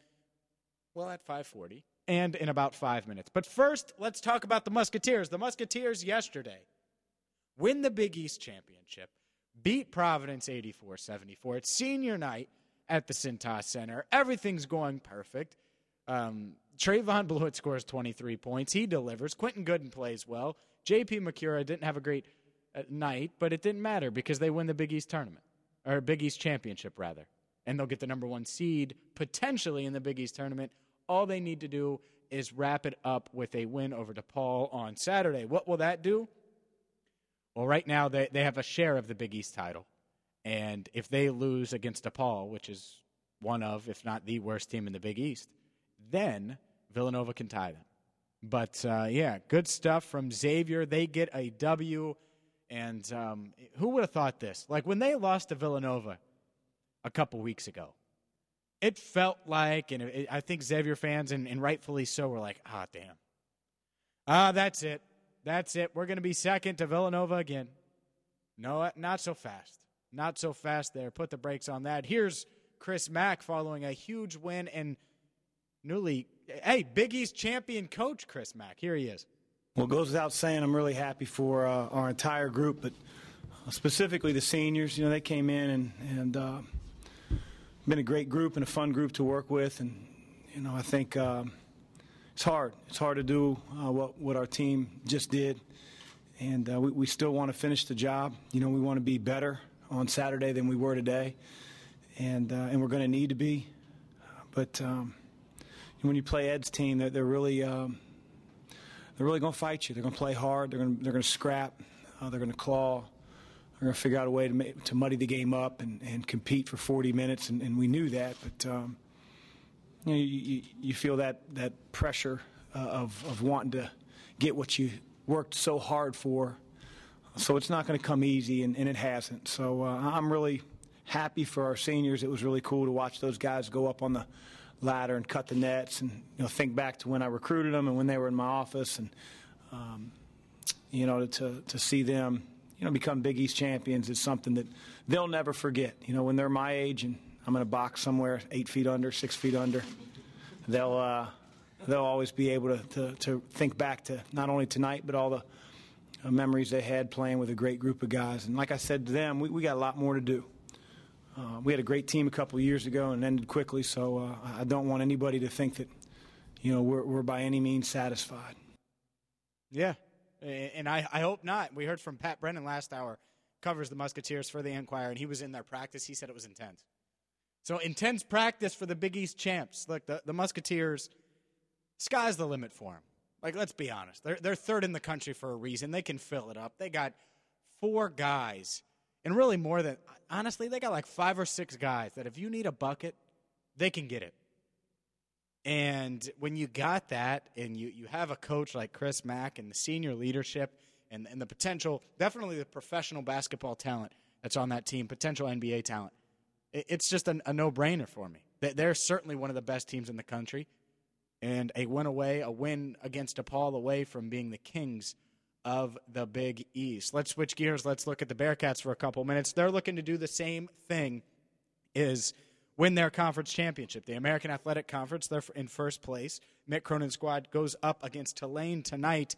well at 5:40 and in about five minutes. But first, let's talk about the Musketeers. The Musketeers yesterday win the Big East championship, beat Providence 84-74. It's senior night at the Cintas Center. Everything's going perfect. Um, Trevon Bluiett scores 23 points. He delivers. Quentin Gooden plays well. J.P. Macura didn't have a great uh, night, but it didn't matter because they win the Big East tournament, or Big East championship, rather. And they'll get the number one seed potentially in the Big East tournament. All they need to do is wrap it up with a win over DePaul on Saturday. What will that do? Well, right now they, they have a share of the Big East title. And if they lose against DePaul, which is one of, if not the worst team in the Big East, then Villanova can tie them. But uh, yeah, good stuff from Xavier. They get a W. And um, who would have thought this? Like when they lost to Villanova a couple weeks ago, it felt like, and it, I think Xavier fans, and, and rightfully so, were like, ah, damn. Ah, that's it. That's it. We're going to be second to Villanova again. No, not so fast. Not so fast there. Put the brakes on that. Here's Chris Mack following a huge win and newly, hey, Big East champion coach Chris Mack. Here he is. Well, it goes without saying, I'm really happy for uh, our entire group, but specifically the seniors. You know, they came in and, and uh, been a great group and a fun group to work with. And, you know, I think um, it's hard. It's hard to do uh, what, what our team just did. And uh, we, we still want to finish the job. You know, we want to be better on Saturday than we were today. And, uh, and we're going to need to be. But um, when you play Ed's team, they're, they're really. Um, they're really going to fight you. They're going to play hard. They're going to, they're going to scrap. Uh, they're going to claw. They're going to figure out a way to, make, to muddy the game up and, and compete for 40 minutes. And, and we knew that, but um, you, know, you, you feel that that pressure uh, of of wanting to get what you worked so hard for. So it's not going to come easy, and, and it hasn't. So uh, I'm really happy for our seniors. It was really cool to watch those guys go up on the ladder and cut the nets and you know think back to when I recruited them and when they were in my office and um, you know to to see them you know become Big East champions is something that they'll never forget. You know when they're my age and I'm in a box somewhere eight feet under, six feet under, they'll uh, they'll always be able to, to to think back to not only tonight but all the uh, memories they had playing with a great group of guys. And like I said to them, we, we got a lot more to do. Uh, we had a great team a couple years ago and ended quickly, so uh, I don't want anybody to think that, you know, we're, we're by any means satisfied. Yeah, and I, I hope not. We heard from Pat Brennan last hour, covers the Musketeers for the Enquirer, and he was in their practice. He said it was intense. So intense practice for the Big East champs. Look, the, the Musketeers, sky's the limit for them. Like, let's be honest. They're, they're third in the country for a reason. They can fill it up. They got four guys and really more than honestly they got like five or six guys that if you need a bucket they can get it and when you got that and you, you have a coach like chris mack and the senior leadership and, and the potential, definitely the professional basketball talent that's on that team, potential NBA talent. It, it's just a, a no brainer for me. They, they're certainly one of the best teams in the country, and a win away, a win against DePaul away from being the Kings of the Big East. Let's switch gears. Let's look at the Bearcats for a couple minutes. They're looking to do the same thing is win their conference championship. The American Athletic Conference, they're in first place. Mick Cronin's squad goes up against Tulane tonight.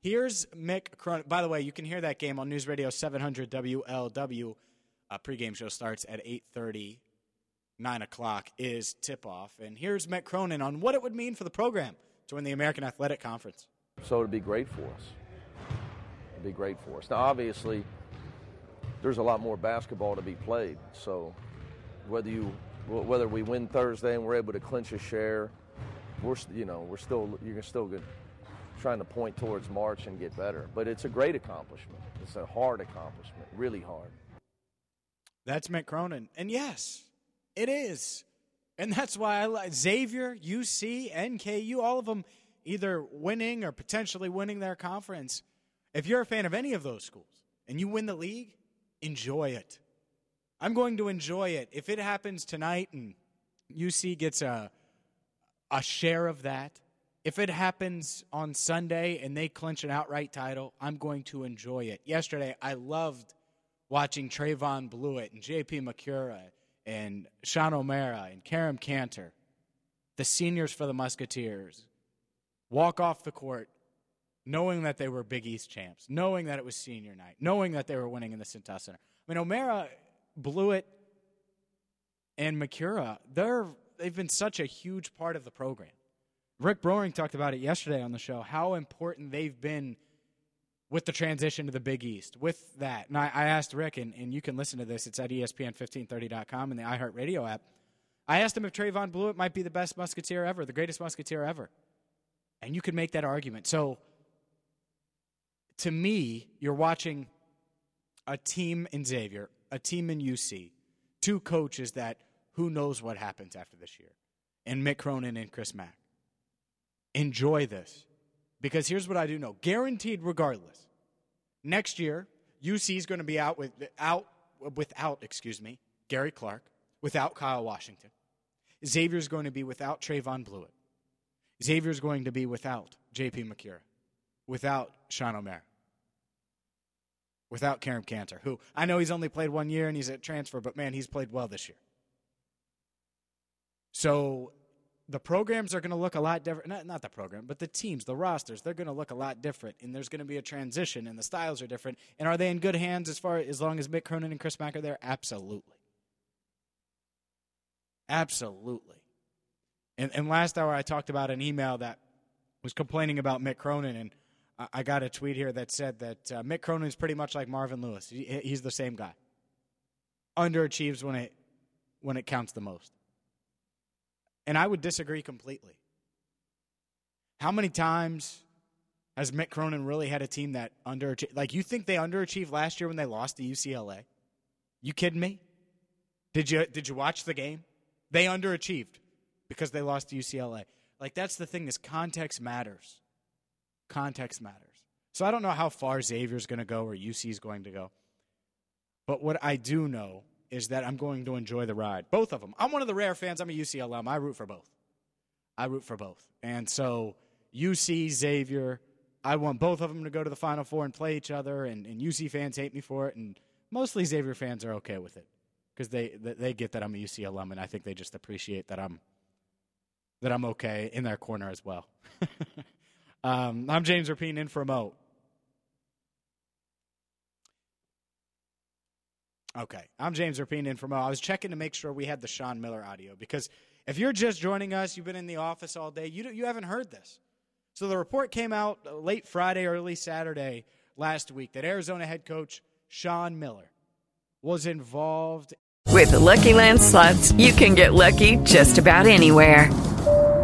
Here's Mick Cronin. By the way, you can hear that game on News Radio 700 WLW. A uh, pregame show starts at 8.30. 9 o'clock is tip-off. And here's Mick Cronin on what it would mean for the program to win the American Athletic Conference. So it'd be great for us. It'd be great for us. Now, obviously, there's a lot more basketball to be played. So whether you whether we win Thursday and we're able to clinch a share, we're you know we're still you're still good, trying to point towards March and get better. But it's a great accomplishment. It's a hard accomplishment, really hard. That's Mick Cronin, and yes, it is, and that's why I like Xavier, UC, NKU, all of them either winning or potentially winning their conference. If you're a fan of any of those schools and you win the league, enjoy it. I'm going to enjoy it. If it happens tonight and UC gets a a share of that, if it happens on Sunday and they clinch an outright title, I'm going to enjoy it. Yesterday, I loved watching Trevon Bluiett and JP Macura and Sean O'Mara and Kerem Kanter, the seniors for the Musketeers, walk off the court knowing that they were Big East champs, knowing that it was senior night, knowing that they were winning in the Cintas Center. I mean, O'Mara Bluiett and Macura, they're they've been such a huge part of the program. Rick Broering talked about it yesterday on the show, how important they've been with the transition to the Big East. With that, and I, I asked Rick, and, and you can listen to this. It's at ESPN1530.com and the iHeartRadio app. I asked him if Trevon Bluiett might be the best musketeer ever, the greatest musketeer ever. And you could make that argument. So, to me, you're watching a team in Xavier, a team in UC, two coaches that who knows what happens after this year, and Mick Cronin and Chris Mack. Enjoy this. Because here's what I do know guaranteed, regardless. Next year, UC is going to be out with out without, excuse me, Gary Clark, without Kyle Washington. Xavier's going to be without Trevon Bluiett. Xavier's going to be without J.P. Macura, without Sean O'Mara without Kerem Kanter, who I know he's only played one year and he's at transfer, but man, he's played well this year. So the programs are going to look a lot different. Not, not the program, but the teams, the rosters, they're going to look a lot different, and there's going to be a transition, and the styles are different. And are they in good hands as far as long as Mick Cronin and Chris Mack are there? Absolutely, absolutely. And, and last hour, I talked about an email that was complaining about Mick Cronin and I got a tweet here that said that uh, Mick Cronin is pretty much like Marvin Lewis. He, he's the same guy. Underachieves when it when it counts the most. And I would disagree completely. How many times has Mick Cronin really had a team that underachieved? Like you think they underachieved last year when they lost to UCLA? You kidding me? Did you did you watch the game? They underachieved because they lost to UCLA. Like that's the thing is context matters context matters. So I don't know how far Xavier's going to go or UC is going to go. But what I do know is that I'm going to enjoy the ride. Both of them. I'm one of the rare fans. I'm a UC alum. I root for both. I root for both. And so UC, Xavier, I want both of them to go to the Final Four and play each other. And, and UC fans hate me for it. And mostly Xavier fans are okay with it because they, they get that I'm a UC alum. And I think they just appreciate that I'm, that I'm okay in their corner as well. Um, I'm James Rapien in for Mo. Okay, I'm James Rapien in for Mo. I was checking to make sure we had the Sean Miller audio because if you're just joining us, you've been in the office all day, you, you haven't heard this. So the report came out late Friday, early Saturday last week that Arizona head coach Sean Miller was involved. With the Lucky Land slots, you can get lucky just about anywhere.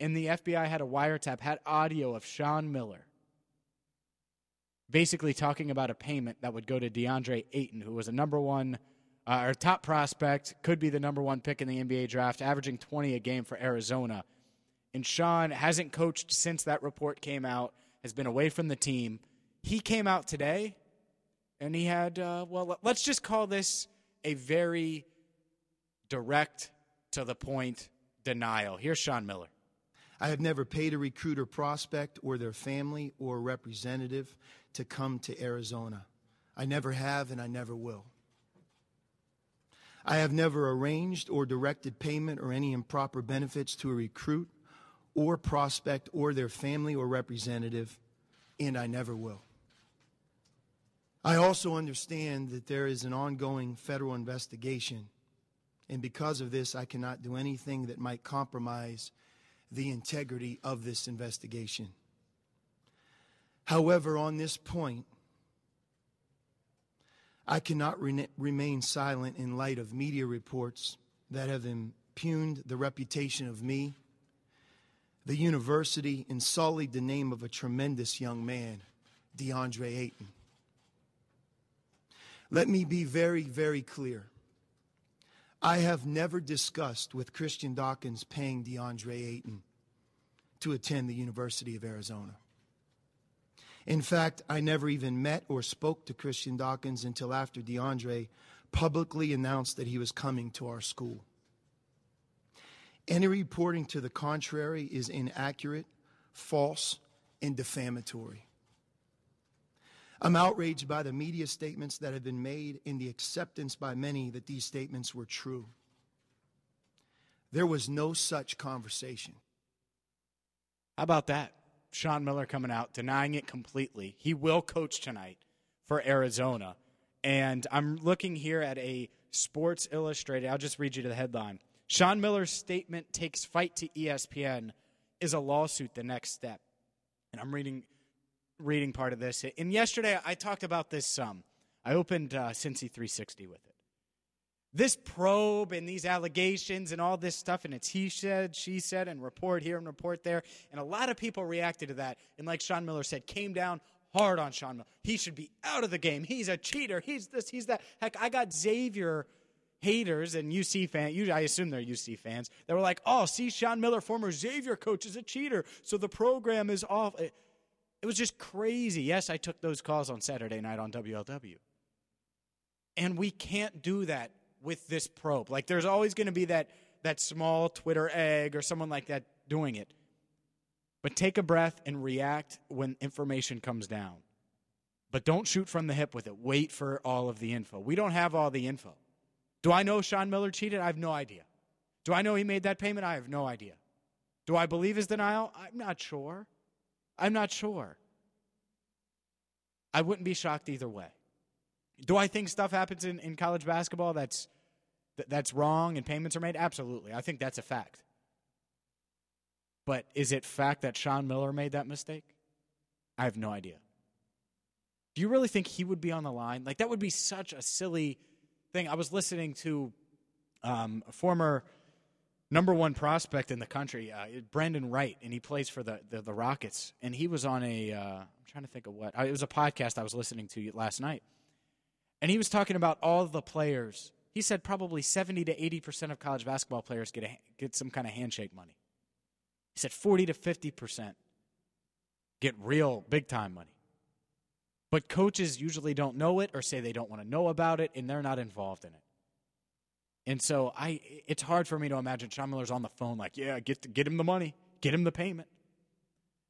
and the FBI had a wiretap, had audio of Sean Miller, basically talking about a payment that would go to DeAndre Ayton, who was a number one uh, or top prospect, could be the number one pick in the NBA draft, averaging 20 a game for Arizona. And Sean hasn't coached since that report came out, has been away from the team. He came out today, and he had, uh, well, let's just call this a very direct, to the point denial. Here's Sean Miller. I have never paid a recruiter prospect or their family or representative to come to Arizona. I never have and I never will. I have never arranged or directed payment or any improper benefits to a recruit or prospect or their family or representative, and I never will. I also understand that there is an ongoing federal investigation, and because of this, I cannot do anything that might compromise the integrity of this investigation. However, on this point, I cannot re- remain silent in light of media reports that have impugned the reputation of me, the university, and sullied the name of a tremendous young man, DeAndre Ayton. Let me be very, very clear. I have never discussed with Christian Dawkins paying DeAndre Ayton to attend the University of Arizona. In fact, I never even met or spoke to Christian Dawkins until after DeAndre publicly announced that he was coming to our school. Any reporting to the contrary is inaccurate, false, and defamatory. I'm outraged by the media statements that have been made and the acceptance by many that these statements were true. There was no such conversation. How about that? Sean Miller coming out, denying it completely. He will coach tonight for Arizona. And I'm looking here at a Sports Illustrated. I'll just read you the headline. Sean Miller's statement takes fight to ESPN. Is a lawsuit the next step? And I'm reading reading part of this. And yesterday I talked about this some. I opened uh, Cincy 360 with it. This probe and these allegations and all this stuff, and it's he said, she said, and report here and report there. And a lot of people reacted to that. And like Sean Miller said, came down hard on Sean Miller. He should be out of the game. He's a cheater. He's this, he's that. Heck, I got Xavier haters and UC fans, I assume they're UC fans, that were like, oh, see, Sean Miller, former Xavier coach, is a cheater. So the program is off. It was just crazy. Yes, I took those calls on Saturday night on WLW. And we can't do that with this probe. Like there's always going to be that that small Twitter egg or someone like that doing it. But take a breath and react when information comes down. But don't shoot from the hip with it. Wait for all of the info. We don't have all the info. Do I know Sean Miller cheated? I have no idea. Do I know he made that payment? I have no idea. Do I believe his denial? I'm not sure. I'm not sure. I wouldn't be shocked either way. Do I think stuff happens in, in college basketball that's that's wrong and payments are made? Absolutely. I think that's a fact. But is it fact that Sean Miller made that mistake? I have no idea. Do you really think he would be on the line? Like that would be such a silly thing. I was listening to um, a former number one prospect in the country, uh, Brandan Wright, and he plays for the, the, the Rockets. And he was on a uh, I'm trying to think of what uh, it was a podcast I was listening to last night, and he was talking about all the players. He said probably 70 to 80 percent of college basketball players get a, get some kind of handshake money. He said 40 to 50 percent get real big time money. But coaches usually don't know it or say they don't want to know about it and they're not involved in it. And so I, it's hard for me to imagine Sean Miller's on the phone like, yeah, get get him the money, get him the payment.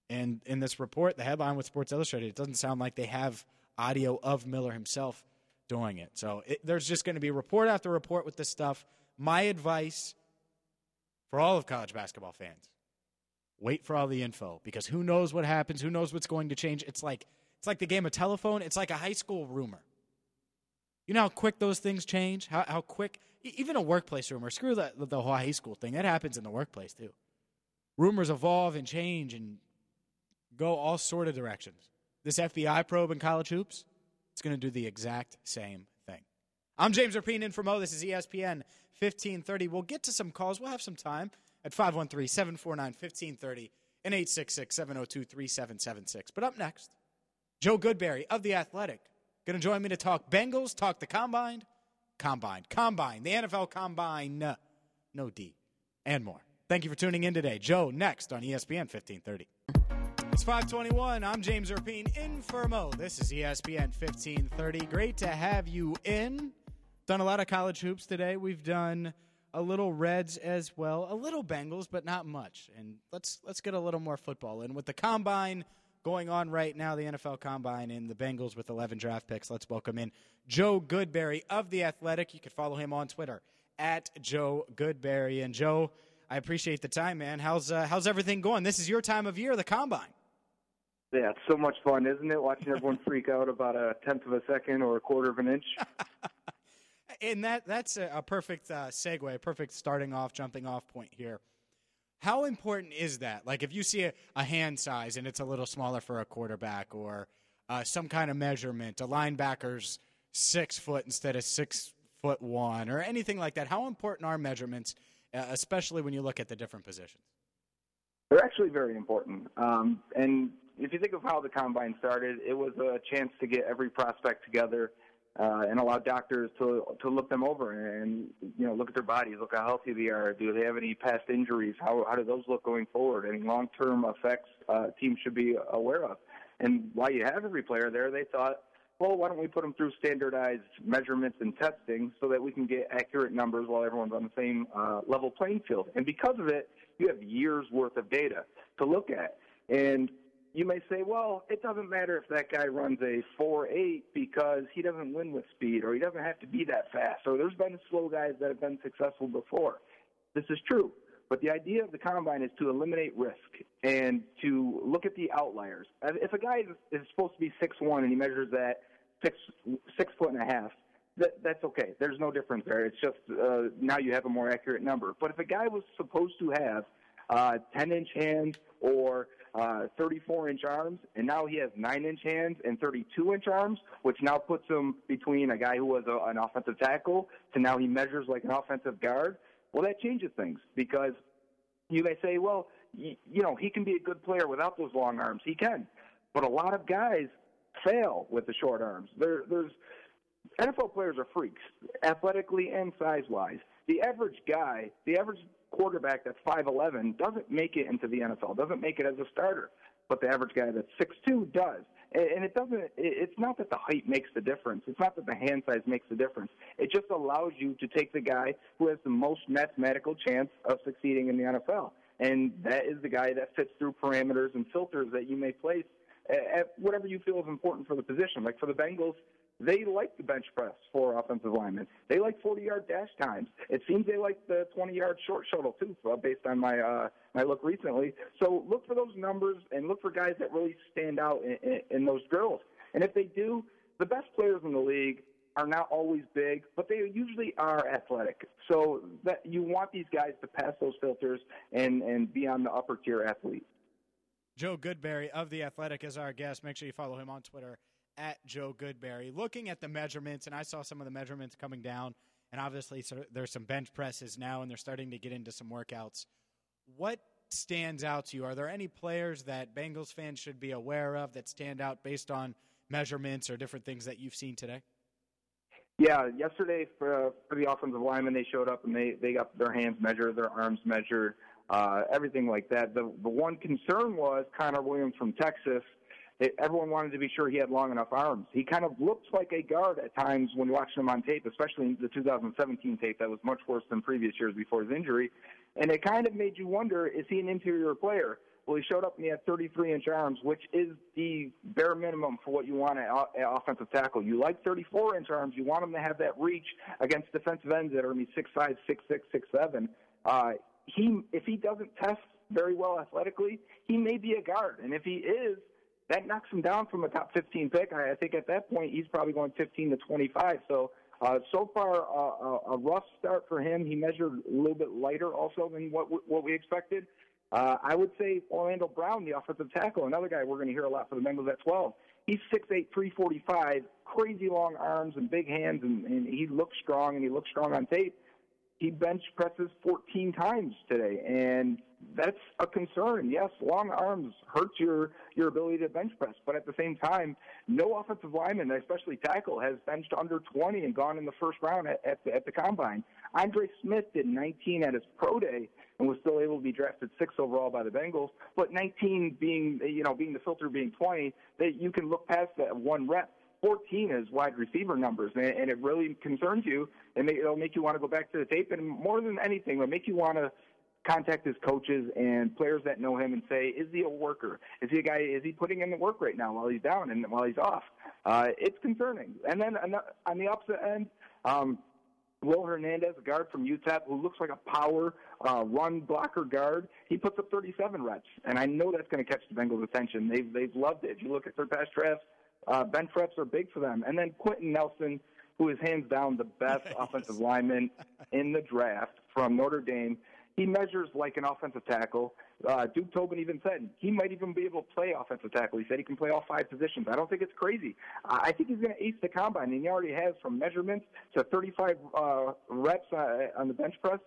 And in this report, the headline with Sports Illustrated, it doesn't sound like they have audio of Miller himself doing it. So it, there's just going to be report after report with this stuff. My advice for all of college basketball fans: wait for all the info because who knows what happens? Who knows what's going to change? It's like it's like the game of telephone. It's like a high school rumor. You know how quick those things change? How, how quick, even a workplace rumor, screw the, the whole high school thing. That happens in the workplace too. Rumors evolve and change and go all sort of directions. this FBI probe in college hoops, it's going to do the exact same thing. I'm James Rapien in for Mo. This is ESPN 1530. We'll get to some calls. We'll have some time at 513 749 1530 and 866 702 3776. But up next, Joe Goodberry of The Athletic. Going to join me to talk Bengals, talk the Combine, Combine, Combine, the NFL Combine, no D, and more. Thank you for tuning in today. Joe, next on ESPN 1530. It's 521. I'm James Rapien in for This is ESPN 1530. Great to have you in. Done a lot of college hoops today. We've done a little Reds as well, a little Bengals, but not much. And let's let's get a little more football in with the combine going on right now, the NFL Combine and the Bengals with 11 draft picks. Let's welcome in Joe Goodberry of the Athletic. You can follow him on Twitter at Joe Goodberry. And Joe, I appreciate the time, man. How's uh, how's everything going? This is your time of year, the Combine. Yeah, it's so much fun, isn't it? Watching everyone freak out about a tenth of a second or a quarter of an inch. and that that's a, a perfect uh, segue, a perfect starting off, jumping off point here. How important is that? Like, if you see a, a hand size and it's a little smaller for a quarterback, or uh, some kind of measurement, a linebacker's six foot instead of six foot one, or anything like that. How important are measurements, uh, especially when you look at the different positions? They're actually very important. Um, and if you think of how the combine started, it was a chance to get every prospect together uh, and allow doctors to to look them over and you know look at their bodies, look how healthy they are. Do they have any past injuries? How how do those look going forward? Any long term effects uh, teams should be aware of. And while you have every player there, they thought, well, why don't we put them through standardized measurements and testing so that we can get accurate numbers while everyone's on the same uh, level playing field. And because of it, you have years worth of data to look at. And you may say, well, it doesn't matter if that guy runs a 4.8 because he doesn't win with speed or he doesn't have to be that fast. Or there's been slow guys that have been successful before. This is true. But the idea of the combine is to eliminate risk and to look at the outliers. If a guy is supposed to be six one and he measures at six six foot and a half, that, that's okay. There's no difference there. It's just uh, now you have a more accurate number. But if a guy was supposed to have uh, 10 inch hands or uh, 34 inch arms, and now he has 9 inch hands and 32 inch arms, which now puts him between a guy who was a, an offensive tackle to now he measures like an offensive guard. Well, that changes things because you may say, well, you, you know, he can be a good player without those long arms. He can. But a lot of guys fail with the short arms. There, there's NFL players are freaks, athletically and size wise. The average guy, the average quarterback that's 5'11 doesn't make it into the NFL, doesn't make it as a starter. But the average guy that's 6'2 does. And it doesn't, it's not that the height makes the difference. It's not that the hand size makes the difference. It just allows you to take the guy who has the most mathematical chance of succeeding in the NFL. And that is the guy that fits through parameters and filters that you may place at whatever you feel is important for the position. Like for the Bengals, they like the bench press for offensive linemen. They like 40-yard dash times. It seems they like the 20-yard short shuttle too, uh, based on my uh, my look recently. So look for those numbers and look for guys that really stand out in, in, in those drills. And if they do, the best players in the league are not always big, but they usually are athletic. So that you want these guys to pass those filters and and be on the upper tier athletes. Joe Goodberry of The Athletic is our guest. Make sure you follow him on Twitter at Joe Goodberry. Looking at the measurements, and I saw some of the measurements coming down, and obviously so there's some bench presses now, and they're starting to get into some workouts. What stands out to you? Are there any players that Bengals fans should be aware of that stand out based on measurements or different things that you've seen today? Yeah, yesterday for for the offensive linemen, they showed up and they they got their hands measured, their arms measured, uh, everything like that. The the one concern was Connor Williams from Texas. It, everyone wanted to be sure he had long enough arms. He kind of looks like a guard at times when watching him on tape, especially in the 2017 tape that was much worse than previous years before his injury. And it kind of made you wonder: is he an interior player? Well, he showed up and he had 33 inch arms, which is the bare minimum for what you want at, offensive tackle. You like 34 inch arms. You want him to have that reach against defensive ends that are going to be 6'5, 6'6, 6'7. Uh, he, if he doesn't test very well athletically, he may be a guard. And if he is, that knocks him down from a top 15 pick. I, think at that point he's probably going 15 to 25. So uh, so far, uh, a rough start for him. He measured a little bit lighter also than what what we expected. Uh, I would say Orlando Brown, the offensive tackle, another guy we're going to hear a lot for the Bengals at 12. He's 6'8", 345, crazy long arms and big hands, and, and he looks strong, and he looks strong on tape. He bench presses 14 times today, and that's a concern. Yes, long arms hurt your your ability to bench press, but at the same time, no offensive lineman, especially tackle, has benched under 20 and gone in the first round at, at, the, at the combine. Andre Smith did 19 at his pro day and was still able to be drafted six overall by the Bengals. But 19 being you know being the filter being 20, that you can look past that one rep 14 is wide receiver numbers, and, and it really concerns you, and it'll make you want to go back to the tape. And more than anything, it'll make you want to contact his coaches and players that know him and say, is he a worker? Is he a guy? Is he putting in the work right now while he's down and while he's off? Uh, it's concerning. And then on the opposite end, um, Will Hernandez, a guard from UTEP, who looks like a power uh, run blocker guard, he puts up 37 reps, and I know that's going to catch the Bengals' attention. They've they've loved it. If you look at their past drafts, uh, bench reps are big for them. And then Quenton Nelson, who is hands down the best offensive lineman in the draft from Notre Dame. He measures like an offensive tackle. Uh, Duke Tobin even said he might even be able to play offensive tackle. He said he can play all five positions. I don't think it's crazy. Uh, I think he's going to ace the combine, and he already has from measurements to 35 uh, reps uh, on the bench press.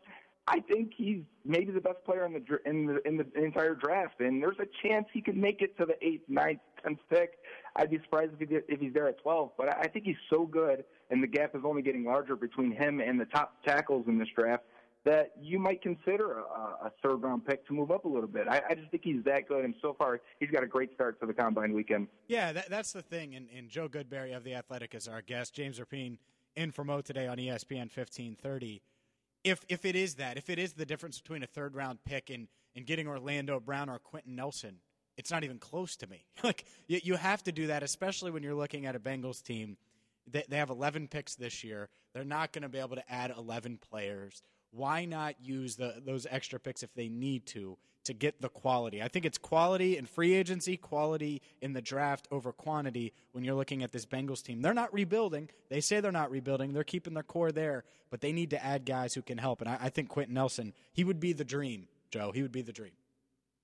I think he's maybe the best player in the in the in the entire draft, and there's a chance he could make it to the eighth, ninth, tenth pick. I'd be surprised if he did, if he's there at 12. But I think he's so good, and the gap is only getting larger between him and the top tackles in this draft that you might consider a, a third round pick to move up a little bit. I, I just think he's that good, and so far he's got a great start to the combine weekend. Yeah, that, that's the thing. And, and Joe Goodberry of the Athletic is our guest. James Rapien in for Mo today on ESPN fifteen thirty. If if it is that, if it is the difference between a third round pick and and getting Orlando Brown or Quenton Nelson, it's not even close to me. like you, you have to do that, especially when you're looking at a Bengals team. They, they have 11 picks this year. They're not going to be able to add 11 players why not use the, those extra picks if they need to to get the quality? I think it's quality in free agency, quality in the draft over quantity when you're looking at this Bengals team. They're not rebuilding. They say they're not rebuilding. They're keeping their core there, but they need to add guys who can help. And I, I think Quenton Nelson, he would be the dream, Joe. He would be the dream.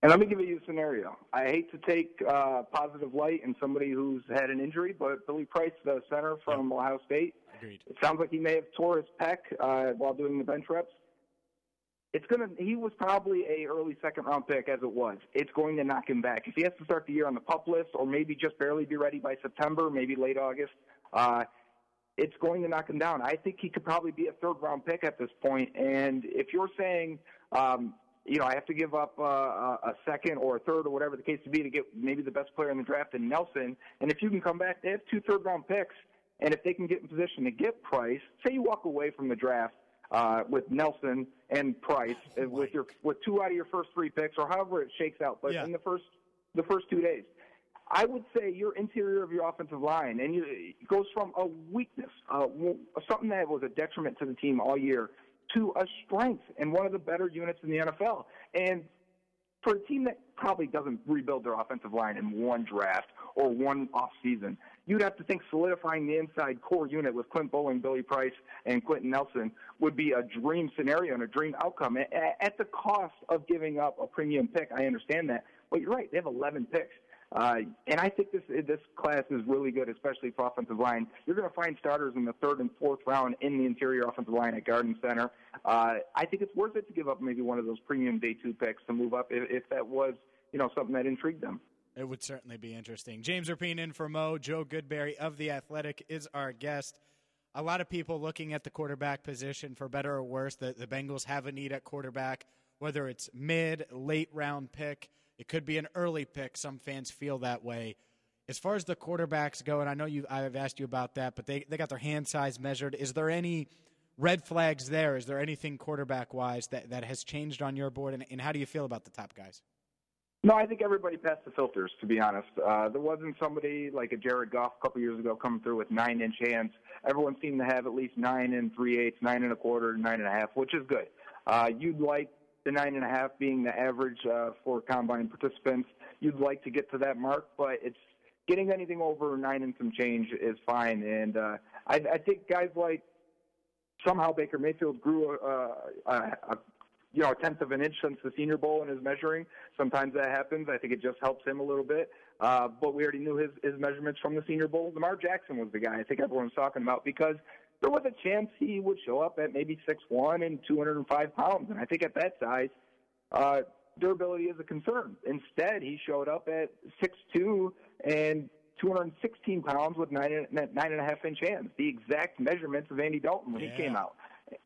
And let me give you a scenario. I hate to take uh, positive light in somebody who's had an injury, but Billy Price, the center from yep. Ohio State, Agreed. it sounds like he may have tore his pec uh, while doing the bench reps. It's gonna. He was probably a early second round pick as it was. It's going to knock him back if he has to start the year on the pup list, or maybe just barely be ready by September, maybe late August. Uh, it's going to knock him down. I think he could probably be a third round pick at this point. And if you're saying um, you know, I have to give up uh, a second or a third or whatever the case to be to get maybe the best player in the draft in Nelson. And if you can come back, they have two third round picks. And if they can get in position to get Price, say you walk away from the draft uh, with Nelson and Price uh, with your with two out of your first three picks or however it shakes out, but yeah. in the first the first two days. I would say your interior of your offensive line, and you, it goes from a weakness, uh, something that was a detriment to the team all year, to a strength and one of the better units in the NFL. And for a team that probably doesn't rebuild their offensive line in one draft or one off season, you'd have to think solidifying the inside core unit with Clint Boling, Billy Price, and Quenton Nelson would be a dream scenario and a dream outcome at the cost of giving up a premium pick. I understand that. But you're right, they have 11 picks. Uh, and I think this this class is really good, especially for offensive line. You're going to find starters in the third and fourth round in the interior offensive line at Garden Center. Uh, I think it's worth it to give up maybe one of those premium day two picks to move up if, if that was you know something that intrigued them. It would certainly be interesting. James Rapien in for Mo. Joe Goodberry of The Athletic is our guest. A lot of people looking at the quarterback position, for better or worse, the, the Bengals have a need at quarterback, whether it's mid, late round pick. It could be an early pick. Some fans feel that way. As far as the quarterbacks go, and I know you, I've asked you about that, but they, they got their hand size measured. Is there any red flags there? Is there anything quarterback wise that, that has changed on your board? And, and how do you feel about the top guys? No, I think everybody passed the filters. To be honest, uh, there wasn't somebody like a Jared Goff a couple years ago coming through with nine-inch hands. Everyone seemed to have at least nine and three eighths, nine and a quarter, nine and a half, which is good. Uh, you'd like the nine and a half being the average uh, for combine participants. You'd like to get to that mark, but it's getting anything over nine and some change is fine. And uh, I, I think guys like somehow Baker Mayfield grew a, a, a you know, a tenth of an inch since the Senior Bowl in his measuring. Sometimes that happens. I think it just helps him a little bit. Uh, but we already knew his, his measurements from the Senior Bowl. Lamar Jackson was the guy I think everyone was talking about because there was a chance he would show up at maybe six one and 205 pounds. And I think at that size, uh, durability is a concern. Instead, he showed up at six two and 216 pounds with nine nine and a half inch hands, the exact measurements of Andy Dalton when Yeah. he came out.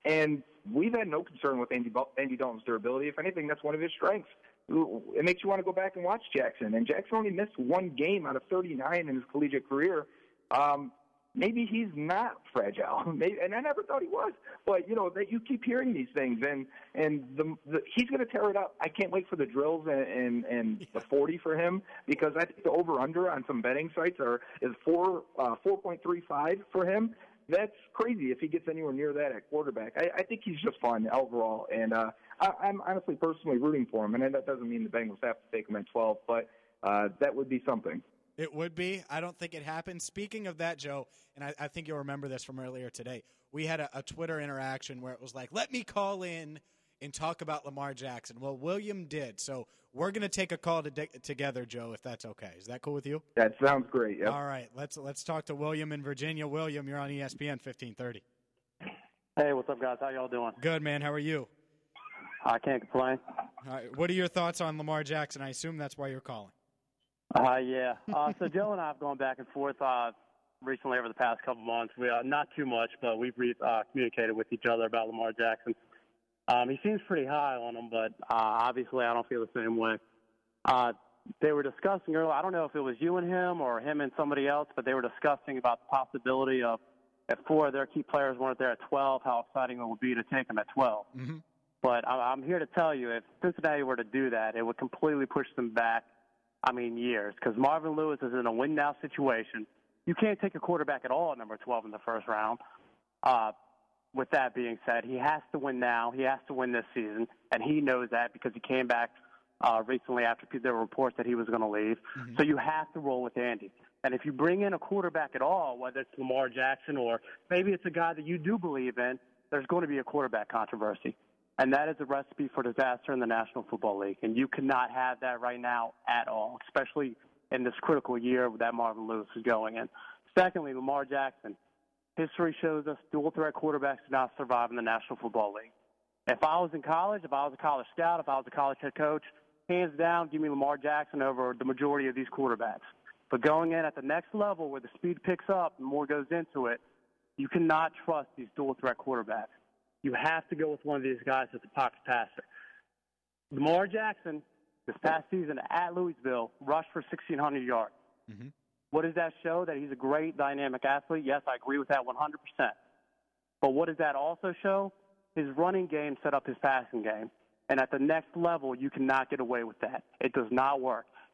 And we've had no concern with Andy, Andy Dalton's durability. If anything, that's one of his strengths. It makes you want to go back and watch Jackson. And Jackson only missed one game out of 39 in his collegiate career. Um, maybe he's not fragile. Maybe, and I never thought he was. But you know that you keep hearing these things, and and the, the he's going to tear it up. I can't wait for the drills and and, and the 40 for him because I think the over under on some betting sites are is four uh, 4.35 for him. That's crazy if he gets anywhere near that at quarterback. I, I think he's just fun overall, and uh, I, I'm honestly personally rooting for him. And that doesn't mean the Bengals have to take him at 12, but uh, that would be something. It would be. I don't think it happened. Speaking of that, Joe, and I, I think you'll remember this from earlier today, we had a, a Twitter interaction where it was like, let me call in and talk about Lamar Jackson. Well, William did. So we're going to take a call to together, Joe, if that's okay. Is that cool with you? That sounds great. Yep. All right. Let's let's talk to William in Virginia. William, you're on ESPN 1530. Hey, what's up, guys? How y'all doing? Good, man. How are you? I can't complain. All right. What are your thoughts on Lamar Jackson? I assume that's why you're calling. Uh, yeah. Uh, so Joe and I have gone back and forth uh, recently over the past couple months. We uh, not too much, but we've re- uh, communicated with each other about Lamar Jackson. Um, he seems pretty high on him, but uh, obviously I don't feel the same way. Uh, they were discussing earlier. I don't know if it was you and him or him and somebody else, but they were discussing about the possibility of if four of their key players weren't there at 12, how exciting it would be to take them at 12. Mm-hmm. But I- I'm here to tell you, if Cincinnati were to do that, it would completely push them back. I mean, years, because Marvin Lewis is in a win now situation. You can't take a quarterback at all at number 12 in the first round. Uh, with that being said, he has to win now. He has to win this season, and he knows that because he came back uh, recently after there were reports that he was going to leave. So you have to roll with Andy. And if you bring in a quarterback at all, whether it's Lamar Jackson or maybe it's a guy that you do believe in, there's going to be a quarterback controversy. And that is a recipe for disaster in the National Football League. And you cannot have that right now at all, especially in this critical year that Marvin Lewis is going in. Secondly, Lamar Jackson. History shows us dual threat quarterbacks do not survive in the National Football League. If I was in college, if I was a college scout, if I was a college head coach, hands down, give me Lamar Jackson over the majority of these quarterbacks. But going in at the next level where the speed picks up and more goes into it, you cannot trust these dual threat quarterbacks. You have to go with one of these guys that's a pocket passer. Lamar Jackson, this past season at Louisville, rushed for 1,600 yards. Mm-hmm. What does that show? That he's a great dynamic athlete? Yes, I agree with that 100%. But what does that also show? His running game set up his passing game. And at the next level, you cannot get away with that. It does not work.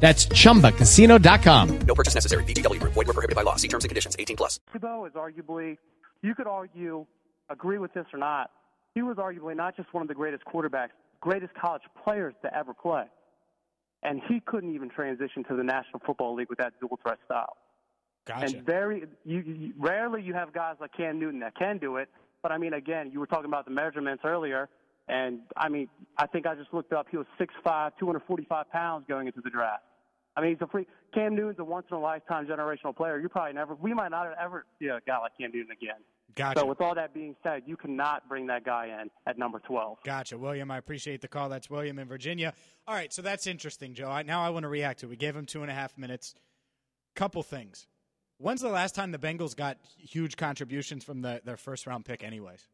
That's chumbacasino.com. No purchase necessary. VGW Group. Void were prohibited by law. See terms and conditions. 18 plus. Tebow is arguably, you could argue, agree with this or not, he was arguably not just one of the greatest quarterbacks, greatest college players to ever play. And he couldn't even transition to the National Football League with that dual threat style. Gotcha. And very, you, you, rarely you have guys like Cam Newton that can do it. But I mean, again, you were talking about the measurements earlier, and I mean, I think I just looked up. He was 6'5", 245 pounds going into the draft. I mean, he's a free. Cam Newton's a once in a lifetime generational player. You probably never, we might not ever see a guy like Cam Newton again. Gotcha. So with all that being said, you cannot bring that guy in at number 12. Gotcha, William. I appreciate the call. That's William in Virginia. All right, so that's interesting, Joe. I, now I want to react to. it. We gave him two and a half minutes. Couple things. When's the last time the Bengals got huge contributions from the, their first round pick, anyways?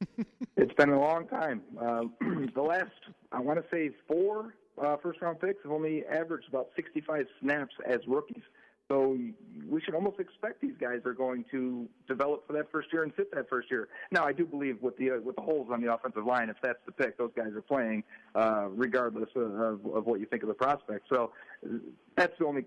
It's been a long time. Uh, the last, I want to say, four uh, first round picks have only averaged about 65 snaps as rookies. So we should almost expect these guys are going to develop for that first year and sit that first year. Now, I do believe with the uh, with the holes on the offensive line, if that's the pick, those guys are playing uh, regardless of, of, of what you think of the prospect. So that's the only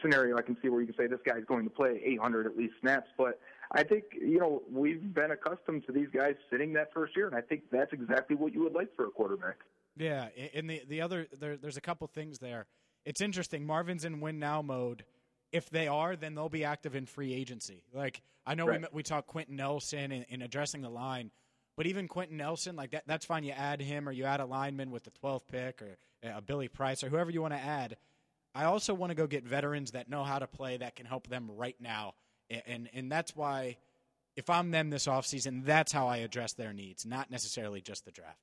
scenario I can see where you can say this guy's going to play 800 at least snaps. But I think you know we've been accustomed to these guys sitting that first year, and I think that's exactly what you would like for a quarterback. Yeah, and the the other there, there's a couple things there. It's interesting. Marvin's in win now mode if they are, then they'll be active in free agency. Like I know right. we we talk Quenton Nelson in, in, addressing the line, but even Quenton Nelson, like that, that's fine. You add him or you add a lineman with the 12th pick or uh, a Billy Price or whoever you want to add. I also want to go get veterans that know how to play that can help them right now, and and, that's why. If I'm them this offseason, that's how I address their needs, not necessarily just the draft.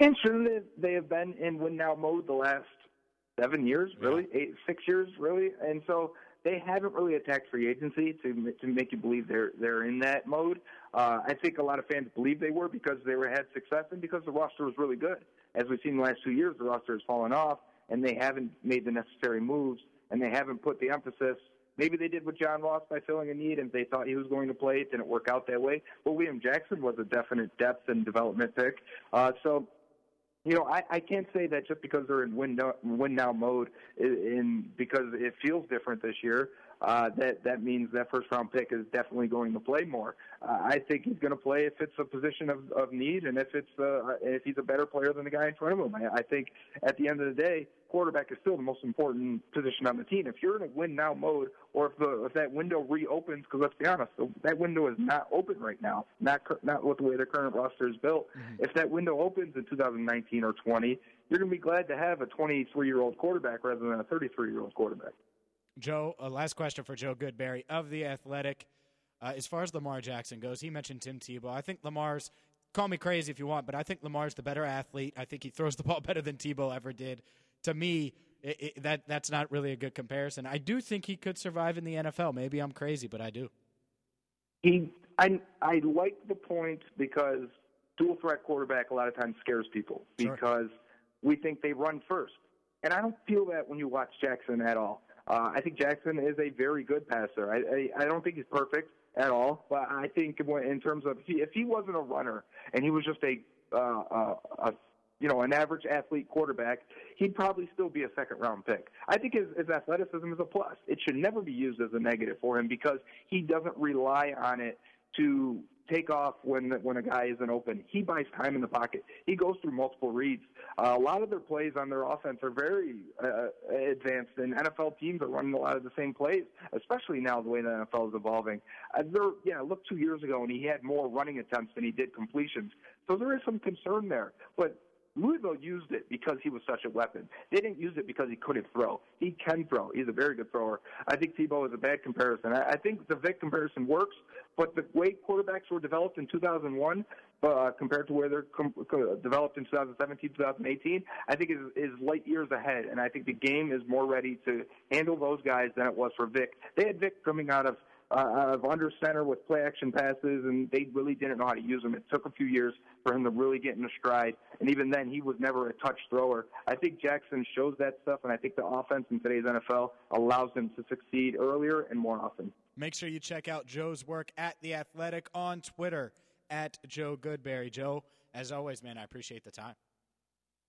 And shouldn't they have been in win now mode the last seven years, really, yeah. eight, six years, really, and so they haven't really attacked free agency to to make you believe they're they're in that mode. Uh, I think a lot of fans believe they were because they were had success and because the roster was really good. As we've seen the last two years, the roster has fallen off, and they haven't made the necessary moves, and they haven't put the emphasis. Maybe they did with John Ross by filling a need, and they thought he was going to play. It didn't work out that way. But William Jackson was a definite depth and development pick. Uh, so you know, I, I can't say that just because they're in win now, win now mode, in, in because it feels different this year uh, that that means that first round pick is definitely going to play more. Uh, I think he's going to play if it's a position of, of need and if it's uh, if he's a better player than the guy in front of him. I, I think at the end of the day, quarterback is still the most important position on the team. If you're in a win now mode, or if the if that window reopens, because let's be honest, the, that window is not open right now. Not not with the way their current roster is built. Mm-hmm. If that window opens in 2019 or 20, you're going to be glad to have a 23 year old quarterback rather than a 33 year old quarterback. Joe, a last question for Joe Goodberry of the Athletic. Uh, as far as Lamar Jackson goes, he mentioned Tim Tebow. I think Lamar's call me crazy if you want, but I think Lamar's the better athlete. I think he throws the ball better than Tebow ever did. To me, it, it, that that's not really a good comparison. I do think he could survive in the NFL. Maybe I'm crazy, but I do. He, I, I like the point because dual threat quarterback a lot of times scares people because sure. we think they run first, and I don't feel that when you watch Jackson at all. Uh, I think Jackson is a very good passer. I, I, I don't think he's perfect at all, but I think in terms of if he, if he wasn't a runner and he was just a, uh, uh, a you know, an average athlete quarterback, he'd probably still be a second round pick. I think his, his athleticism is a plus. It should never be used as a negative for him because he doesn't rely on it to take off when when a guy isn't open. He buys time in the pocket. He goes through multiple reads. Uh, a lot of their plays on their offense are very uh, advanced, and NFL teams are running a lot of the same plays, especially now the way the NFL is evolving. Uh, there, yeah, look two years ago, and he had more running attempts than he did completions. So there is some concern there, but Louisville used it because he was such a weapon. They didn't use it because he couldn't throw. He can throw. He's a very good thrower. I think Tebow is a bad comparison. I, I think the Vic comparison works, but the way quarterbacks were developed in 2001 uh, compared to where they're com- developed in 2017, 2018, I think is, is light years ahead. And I think the game is more ready to handle those guys than it was for Vic. They had Vic coming out of uh, of under center with play action passes, and they really didn't know how to use them. It took a few years for him to really get in a stride, and even then, he was never a touch thrower. I think Jackson shows that stuff, and I think the offense in today's NFL allows him to succeed earlier and more often. Make sure you check out Joe's work at The Athletic on Twitter at Joe Goodberry. Joe, as always, man, I appreciate the time.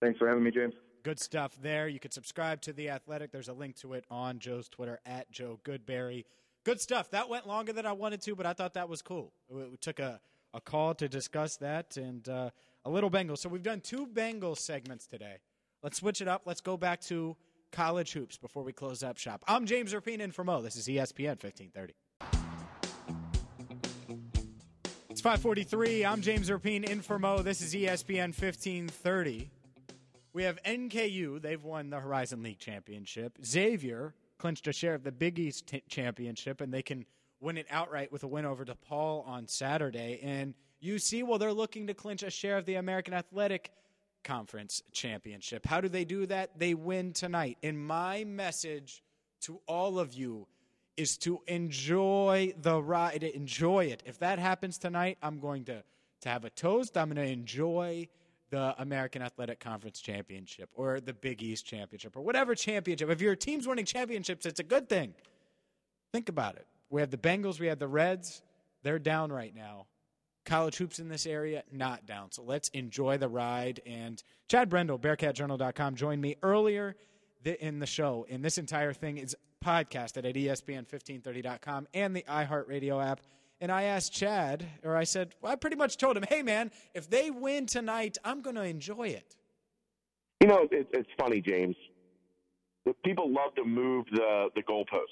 Thanks for having me, James. Good stuff there. You can subscribe to The Athletic. There's a link to it on Joe's Twitter at Joe Goodberry. Good stuff. That went longer than I wanted to, but I thought that was cool. We, took a, a call to discuss that and uh, a little Bengals. So we've done two Bengals segments today. Let's switch it up. Let's go back to college hoops before we close up shop. I'm James Rapien in for Mo. This is ESPN 1530. It's 543. I'm James Rapien in for Mo. This is ESPN 1530. We have NKU. They've won the Horizon League Championship. Xavier clinched a share of the Big East t- championship, and they can win it outright with a win over DePaul on Saturday. And UC, well, they're looking to clinch a share of the American Athletic Conference championship. How do they do that? They win tonight. And my message to all of you is to enjoy the ride, enjoy it. If that happens tonight, I'm going to to have a toast. I'm going to enjoy the American Athletic Conference Championship or the Big East Championship or whatever championship. If your team's winning championships, it's a good thing. Think about it. We have the Bengals, we have the Reds. They're down right now. College hoops in this area, not down. So let's enjoy the ride. And Chad Brendel, BearcatJournal.com, joined me earlier in the show. And this entire thing is podcasted at ESPN1530.com and the iHeartRadio app. And I asked Chad, or I said, well, I pretty much told him, hey, man, if they win tonight, I'm going to enjoy it. You know, it, it's funny, James. The People love to move the, the goalposts,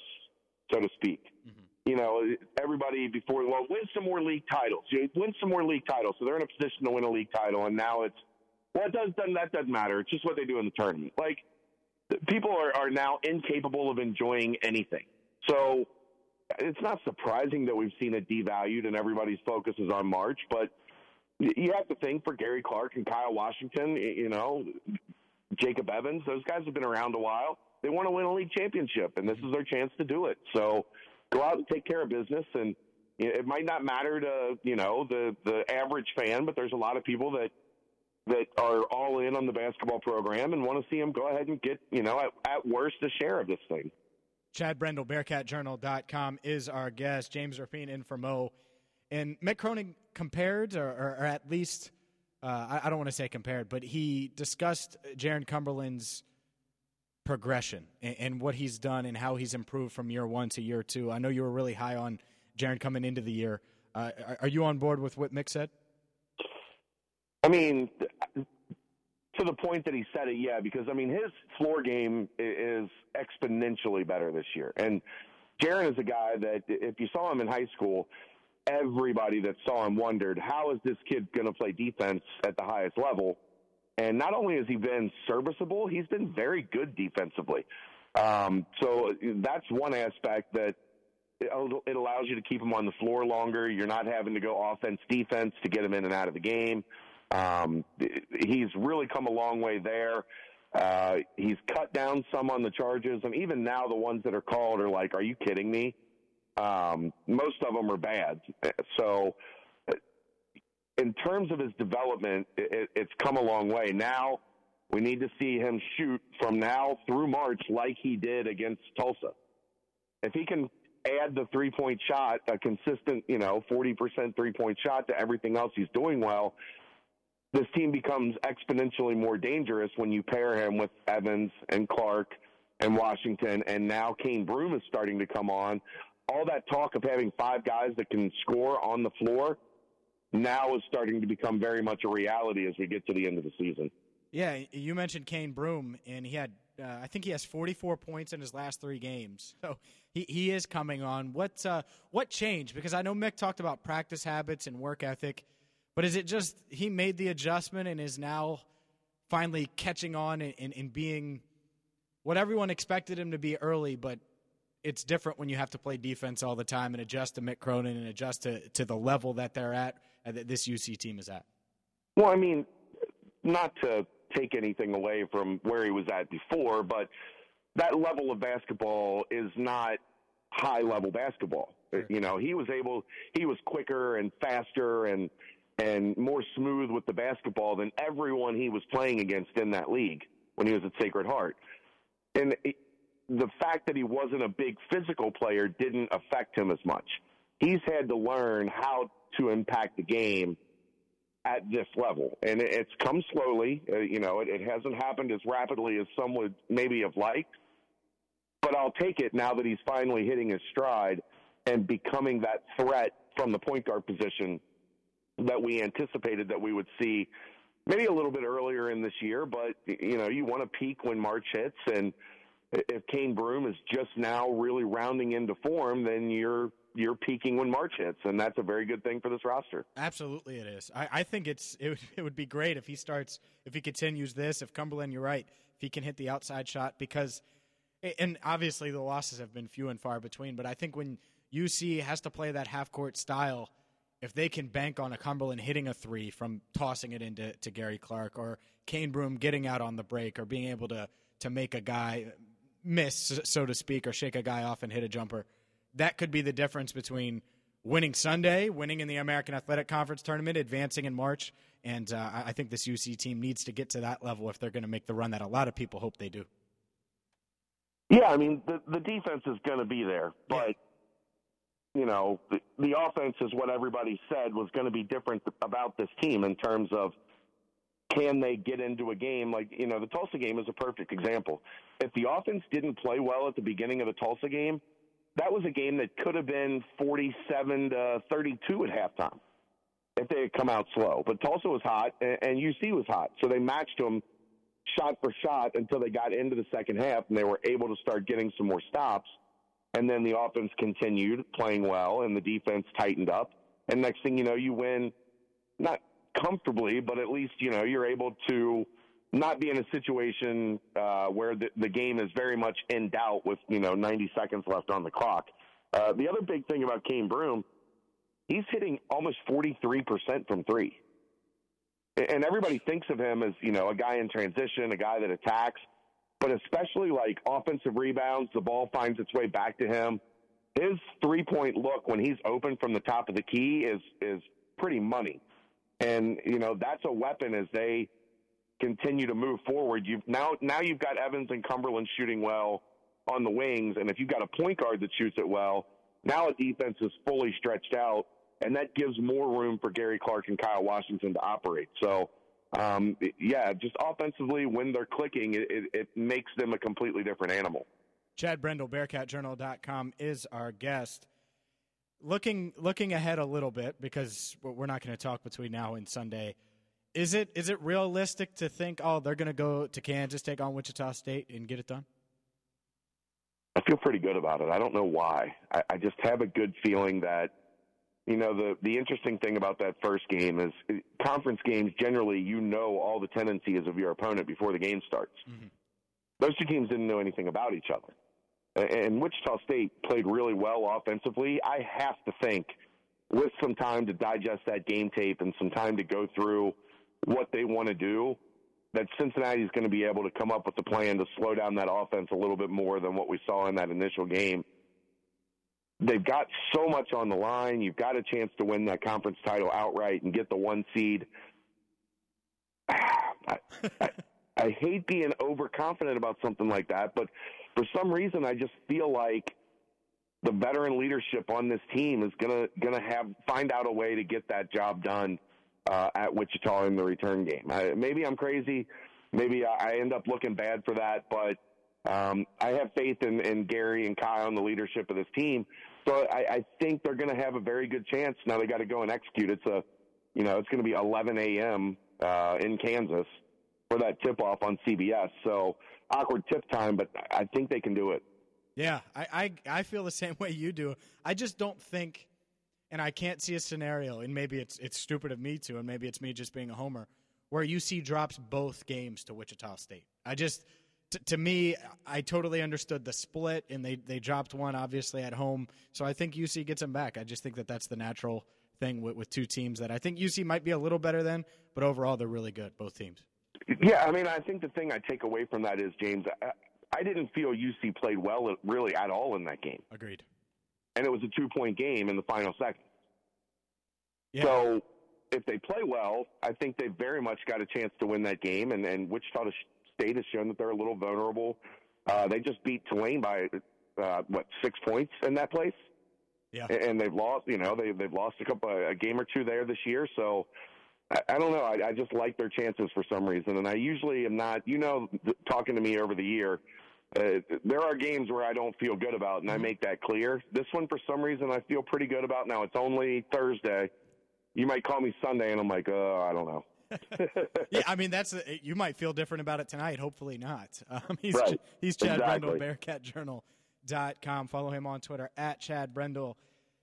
so to speak. Mm-hmm. You know, everybody before, well, win some more league titles. You win some more league titles. So they're in a position to win a league title. And now it's, well, it does, doesn't, that doesn't matter. It's just what they do in the tournament. Like, people are, are now incapable of enjoying anything. So it's not surprising that we've seen it devalued and everybody's focus is on March, but you have to think for Gary Clark and Kyle Washington, you know, Jacob Evans, those guys have been around a while. They want to win a league championship, and this is their chance to do it. So go out and take care of business. And it might not matter to you know the the average fan, but there's a lot of people that that are all in on the basketball program and want to see them go ahead and get you know at, at worst a share of this thing. Chad Brendel, BearcatJournal.com is our guest. James Rapien in for Mo. And Mick Cronin compared, or, or, or at least, uh, I, I, don't want to say compared, but he discussed Jarron Cumberland's progression and, and, what he's done and how he's improved from year one to year two. I know you were really high on Jarron coming into the year. Uh, are, are you on board with what Mick said? I mean, to the point that he said it, yeah, because I mean his floor game is exponentially better this year. And Jarron is a guy that if you saw him in high school, everybody that saw him wondered how is this kid going to play defense at the highest level. And not only has he been serviceable, he's been very good defensively. Um, so that's one aspect that it allows you to keep him on the floor longer. You're not having to go offense defense to get him in and out of the game. Um, he's really come a long way there. Uh, he's cut down some on the charges, and even now the ones that are called are like, "Are you kidding me?" Um, most of them are bad. So, in terms of his development, it, it's come a long way. Now we need to see him shoot from now through March like he did against Tulsa. If he can add the three point shot, a consistent, you know, 40% three point shot to everything else he's doing well, this team becomes exponentially more dangerous when you pair him with Evans and Clark and Washington, and now Cane Broome is starting to come on. All that talk of having five guys that can score on the floor now is starting to become very much a reality as we get to the end of the season. Yeah, you mentioned Cane Broome, and he had, uh, I think he has 44 points in his last three games. So he, he is coming on. What uh, what changed? Because I know Mick talked about practice habits and work ethic. But is it just he made the adjustment and is now finally catching on and, and, and being what everyone expected him to be early, but it's different when you have to play defense all the time and adjust to Mick Cronin and adjust to, to the level that they're at, uh, that this UC team is at? Well, I mean, not to take anything away from where he was at before, but that level of basketball is not high level basketball. Sure. You know, he was able, he was quicker and faster and and more smooth with the basketball than everyone he was playing against in that league when he was at Sacred Heart. And the fact that he wasn't a big physical player didn't affect him as much. He's had to learn how to impact the game at this level, and it's come slowly. Uh, you know, it, it hasn't happened as rapidly as some would maybe have liked, but I'll take it now that he's finally hitting his stride and becoming that threat from the point guard position that we anticipated that we would see maybe a little bit earlier in this year, but you know, you want to peak when March hits and if Cane Broome is just now really rounding into form, then you're you're peaking when March hits, and that's a very good thing for this roster. Absolutely, it is. I, I think it's it would, it would be great if he starts if he continues this. If Cumberland, you're right, if he can hit the outside shot because, and obviously the losses have been few and far between. But I think when UC has to play that half court style, if they can bank on a Cumberland hitting a three from tossing it into to Gary Clark or Cane Broome getting out on the break or being able to to make a guy miss, so to speak, or shake a guy off and hit a jumper, that could be the difference between winning Sunday, winning in the American Athletic Conference tournament, advancing in March, and uh, I think this UC team needs to get to that level if they're going to make the run that a lot of people hope they do. Yeah, I mean the the defense is going to be there, but you know, the, the offense is what everybody said was going to be different about this team in terms of can they get into a game like you know the Tulsa game is a perfect example. If the offense didn't play well at the beginning of the Tulsa game, that was a game that could have been 47 to 32 at halftime if they had come out slow. But Tulsa was hot and, and UC was hot, so they matched them shot for shot until they got into the second half and they were able to start getting some more stops. And then the offense continued playing well and the defense tightened up. And next thing you know, you win not comfortably, but at least, you know, you're able to not be in a situation uh, where the, the game is very much in doubt with, you know, 90 seconds left on the clock. Uh, the other big thing about Cane Broome, he's hitting almost 43% from three. And everybody thinks of him as, you know, a guy in transition, a guy that attacks, but especially like offensive rebounds, the ball finds its way back to him. His three point look when he's open from the top of the key is is pretty money. And, you know, that's a weapon as they continue to move forward. You've now now you've got Evans and Cumberland shooting well on the wings, and if you've got a point guard that shoots it well, now a defense is fully stretched out and that gives more room for Gary Clark and Kyle Washington to operate. So, um, yeah, just offensively, when they're clicking, it, it, it makes them a completely different animal. Chad Brendel, BearcatJournal.com, is our guest. Looking looking ahead a little bit because we're not going to talk between now and Sunday. Is it is it realistic to think, oh, they're going to go to Kansas, take on Wichita State, and get it done? I feel pretty good about it. I don't know why. I, I just have a good feeling that you know the the interesting thing about that first game is uh, conference games generally you know all the tendencies of your opponent before the game starts. Mm-hmm. Those two teams didn't know anything about each other, and Wichita State played really well offensively. I have to think with some time to digest that game tape and some time to go through what they want to do, that Cincinnati is going to be able to come up with a plan to slow down that offense a little bit more than what we saw in that initial game they've got so much on the line. You've got a chance to win that conference title outright and get the one seed. I, I, I hate being overconfident about something like that, but for some reason, I just feel like the veteran leadership on this team is gonna gonna have find out a way to get that job done uh, at Wichita in the return game. I, maybe I'm crazy. Maybe I end up looking bad for that, but um, I have faith in, in Gary and Kyle and the leadership of this team. So I, I think they're going to have a very good chance. Now they got to go and execute. It's a, you know, it's going to be 11 a.m. Uh, in Kansas for that tip off on CBS. So awkward tip time, but I think they can do it. Yeah, I, I I feel the same way you do. I just don't think, and I can't see a scenario, and maybe it's it's stupid of me to, and maybe it's me just being a homer, where UC drops both games to Wichita State. I just to, to me, I totally understood the split, and they they dropped one obviously at home. So I think UC gets them back. I just think that that's the natural thing with, with two teams that I think UC might be a little better than, but overall they're really good, both teams. Yeah, I mean, I think the thing I take away from that is James. I, I didn't feel UC played well really at all in that game. Agreed. And it was a two point game in the final second. Yeah. So if they play well, I think they very much got a chance to win that game. And, and Wichita State has shown that they're a little vulnerable. Uh, they just beat Tulane by uh, what six points in that place. Yeah, and they've lost. You know, they they've lost a couple a game or two there this year. So I, I don't know. I, I just like their chances for some reason, and I usually am not. You know, talking to me over the year. Uh, there are games where I don't feel good about, and I mm-hmm. make that clear. This one, for some reason, I feel pretty good about. Now it's only Thursday. You might call me Sunday, and I'm like, oh, I don't know. yeah, I mean that's a, you might feel different about it tonight. Hopefully not. Um, he's right. he's Chad exactly. Brendel, BearcatJournal.com. Follow him on Twitter at Chad Brendel.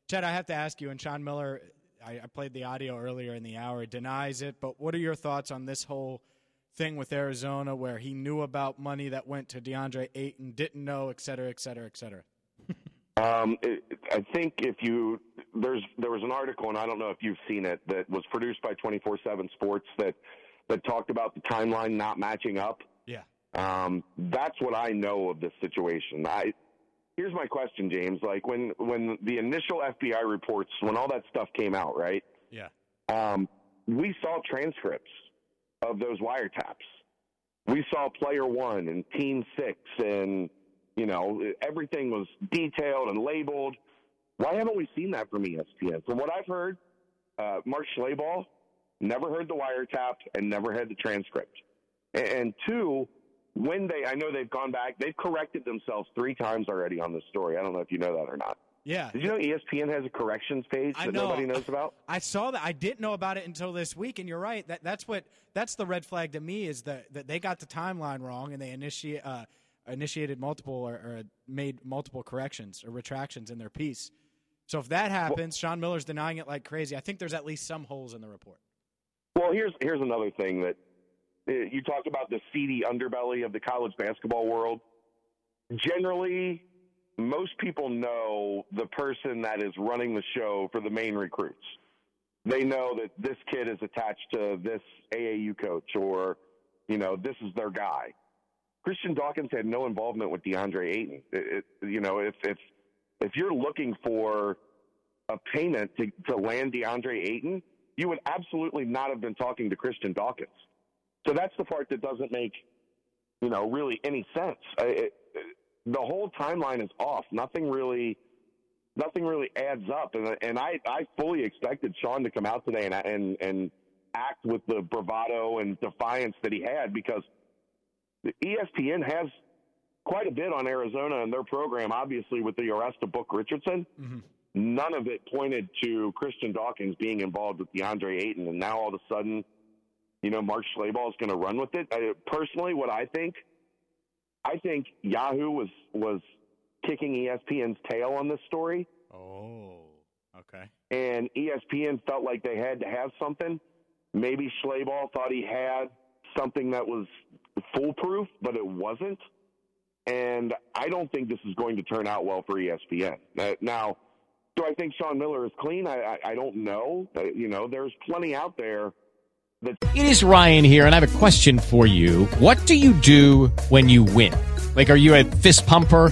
Chad, I have to ask you, and Sean Miller, I, I played the audio earlier in the hour, denies it. But what are your thoughts on this whole thing with Arizona, where he knew about money that went to DeAndre Ayton, didn't know, et cetera, et cetera, et cetera? Um, it, I think if you there's there was an article, and I don't know if you've seen it, that was produced by 24/7 Sports that that talked about the timeline not matching up. Yeah. Um, that's what I know of this situation. I here's my question, James. Like when when the initial FBI reports, when all that stuff came out, right? Yeah. Um, we saw transcripts of those wiretaps. We saw player one and team six and you know, everything was detailed and labeled. Why haven't we seen that from ESPN? From what I've heard, uh, Mark Schlabach never heard the wiretap and never had the transcript. And, and two, when they, I know they've gone back, they've corrected themselves three times already on this story. I don't know if you know that or not. Yeah. Did you know ESPN has a corrections page that know. nobody knows about? I saw that. I didn't know about it until this week, and you're right. That that's what that's the red flag to me is that that they got the timeline wrong and they initiate uh, initiated multiple or, or made multiple corrections or retractions in their piece. So if that happens, Sean Miller's denying it like crazy. I think there's at least some holes in the report. Well, here's here's another thing that uh, you talked about the seedy underbelly of the college basketball world. Generally, most people know the person that is running the show for the main recruits. They know that this kid is attached to this AAU coach, or you know, this is their guy. Christian Dawkins had no involvement with DeAndre Ayton. It, it, you know, if if if you're looking for a payment to, to land DeAndre Ayton, you would absolutely not have been talking to Christian Dawkins. So that's the part that doesn't make, you know, really any sense. I- It, the whole timeline is off. Nothing really, nothing really adds up. And and I I fully expected Sean to come out today and and and act with the bravado and defiance that he had because ESPN has quite a bit on Arizona and their program, obviously with the arrest of Book Richardson. Mm-hmm. None of it pointed to Christian Dawkins being involved with DeAndre Ayton, and now all of a sudden, you know, Mark Schlabach is going to run with it. I, personally, what I think, I think Yahoo was was kicking ESPN's tail on this story, Oh, okay. and ESPN felt like they had to have something. Maybe Schlabach thought he had something that was foolproof, but it wasn't. And I don't think this is going to turn out well for ESPN. Uh, Now, do I think Sean Miller is clean? I, I, I don't know. Uh, you know, there's plenty out there that It is Ryan here, and I have a question for you. What do you do when you win? Like, are you a fist pumper?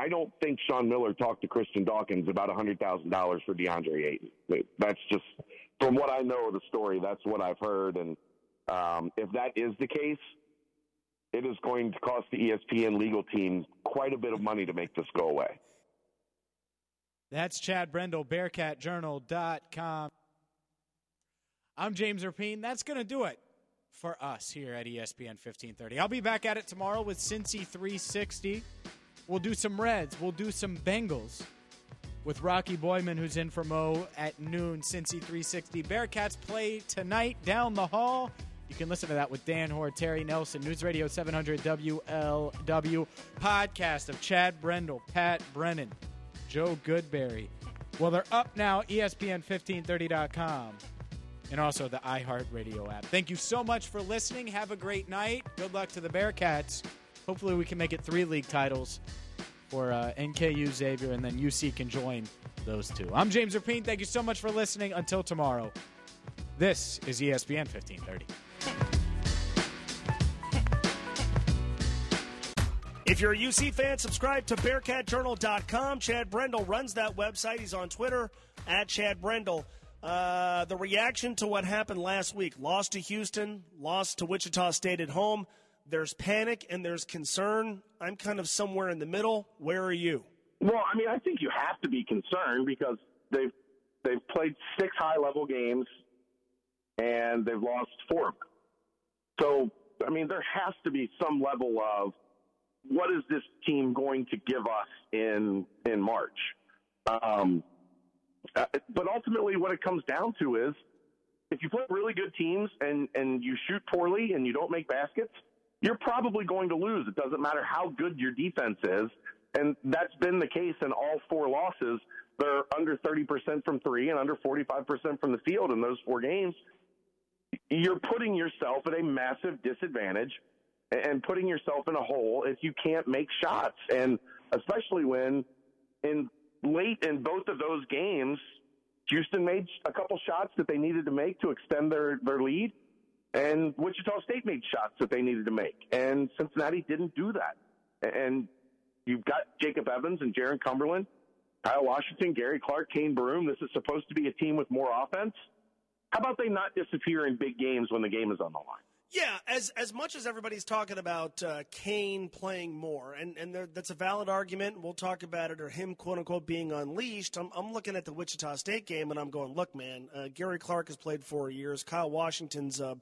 I don't think Sean Miller talked to Christian Dawkins about $100,000 for DeAndre Ayton. That's just, from what I know of the story, that's what I've heard. And um, if that is the case, it is going to cost the ESPN legal team quite a bit of money to make this go away. That's Chad Brendel, BearcatJournal.com. I'm James Rapien. That's going to do it for us here at ESPN 1530. I'll be back at it tomorrow with Cincy 360. We'll do some Reds. We'll do some Bengals with Rocky Boiman, who's in for Mo at noon. Cincy 360. Bearcats play tonight down the hall. You can listen to that with Dan Hoard, Terry Nelson, News Radio 700 WLW podcast of Chad Brendel, Pat Brennan, Joe Goodberry. Well, they're up now, E ESPN1530.com, and also the iHeartRadio app. Thank you so much for listening. Have a great night. Good luck to the Bearcats. Hopefully, we can make it three league titles for uh, NKU Xavier, and then UC can join those two. I'm James Rapien. Thank you so much for listening. Until tomorrow, this is ESPN 1530. If you're a UC fan, subscribe to BearcatJournal.com. Chad Brendel runs that website. He's on Twitter at Chad Brendel. Uh, the reaction to what happened last week lost to Houston, lost to Wichita State at home. There's panic and there's concern. I'm kind of somewhere in the middle. Where are you? Well, I mean, I think you have to be concerned because they've they've played six high level games and they've lost four. So, I mean, there has to be some level of what is this team going to give us in in March? Um, uh, but ultimately, what it comes down to is if you play really good teams and and you shoot poorly and you don't make baskets, you're probably going to lose. It doesn't matter how good your defense is, and that's been the case in all four losses. They're under 30% from three and under 45% from the field in those four games. You're putting yourself at a massive disadvantage and putting yourself in a hole if you can't make shots. And especially when in late in both of those games, Houston made a couple shots that they needed to make to extend their, their lead, and Wichita State made shots that they needed to make, and Cincinnati didn't do that. And you've got Jacob Evans and Jarron Cumberland, Kyle Washington, Gary Clark, Cane Broome. This is supposed to be a team with more offense. How about they not disappear in big games when the game is on the line? Yeah, as as much as everybody's talking about uh, Cane playing more, and and there, that's a valid argument. We'll talk about it, or him quote unquote being unleashed. I'm I'm looking at the Wichita State game, and I'm going, look, man. Uh, Gary Clark has played four years. Kyle Washington's uh,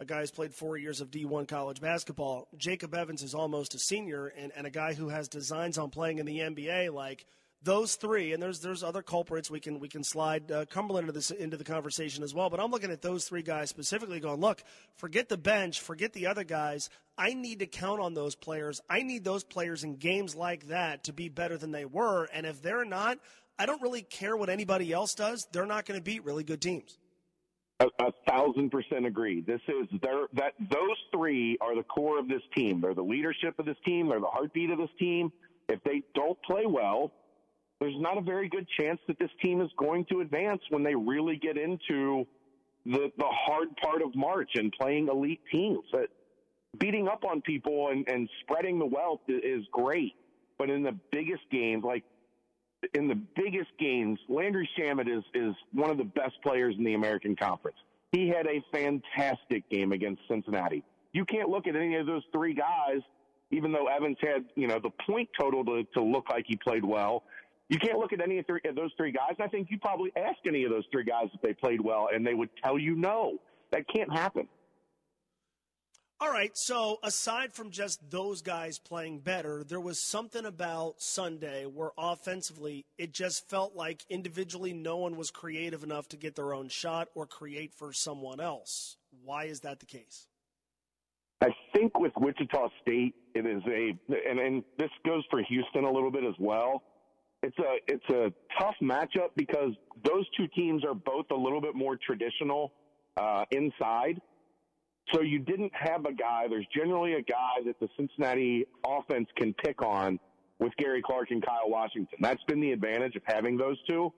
a guy who's played four years of D1 college basketball. Jacob Evans is almost a senior, and and a guy who has designs on playing in the NBA, like those three, and there's there's other culprits we can we can slide uh, Cumberland into this into the conversation as well. But I'm looking at those three guys specifically, going, look, forget the bench, forget the other guys. I need to count on those players. I need those players in games like that to be better than they were. And if they're not, I don't really care what anybody else does. They're not going to beat really good teams. A, a thousand percent agree. This is their that those three are the core of this team. They're the leadership of this team. They're the heartbeat of this team. If they don't play well, there's not a very good chance that this team is going to advance when they really get into the the hard part of March and playing elite teams. That beating up on people and, and spreading the wealth is great, but in the biggest games, like in the biggest games, Landry Shamet is is one of the best players in the American Conference. He had a fantastic game against Cincinnati. You can't look at any of those three guys, even though Evans had you know the point total to, to look like he played well you can't look at any of, three, of those three guys. I think you probably ask any of those three guys if they played well, and they would tell you no. That can't happen. All right. So aside from just those guys playing better, there was something about Sunday where offensively it just felt like individually no one was creative enough to get their own shot or create for someone else. Why is that the case? I think with Wichita State, it is a, and, and this goes for Houston a little bit as well it's a it's a tough matchup because those two teams are both a little bit more traditional uh, inside. So you didn't have a guy. There's generally a guy that the Cincinnati offense can pick on with Gary Clark and Kyle Washington. That's been the advantage of having those two.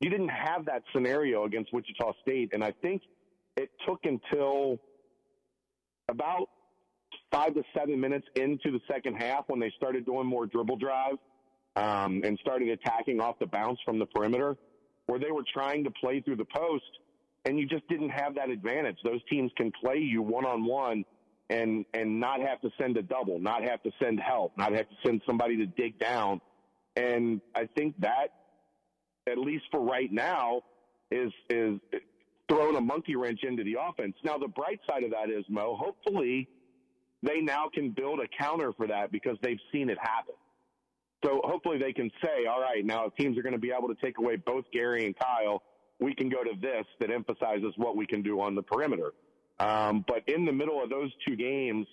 You didn't have that scenario against Wichita State, and I think it took until about five to seven minutes into the second half when they started doing more dribble drive um, and started attacking off the bounce from the perimeter, where they were trying to play through the post, and you just didn't have that advantage. Those teams can play you one on one and and not have to send a double, not have to send help, not have to send somebody to dig down. And I think that, at least for right now, is is throwing a monkey wrench into the offense. Now the bright side of that is Mo. Hopefully, they now can build a counter for that because they've seen it happen. So hopefully they can say, all right, now teams are going to be able to take away both Gary and Kyle, we can go to this that emphasizes what we can do on the perimeter. Um, but in the middle of those two games,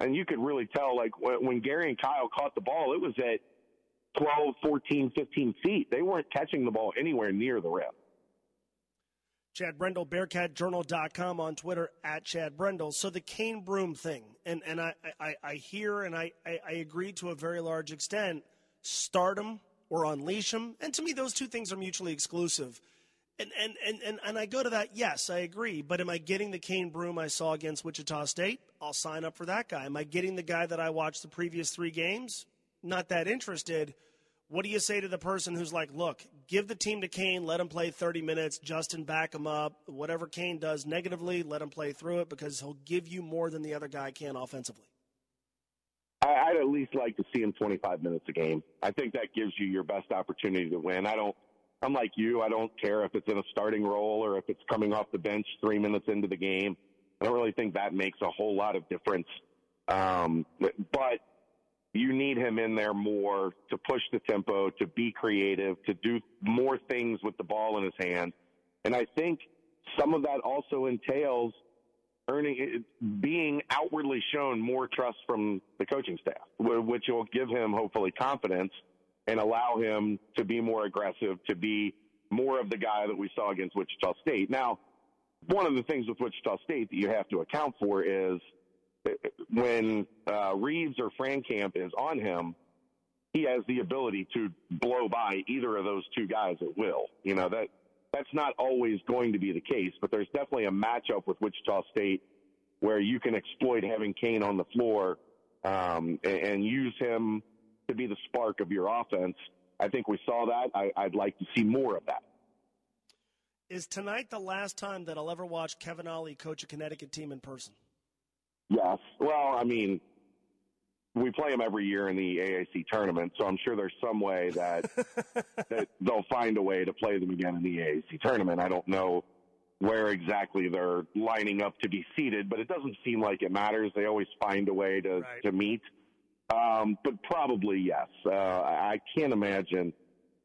and you could really tell, like when, Gary and Kyle caught the ball, it was at 12, 14, 15 feet. They weren't catching the ball anywhere near the rim. Chad Brendel, BearcatJournal.com on Twitter at Chad Brendel. So the Cane Broome thing, and, and I, I, I hear and I, I, I agree to a very large extent – start them or unleash them. And to me, those two things are mutually exclusive. And, and, and, and, and I go to that, yes, I agree. But am I getting the Cane Broome I saw against Wichita State? I'll sign up for that guy. Am I getting the guy that I watched the previous three games? Not that interested. What do you say to the person who's like, look, give the team to Cane, let him play 30 minutes, Justin back him up. Whatever Cane does negatively, let him play through it because he'll give you more than the other guy can offensively. I'd at least like to see him 25 minutes a game. I think that gives you your best opportunity to win. I don't. I'm like you. I don't care if it's in a starting role or if it's coming off the bench three minutes into the game. I don't really think that makes a whole lot of difference. Um, but you need him in there more to push the tempo, to be creative, to do more things with the ball in his hand. And I think some of that also entails earning, being outwardly shown more trust from the coaching staff, which will give him hopefully confidence and allow him to be more aggressive, to be more of the guy that we saw against Wichita State. Now, one of the things with Wichita State that you have to account for is when uh, Reaves or Frankamp is on him, he has the ability to blow by either of those two guys at will. You know that that's not always going to be the case. But there's definitely a matchup with Wichita State where you can exploit having Cane on the floor um, and, and use him to be the spark of your offense. I think we saw that. I, I'd like to see more of that. Is tonight the last time that I'll ever watch Kevin Ollie coach a Connecticut team in person? Yes. Well, I mean, we play them every year in the AAC tournament, so I'm sure there's some way that that they'll find a way to play them again in the AAC tournament. I don't know where exactly they're lining up to be seated, but it doesn't seem like it matters. They always find a way to Right. to meet. Um, but probably yes. Uh, I can't imagine.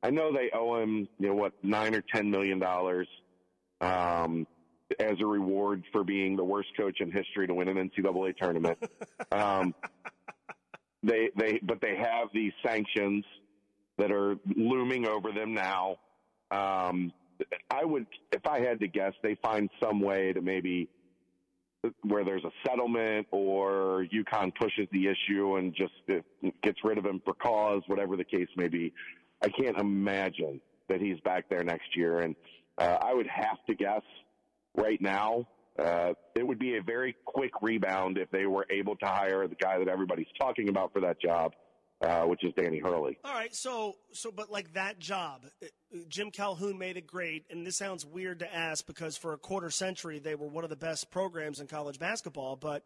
I know they owe him, you know, what nine or ten million dollars um, as a reward for being the worst coach in history to win an NCAA tournament. um, they they but they have these sanctions that are looming over them now. Um, I would, if I had to guess, they find some way to maybe where there's a settlement or UConn pushes the issue and just uh, gets rid of him for cause, whatever the case may be. I can't imagine that he's back there next year. And uh, I would have to guess right now uh, it would be a very quick rebound if they were able to hire the guy that everybody's talking about for that job, uh, which is Danny Hurley. All right, so so but like that job, uh, Jim Calhoun made it great, and this sounds weird to ask because for a quarter century they were one of the best programs in college basketball. But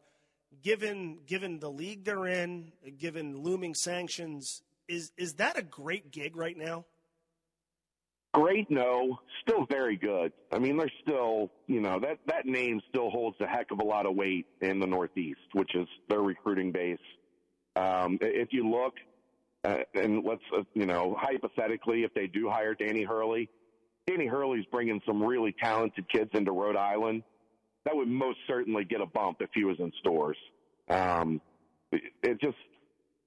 given given the league they're in, given looming sanctions, is is that a great gig right now? Great, no, still very good. I mean, they're still, you know, that that name still holds a heck of a lot of weight in the Northeast, which is their recruiting base. Um, if you look, uh, and let's, uh, you know, hypothetically, if they do hire Danny Hurley, Danny Hurley's bringing some really talented kids into Rhode Island. That would most certainly get a bump if he was in Storrs. Um, it, it just,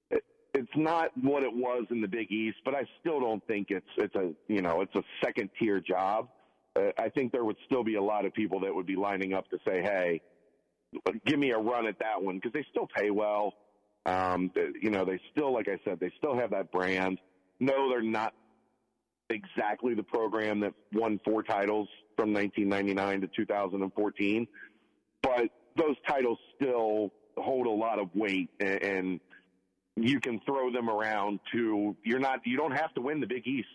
it, it's not what it was in the Big East, but I still don't think it's it's a you know it's a second tier job. Uh, I think there would still be a lot of people that would be lining up to say, "Hey, give me a run at that one," because they still pay well. Um, you know, they still, like I said, they still have that brand. No, they're not exactly the program that won four titles from 1999 to 2014, but those titles still hold a lot of weight and, you can throw them around to you're not you don't have to win the Big East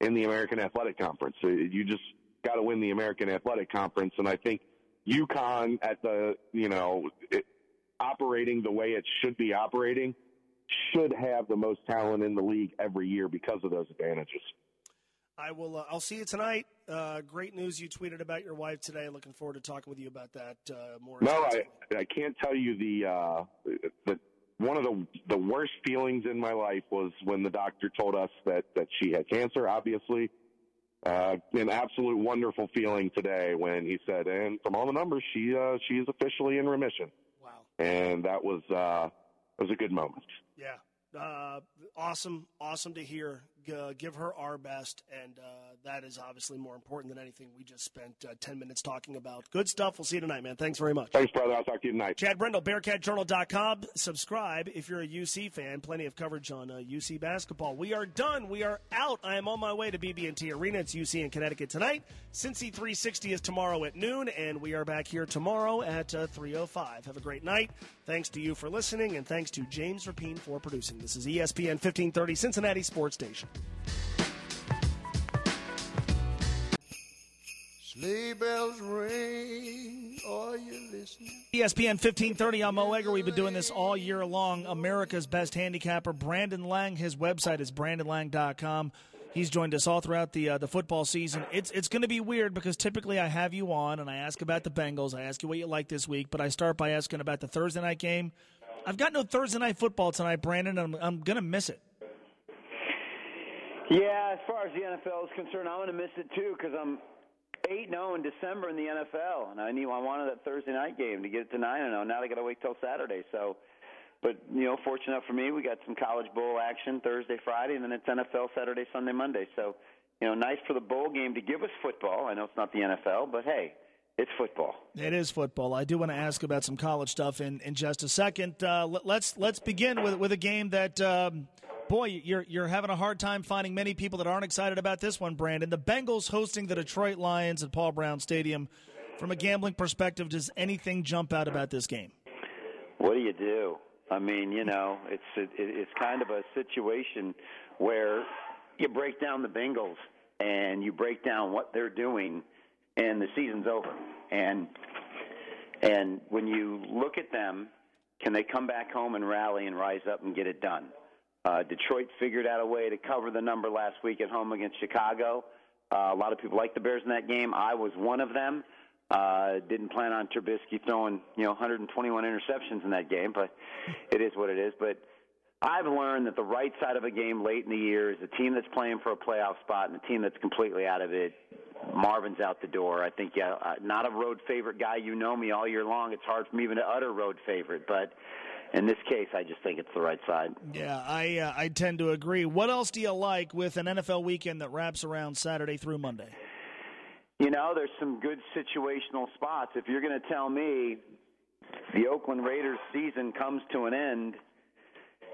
in the American Athletic Conference. Uh, You just got to win the American Athletic Conference, and I think UConn at the you know it, operating the way it should be operating should have the most talent in the league every year because of those advantages. I will. Uh, I'll see you tonight. Uh, great news you tweeted about your wife today. Looking forward to talking with you about that uh, more. No, I. I can't tell you the uh, the one of the the worst feelings in my life was when the doctor told us that that she had cancer. Obviously, uh, an absolute wonderful feeling today when he said, and from all the numbers, she uh, she is officially in remission. And that was uh, was a good moment. Yeah. Uh, awesome. Awesome to hear. Uh, give her our best. And uh, that is obviously more important than anything we just spent uh, 10 minutes talking about. Good stuff. We'll see you tonight, man. Thanks very much. Thanks, brother. I'll talk to you tonight. Chad Brendel, BearcatJournal.com. Subscribe if you're a UC fan. Plenty of coverage on uh, UC basketball. We are done. We are out. I am on my way to BB&T Arena. It's UC in Connecticut tonight. Cincy 360 is tomorrow at noon, and we are back here tomorrow at uh, 3.05. Have a great night. Thanks to you for listening, and thanks to James Rapien for producing. This is ESPN 1530 Cincinnati Sports Station. Sleigh bells ring. Are you listening? ESPN 1530, I'm Mo Egger. We've been doing this all year long. America's best handicapper, Brandon Lang. His website is brandonlang.com. He's joined us all throughout the uh, the football season. It's it's going to be weird because typically I have you on and I ask about the Bengals. I ask you what you like this week, but I start by asking about the Thursday night game. I've got no Thursday night football tonight, Brandon, and I'm, I'm going to miss it. Yeah, as far as the NFL is concerned, I'm going to miss it too because I'm eight zero in December in the NFL, and I knew I wanted that Thursday night game to get it to nine zero. Now they got to wait till Saturday. So, but you know, fortunate enough for me, we got some College Bowl action Thursday, Friday, and then it's NFL Saturday, Sunday, Monday. So, you know, nice for the bowl game to give us football. I know it's not the NFL, but hey, it's football. It is football. I do want to ask about some college stuff in, in just a second. Uh, let, let's let's begin with with a game that um, Boy, you're you're having a hard time finding many people that aren't excited about this one, Brandon. The Bengals hosting the Detroit Lions at Paul Brown Stadium. From a gambling perspective, does anything jump out about this game? What do you do? I mean, you know, it's it, it's kind of a situation where you break down the Bengals and you break down what they're doing, and the season's over. And and when you look at them, can they come back home and rally and rise up and get it done? Uh, Detroit figured out a way to cover the number last week at home against Chicago. Uh, a lot of people like the Bears in that game. I was one of them. Uh, didn't plan on Trubisky throwing, you know, 121 interceptions in that game, but it is what it is. But I've learned that the right side of a game late in the year is a team that's playing for a playoff spot and a team that's completely out of it. Marvin's out the door. I think, yeah, uh, not a road favorite guy. You know me all year long. It's hard for me even to utter road favorite, but in this case, I just think it's the right side. Yeah, I uh, I tend to agree. What else do you like with an NFL weekend that wraps around Saturday through Monday? You know, there's some good situational spots. If you're going to tell me the Oakland Raiders season comes to an end,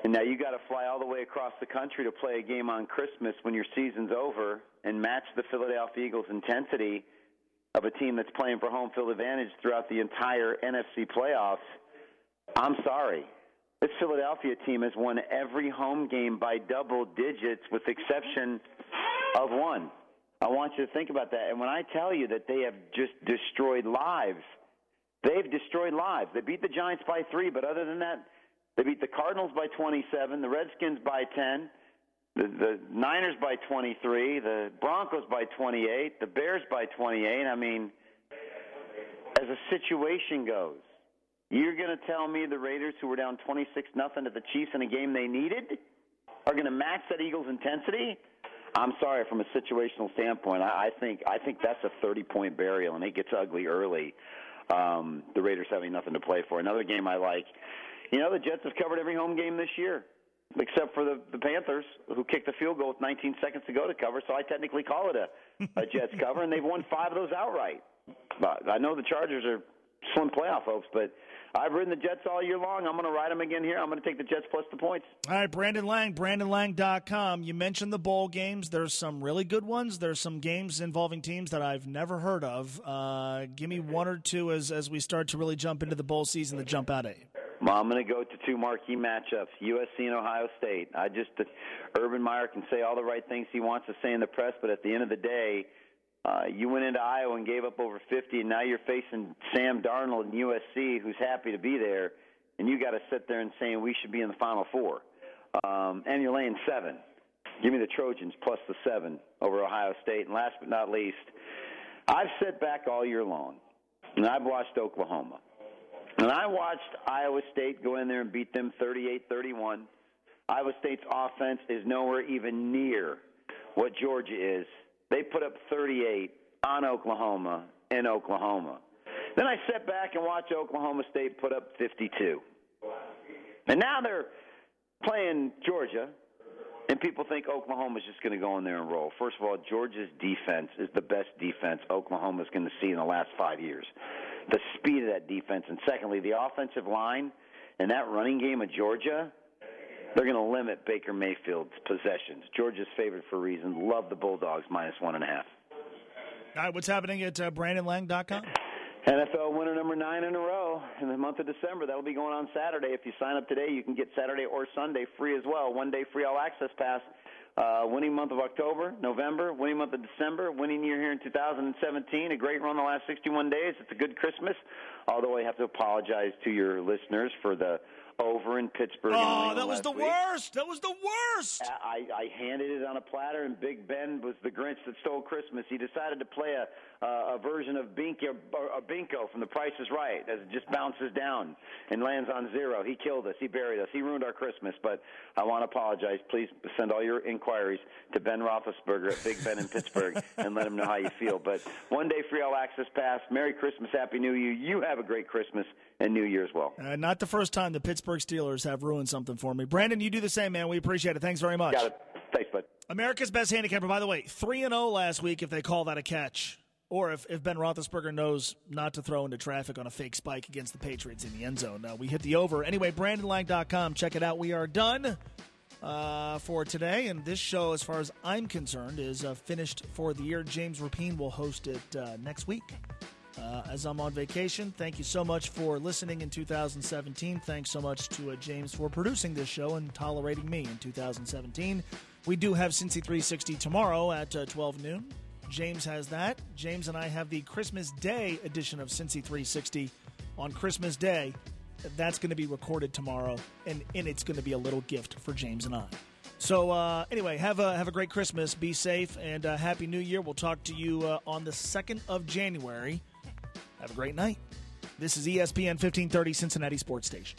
and now you got to fly all the way across the country to play a game on Christmas when your season's over and match the Philadelphia Eagles intensity of a team that's playing for home field advantage throughout the entire NFC playoffs. I'm sorry. This Philadelphia team has won every home game by double digits with exception of one. I want you to think about that. And when I tell you that they have just destroyed lives, they've destroyed lives. They beat the Giants by three, but other than that, they beat the Cardinals by 27, the Redskins by 10, the, the Niners by 23, the Broncos by 28, the Bears by 28. I mean, as a situation goes, you're going to tell me the Raiders, who were down 26 nothing to the Chiefs in a game they needed, are going to match that Eagles' intensity? I'm sorry, from a situational standpoint, I, I think I think that's a 30 point burial, and it gets ugly early. Um, the Raiders having nothing to play for. Another game I like. You know, the Jets have covered every home game this year, except for the, the Panthers, who kicked the field goal with 19 seconds to go to cover. So I technically call it a, a Jets cover, and they've won five of those outright. But I know the Chargers are slim playoff hopes, but I've ridden the Jets all year long. I'm going to ride them again here. I'm going to take the Jets plus the points. All right, Brandon Lang, BrandonLang.com. You mentioned the bowl games. There's some really good ones. There's some games involving teams that I've never heard of. Uh, give me one or two as, as we start to really jump into the bowl season that jump out at you. Well, I'm going to go to two marquee matchups: USC and Ohio State. I just, Urban Meyer can say all the right things he wants to say in the press, but at the end of the day, uh, you went into Iowa and gave up over 50, and now you're facing Sam Darnold and USC, who's happy to be there, and you got to sit there and saying we should be in the Final Four, um, and you're laying seven. Give me the Trojans plus the seven over Ohio State. And last but not least, I've sat back all year long, and I've watched Oklahoma. And I watched Iowa State go in there and beat them 38-31. Iowa State's offense is nowhere even near what Georgia is. They put up 38 on Oklahoma in Oklahoma. Then I sat back and watched Oklahoma State put up 52. And now they're playing Georgia, and people think Oklahoma's just going to go in there and roll. First of all, Georgia's defense is the best defense Oklahoma's going to see in the last five years. The speed of that defense, and secondly, the offensive line and that running game of Georgia, they're going to limit Baker Mayfield's possessions. Georgia's favored for a reason. Love the Bulldogs minus one and a half. All right, what's happening at uh, BrandonLang.com? NFL winner number nine in a row in the month of December. That'll be going on Saturday. If you sign up today, you can get Saturday or Sunday free as well. One day free all access pass. Uh, winning month of October, November, winning month of December, winning year here in 2017. A great run the last 61 days. It's a good Christmas. Although I have to apologize to your listeners for the over in Pittsburgh. Oh, that was the week. worst. That was the worst. I, I handed it on a platter, and Big Ben was the Grinch that stole Christmas. He decided to play a uh, a version of Binko, or Plinko from The Price is Right, as it just bounces down and lands on zero. He killed us. He buried us. He ruined our Christmas. But I want to apologize. Please send all your inquiries to Ben Roethlisberger at Big Ben in Pittsburgh and let him know how you feel. But one day free all access pass. Merry Christmas, Happy New Year. You have a great Christmas and New Year as well. Uh, not the first time the Pittsburgh Steelers have ruined something for me. Brandon, you do the same, man. We appreciate it. Thanks very much. Got it. Thanks, bud. America's best handicapper, by the way, 3 and 0 last week if they call that a catch. Or if, if Ben Roethlisberger knows not to throw into traffic on a fake spike against the Patriots in the end zone. Uh, we hit the over. Anyway, BrandonLang.com. Check it out. We are done. uh, for today. And this show, as far as I'm concerned, is uh, finished for the year. James Rapien will host it uh, next week. Uh, as I'm on vacation, thank you so much for listening in 2017. Thanks so much to uh, James for producing this show and tolerating me in 2017. We do have Cincy 360 tomorrow at uh, 12 noon. James has that. James and I have the Christmas Day edition of Cincy 360 on Christmas Day. That's going to be recorded tomorrow, and, and it's going to be a little gift for James and I. So uh, anyway, have a have a great Christmas. Be safe and uh, happy New Year. We'll talk to you uh, on the second of January. Have a great night. This is ESPN 1530 Cincinnati Sports Station.